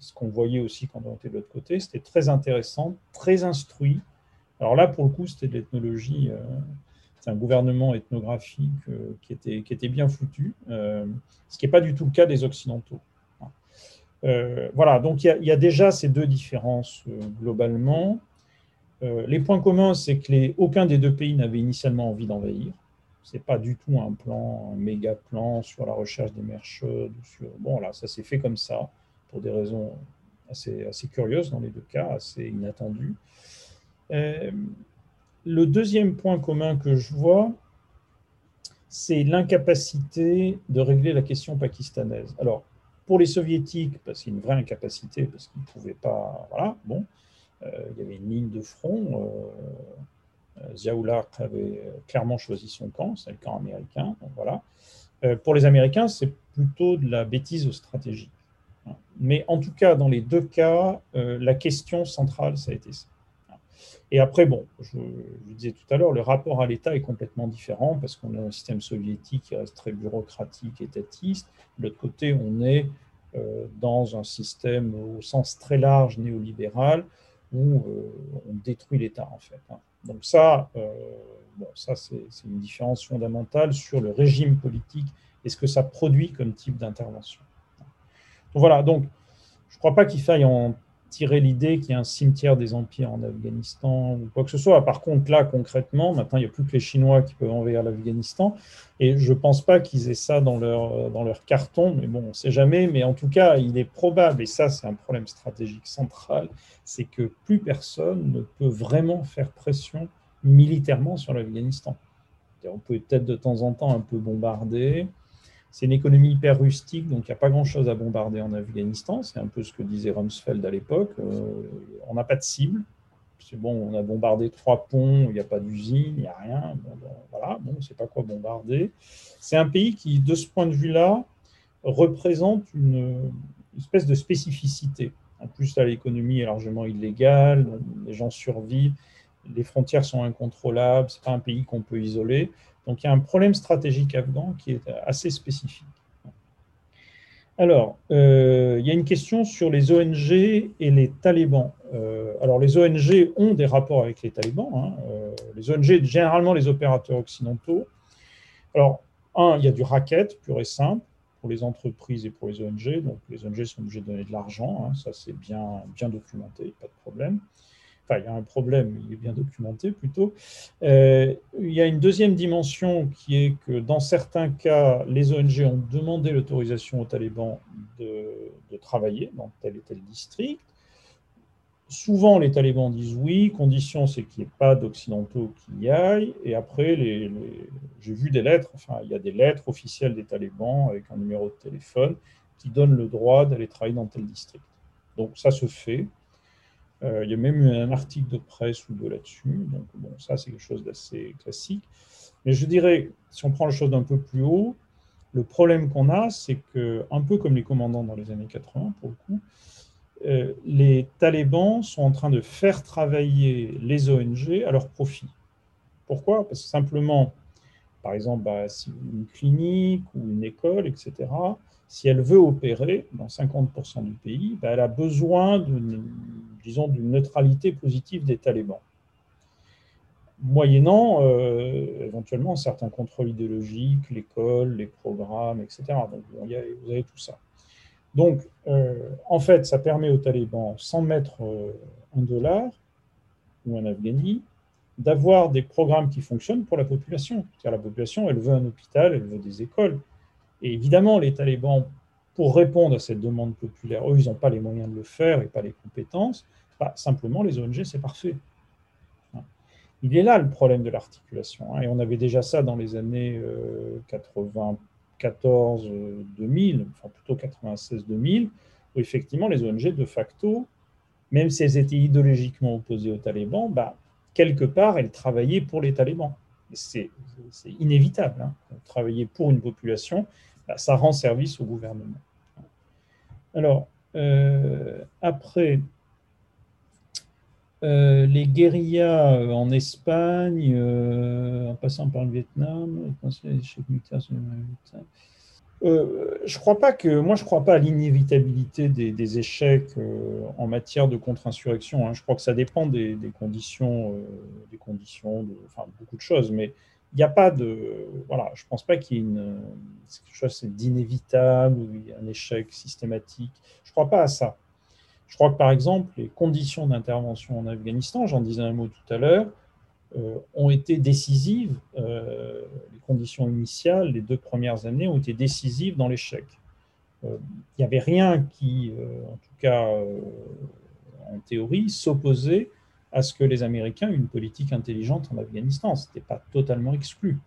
ce qu'on voyait aussi quand on était de l'autre côté, c'était très intéressant, très instruit. Alors là, pour le coup, c'était de l'ethnologie. Euh, c'est un gouvernement ethnographique euh, qui, était, qui était bien foutu, ce qui n'est pas du tout le cas des Occidentaux. voilà, donc il y, a déjà ces deux différences globalement. les points communs, c'est que aucun des deux pays n'avait initialement envie d'envahir. Ce n'est pas du tout un plan, un méga plan sur la recherche des mers chaudes. Sur... Bon, là, ça s'est fait comme ça, pour des raisons assez, assez curieuses dans les deux cas, assez inattendues. Euh, le deuxième point commun que je vois, c'est l'incapacité de régler la question pakistanaise. Alors, pour les soviétiques, c'est une vraie incapacité, parce qu'ils ne pouvaient pas. Voilà, bon, euh, il y avait une ligne de front. Euh, euh, Ziaoulak avait clairement choisi son camp, c'est le camp américain. voilà. Pour les Américains, c'est plutôt de la bêtise stratégique. Mais en tout cas, dans les deux cas, euh, la question centrale, ça a été ça. Et après, bon, je, disais tout à l'heure, le rapport à l'État est complètement différent parce qu'on a un système soviétique qui reste très bureaucratique, étatiste. De l'autre côté, on est dans un système au sens très large néolibéral où on détruit l'État, en fait. Hein. Donc ça, euh, ça c'est une différence fondamentale sur le régime politique et ce que ça produit comme type d'intervention. Voilà, donc je ne crois pas qu'il faille en tirer l'idée qu'il y a un cimetière des empires en Afghanistan ou quoi que ce soit. Par contre, là, concrètement, maintenant, il n'y a plus que les Chinois qui peuvent envahir l'Afghanistan. Et je ne pense pas qu'ils aient ça dans leur, dans leur carton, mais bon, on ne sait jamais. Mais en tout cas, il est probable, et ça, c'est un problème stratégique central, c'est que plus personne ne peut vraiment faire pression militairement sur l'Afghanistan. On peut peut-être de temps en temps un peu bombarder, c'est une économie hyper rustique, donc il n'y a pas grand-chose à bombarder en Afghanistan. C'est un peu ce que disait Rumsfeld à l'époque. Euh, on n'a pas de cible. C'est bon, on a bombardé trois ponts, il n'y a pas d'usine, il n'y a rien. Voilà, bon, on ne sait pas quoi bombarder. C'est un pays qui, de ce point de vue-là, représente une, espèce de spécificité. En plus, l'économie est largement illégale, les gens survivent, les frontières sont incontrôlables, ce n'est pas un pays qu'on peut isoler. Donc il y a un problème stratégique afghan qui est assez spécifique. Alors, euh, il y a une question sur les ONG et les talibans. Euh, alors, les ONG ont des rapports avec les talibans. Hein. Euh, les ONG, généralement les opérateurs occidentaux. Alors, un, il y a du racket pur et simple pour les entreprises et pour les ONG. Donc, les ONG sont obligées de donner de l'argent. Hein. Ça, c'est bien, bien documenté, pas de problème il y a un problème, il est bien documenté plutôt. Euh, il y a une deuxième dimension qui est que dans certains cas, les ONG ont demandé l'autorisation aux talibans de, travailler dans tel et tel district. Souvent, les talibans disent oui, condition c'est qu'il n'y ait pas d'occidentaux qui y aillent. Et après, j'ai vu des lettres, enfin, il y a des lettres officielles des talibans avec un numéro de téléphone qui donnent le droit d'aller travailler dans tel district. Donc ça se fait. Euh, il y a même eu un article de presse ou deux là-dessus. Donc, bon, ça, c'est quelque chose d'assez classique. Mais je dirais, si on prend les choses d'un peu plus haut, le problème qu'on a, c'est que, un peu comme les commandants dans les années 80, pour le coup, euh, les talibans sont en train de faire travailler les ONG à leur profit. Pourquoi? Parce que simplement, par exemple, bah, si une clinique ou une école, etc., si elle veut opérer dans 50% du pays, bah, elle a besoin d'une, disons, d'une neutralité positive des talibans. Moyennant euh, éventuellement certains contrôles idéologiques, l'école, les programmes, etc. Donc vous avez tout ça. Donc euh, en fait, ça permet aux talibans, sans mettre euh, un dollar ou un afghani, d'avoir des programmes qui fonctionnent pour la population. Car la population, elle veut un hôpital, elle veut des écoles. Et évidemment, les talibans, pour répondre à cette demande populaire, eux, ils n'ont pas les moyens de le faire et pas les compétences. Bah, simplement, les ONG, c'est parfait. Il est là le problème de l'articulation. Hein, et on avait déjà ça dans les années 94-2000, euh, enfin plutôt 96-2000, où effectivement les ONG, de facto, même si elles étaient idéologiquement opposées aux talibans, bah, quelque part, elles travaillaient pour les talibans. c'est inévitable. Hein. Travailler pour une population, ça rend service au gouvernement. Alors, euh, après, euh, les guérillas euh, en Espagne, en passant par le Vietnam, je crois pas que moi je crois pas à l'inévitabilité des, échecs en matière de contre-insurrection. Hein. Je crois que ça dépend des, conditions, des conditions, enfin beaucoup de choses, mais il n'y a pas de voilà, je pense pas qu'il y ait quelque chose d'inévitable ou un échec systématique. Je crois pas à ça. Je crois que par exemple, les conditions d'intervention en Afghanistan, j'en disais un mot tout à l'heure, euh, ont été décisives. Euh, les conditions initiales, les deux premières années, ont été décisives dans l'échec. Euh, il n'y avait rien qui, en tout cas en théorie, s'opposait à ce que les Américains aient une politique intelligente en Afghanistan. Ce n'était pas totalement exclu.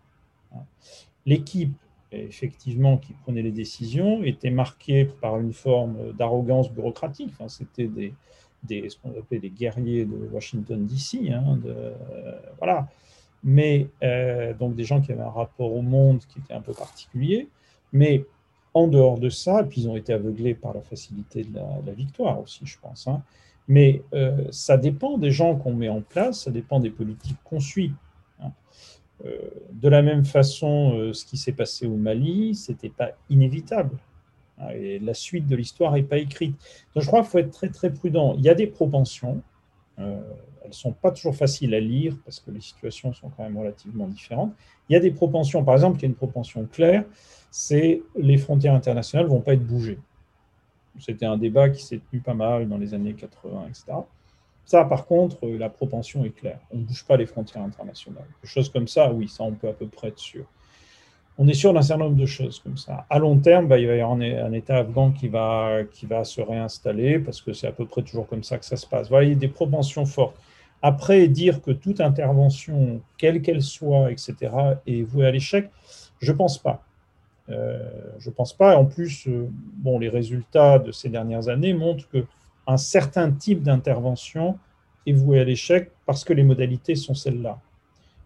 L'équipe effectivement, qui prenaient les décisions étaient marqués par une forme d'arrogance bureaucratique. C'était des, des, ce qu'on appelait des guerriers de Washington DC. Hein, de, voilà. Mais euh, donc des gens qui avaient un rapport au monde qui était un peu particulier. Mais en dehors de ça, puis ils ont été aveuglés par la facilité de la, victoire aussi, je pense. Hein. Mais euh, ça dépend des gens qu'on met en place, ça dépend des politiques qu'on suit. Euh, de la même façon, euh, ce qui s'est passé au Mali, ce n'était pas inévitable. Hein, la suite de l'histoire n'est pas écrite. Donc je crois qu'il faut être très très prudent. Il y a des propensions. Elles ne sont pas toujours faciles à lire parce que les situations sont quand même relativement différentes. Il y a des propensions. Par exemple, il y a une propension claire, c'est les frontières internationales ne vont pas être bougées. C'était un débat qui s'est tenu pas mal dans les années 80, etc. Ça, par contre, euh, la propension est claire. On ne bouge pas les frontières internationales. Des choses comme ça, oui, ça, on peut à peu près être sûr. On est sûr d'un certain nombre de choses comme ça. À long terme, bah, il va y avoir un, État afghan qui va, qui va se réinstaller parce que c'est à peu près toujours comme ça que ça se passe. Voilà, il y a des propensions fortes. Après, dire que toute intervention, quelle qu'elle soit, etc., est vouée à l'échec, je ne pense pas. Euh, je ne pense pas. En plus, euh, bon, les résultats de ces dernières années montrent que un certain type d'intervention est voué à l'échec parce que les modalités sont celles-là.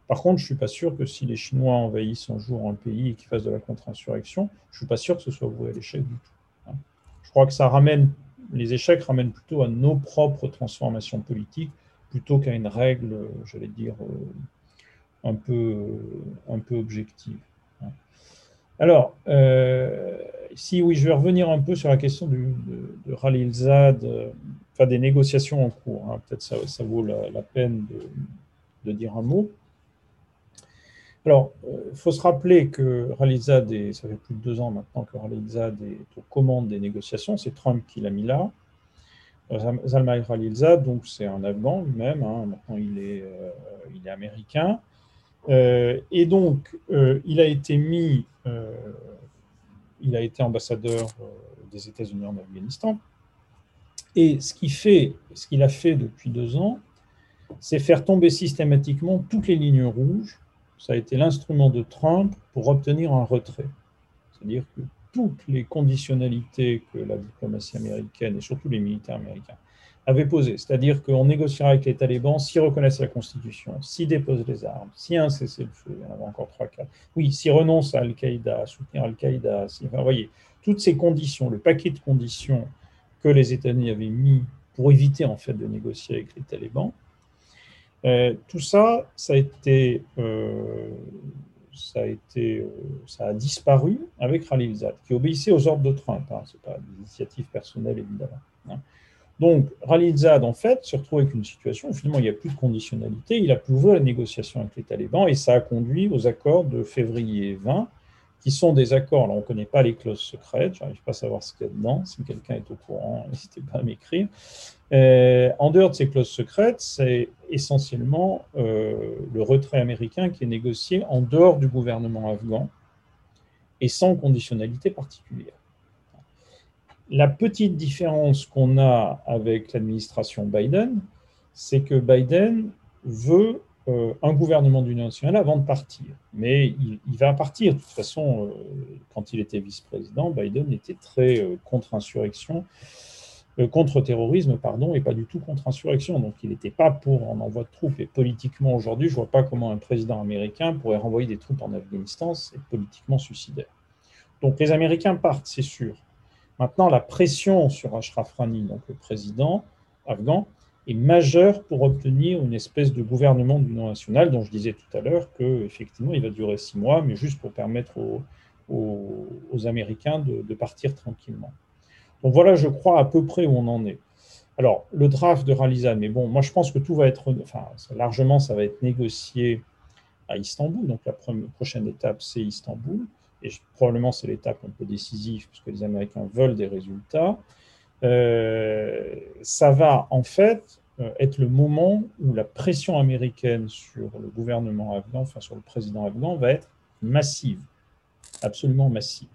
Par contre, je ne suis pas sûr que si les Chinois envahissent un jour un pays et qu'ils fassent de la contre-insurrection, je ne suis pas sûr que ce soit voué à l'échec du tout. Hein. Je crois que ça ramène, les échecs ramènent plutôt à nos propres transformations politiques plutôt qu'à une règle, j'allais dire, euh, un peu, un peu objective. Alors, euh, si oui, je vais revenir un peu sur la question de, de euh, enfin des négociations en cours. Hein. Peut-être ça, ça vaut la, peine de, dire un mot. Alors, il euh, faut se rappeler que et ça fait plus de deux ans maintenant que Zad est aux commandes des négociations, c'est Trump qui l'a mis là. Zalmay Zad, donc c'est un Afghan lui-même, hein. maintenant il est américain. Euh, et donc, euh, il a été mis, euh, il a été ambassadeur des États-Unis en Afghanistan. Et ce qu'il fait, ce qu'il a fait depuis deux ans, c'est faire tomber systématiquement toutes les lignes rouges. Ça a été l'instrument de Trump pour obtenir un retrait. C'est-à-dire que toutes les conditionnalités que la diplomatie américaine et surtout les militaires américains avait posé, c'est-à-dire qu'on négociera avec les talibans s'ils reconnaissent la Constitution, s'ils déposent les armes, s'il un cessez-le-feu, il y en avait encore trois, oui, s'ils renoncent à Al-Qaïda, à soutenir Al-Qaïda, enfin, vous voyez, toutes ces conditions, le paquet de conditions que les États-Unis avaient mis pour éviter en fait de négocier avec les talibans, euh, tout ça, ça a été, euh, euh, disparu avec Khalilzad, qui obéissait aux ordres de Trump. Hein, Ce n'est pas des initiatives personnelles évidemment. Hein. Donc, Khalilzad, en fait, se retrouve avec une situation où finalement il n'y a plus de conditionnalité, il a pu ouvrir la négociation avec les talibans et ça a conduit aux accords de février 20, qui sont des accords, alors on ne connaît pas les clauses secrètes, je n'arrive pas à savoir ce qu'il y a dedans, si quelqu'un est au courant, n'hésitez pas à m'écrire. Euh, en dehors de ces clauses secrètes, c'est essentiellement euh, le retrait américain qui est négocié en dehors du gouvernement afghan et sans conditionnalité particulière. La petite différence qu'on a avec l'administration Biden, c'est que Biden veut euh, un gouvernement d'union nationale avant de partir. Mais il, va partir. De toute façon, euh, quand il était vice-président, Biden était très euh, contre-insurrection. contre-terrorisme, pardon, et pas du tout contre-insurrection. Donc il n'était pas pour un envoi de troupes. Et politiquement, aujourd'hui, je ne vois pas comment un président américain pourrait renvoyer des troupes en Afghanistan. C'est politiquement suicidaire. Donc les Américains partent, c'est sûr. Maintenant, la pression sur Ashraf Rani, donc le président afghan, est majeure pour obtenir une espèce de gouvernement d'union nationale dont je disais tout à l'heure qu'effectivement il va durer six mois, mais juste pour permettre aux, Américains de, partir tranquillement. Donc voilà, je crois à peu près où on en est. Alors, le draft de Ralizan, mais bon, moi je pense que tout va être, enfin, largement, ça va être négocié à Istanbul. Donc la prochaine étape, c'est Istanbul et probablement c'est l'étape un peu décisive puisque les Américains veulent des résultats, euh, ça va en fait euh, être le moment où la pression américaine sur le gouvernement afghan, enfin sur le président afghan, va être massive, absolument massive.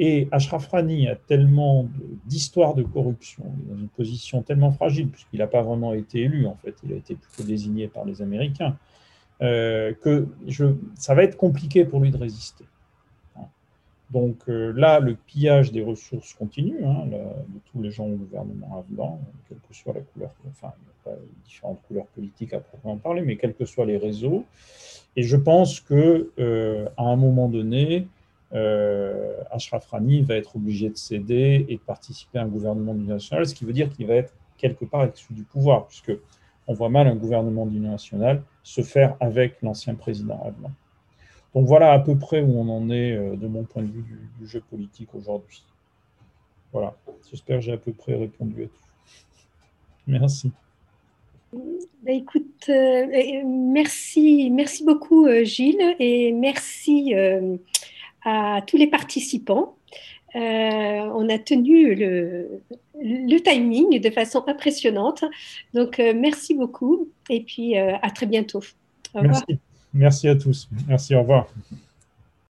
Et Ashraf Rani a tellement d'histoires de, corruption, dans une position tellement fragile, puisqu'il n'a pas vraiment été élu, en fait, il a été plutôt désigné par les Américains, euh, que ça va être compliqué pour lui de résister. Donc euh, là, le pillage des ressources continue hein, de tous les gens au gouvernement afghan, quelle que soit la couleur, enfin, il n'y a pas différentes couleurs politiques à proprement parler, mais quels que soient les réseaux. Et je pense que euh, un moment donné, euh, Ashraf Rani va être obligé de céder et de participer à un gouvernement d'union nationale, ce qui veut dire qu'il va être quelque part exclu du pouvoir, puisque on voit mal un gouvernement d'union nationale se faire avec l'ancien président afghan. Donc voilà à peu près où on en est euh, de mon point de vue du, jeu politique aujourd'hui. Voilà, j'espère que j'ai à peu près répondu à tout. Merci. Bah, écoute, euh, merci, merci beaucoup euh, Gilles et merci à tous les participants. on a tenu le, le, timing de façon impressionnante. Donc merci beaucoup et puis à très bientôt. Au revoir. Merci. Merci à tous. Merci, au revoir.